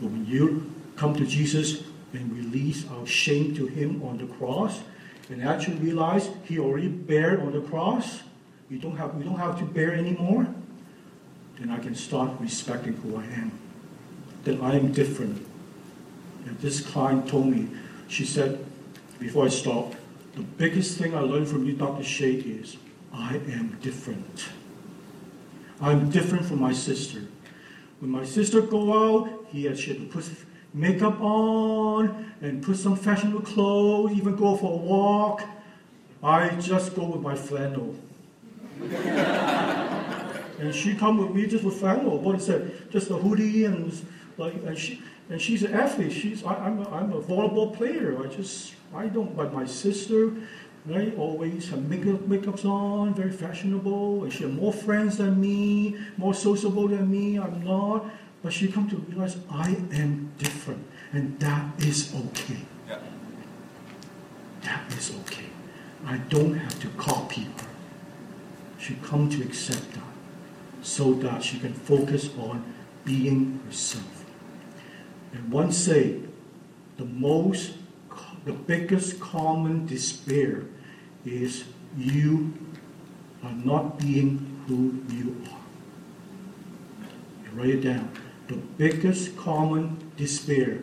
Speaker 2: But when you come to Jesus and release our shame to Him on the cross, and actually realize He already bared on the cross, we don't have, we don't have to bear anymore, then I can start respecting who I am. That I am different. And this client told me, she said, before I stopped, the biggest thing I learned from you, Dr. Sheh, is I am different. I'm different from my sister. When my sister go out, he had, she put makeup on and put some fashionable clothes, even go for a walk. I just go with my flannel. [laughs] and she come with me just with flannel. What is it? Just a hoodie and like and she and she's an athlete. She's I, am a, I'm a volleyball player. I just I don't like my sister. Right, always have makeup makeups on, very fashionable, and she has more friends than me, more sociable than me. I'm not. But she come to realize I am different, and that is okay.
Speaker 4: Yeah.
Speaker 2: That is okay. I don't have to copy her. She come to accept that, so that she can focus on being herself. And one say, the most, the biggest common despair is you are not being who you are. Write it down the biggest common despair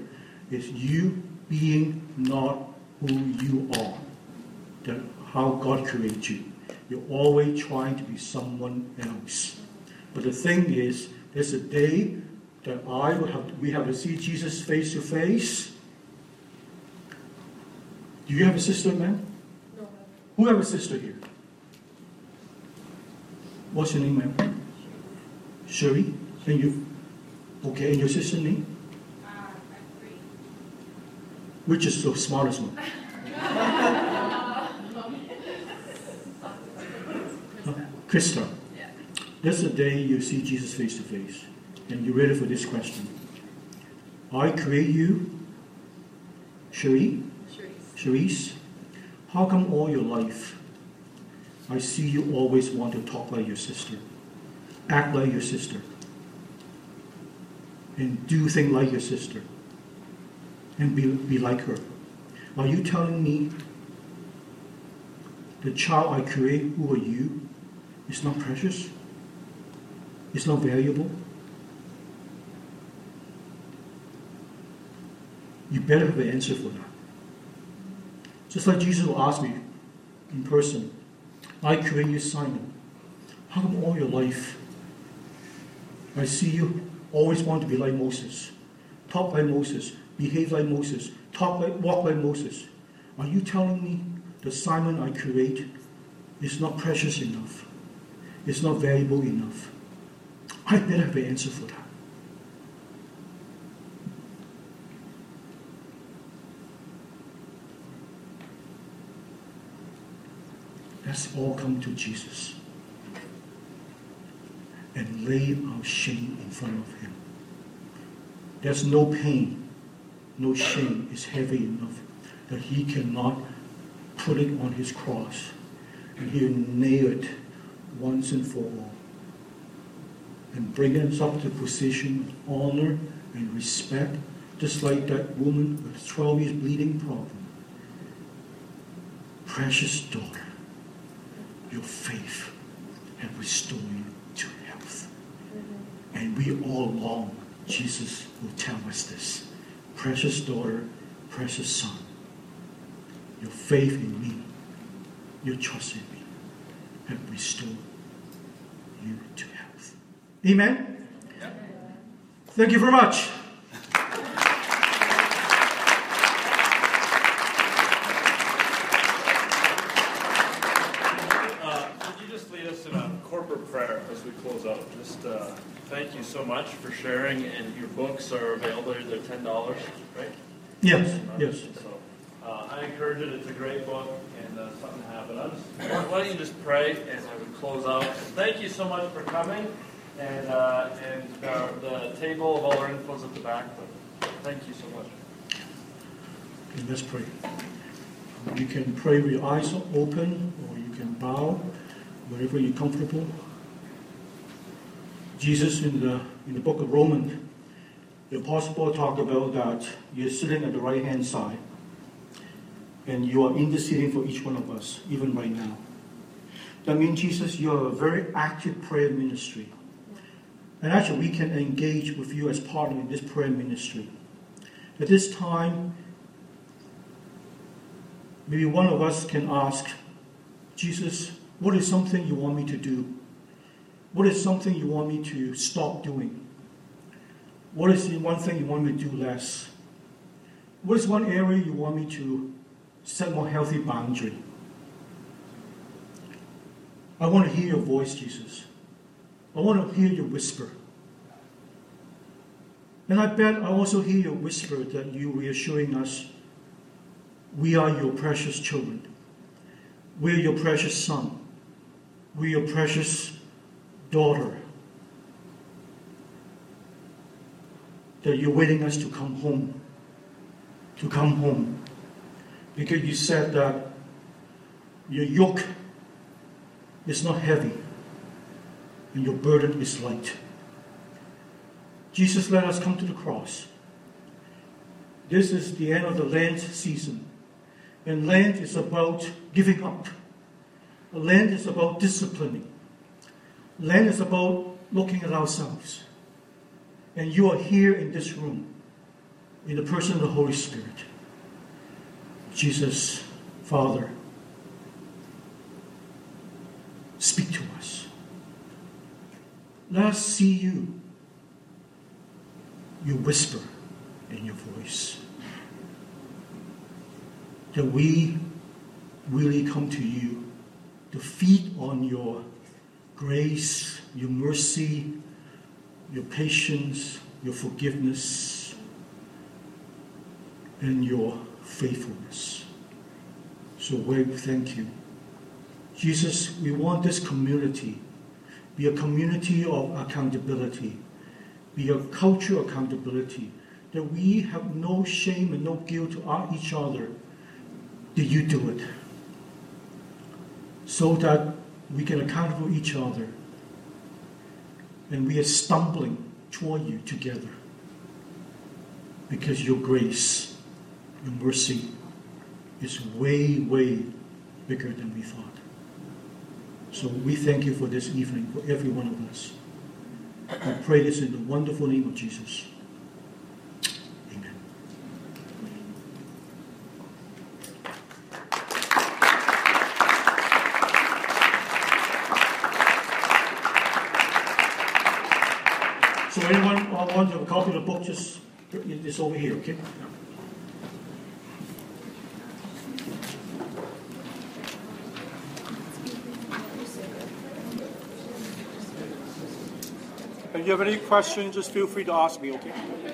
Speaker 2: is you being not who you are, that how God created you. You're always trying to be someone else. But the thing is, there's a day that I will have we have to see Jesus face to face. Do you have a sister, man?
Speaker 5: No.
Speaker 2: Who have a sister here? What's your name, ma'am? Sherry? And you? Okay, and your sister name?
Speaker 5: Uh, I'm.
Speaker 2: Which is the smartest one? [laughs] Krista, this is the day you see Jesus face to face, and you're ready for this question. I create you, Cherie, Cherise, how come all your life I see you always want to talk like your sister, act like your sister, and do things like your sister, and be, be like her? Are you telling me the child I create, who are you, is not precious? It's not valuable? You better have an answer for that. Just like Jesus will ask me in person, I create you, Simon. How come all your life I see you always want to be like Moses, talk like Moses, behave like Moses, talk like, walk like Moses? Are you telling me the Simon I create is not precious enough? It's not valuable enough? I better have an answer for that. Let's all come to Jesus and lay our shame in front of Him. There's no pain, no shame is heavy enough that He cannot put it on His cross and He'll nail it once and for all and bring us up to position of honor and respect, just like that woman with 12 years bleeding problem. Precious daughter, your faith has restored you to health. And we all long, Jesus will tell us this. Precious daughter, precious son, your faith in me, your trust in me, have restored you to health. Amen? Thank you very much.
Speaker 1: Uh, Could you just lead us in a corporate prayer as we close out? Just uh, thank you so much for sharing, and your books are available. They're ten dollars, right?
Speaker 2: Yes, yes.
Speaker 1: So uh, I encourage it. It's a great book and uh, something. But I'm just, why don't you just pray and I would close out? Thank you so much for coming, and uh, and uh, the table of all our info's at the back. But thank you so much.
Speaker 2: Okay, let's pray. You can pray with your eyes open or you can bow, wherever you're comfortable. Jesus, in the, in the book of Romans, the Apostle Paul talked about that you're sitting at the right hand side and you are interceding for each one of us, even right now. That means, Jesus, you're a very active prayer ministry. And actually, we can engage with you as partner in this prayer ministry. At this time, Maybe one of us can ask, Jesus, what is something you want me to do? What is something you want me to stop doing? What is the one thing you want me to do less? What is one area you want me to set more healthy boundary? I want to hear your voice, Jesus. I want to hear your whisper. And I bet I also hear your whisper that you reassuring us we are your precious children. We're your precious son. We're your precious daughter. That you're waiting us to come home. To come home. Because you said that your yoke is not heavy and your burden is light. Jesus let us come to the cross. This is the end of the Lent season. And Lent is about giving up. Lent is about disciplining. Lent is about looking at ourselves. And you are here in this room in the person of the Holy Spirit. Jesus, Father, speak to us. Let us see you. You whisper in your voice that we really come to you to feed on your grace, your mercy, your patience, your forgiveness, and your faithfulness. So we thank you. Jesus, we want this community be a community of accountability, be a culture of accountability, that we have no shame and no guilt to each other, did you do it? So that we can account for each other and we are stumbling toward you together because your grace, your mercy is way, way bigger than we thought. So we thank you for this evening, for every one of us. I pray this in the wonderful name of Jesus. Amen. So anyone uh, want a copy of the book, just, this over here, okay?
Speaker 4: If you have any questions, just feel free to ask me, okay?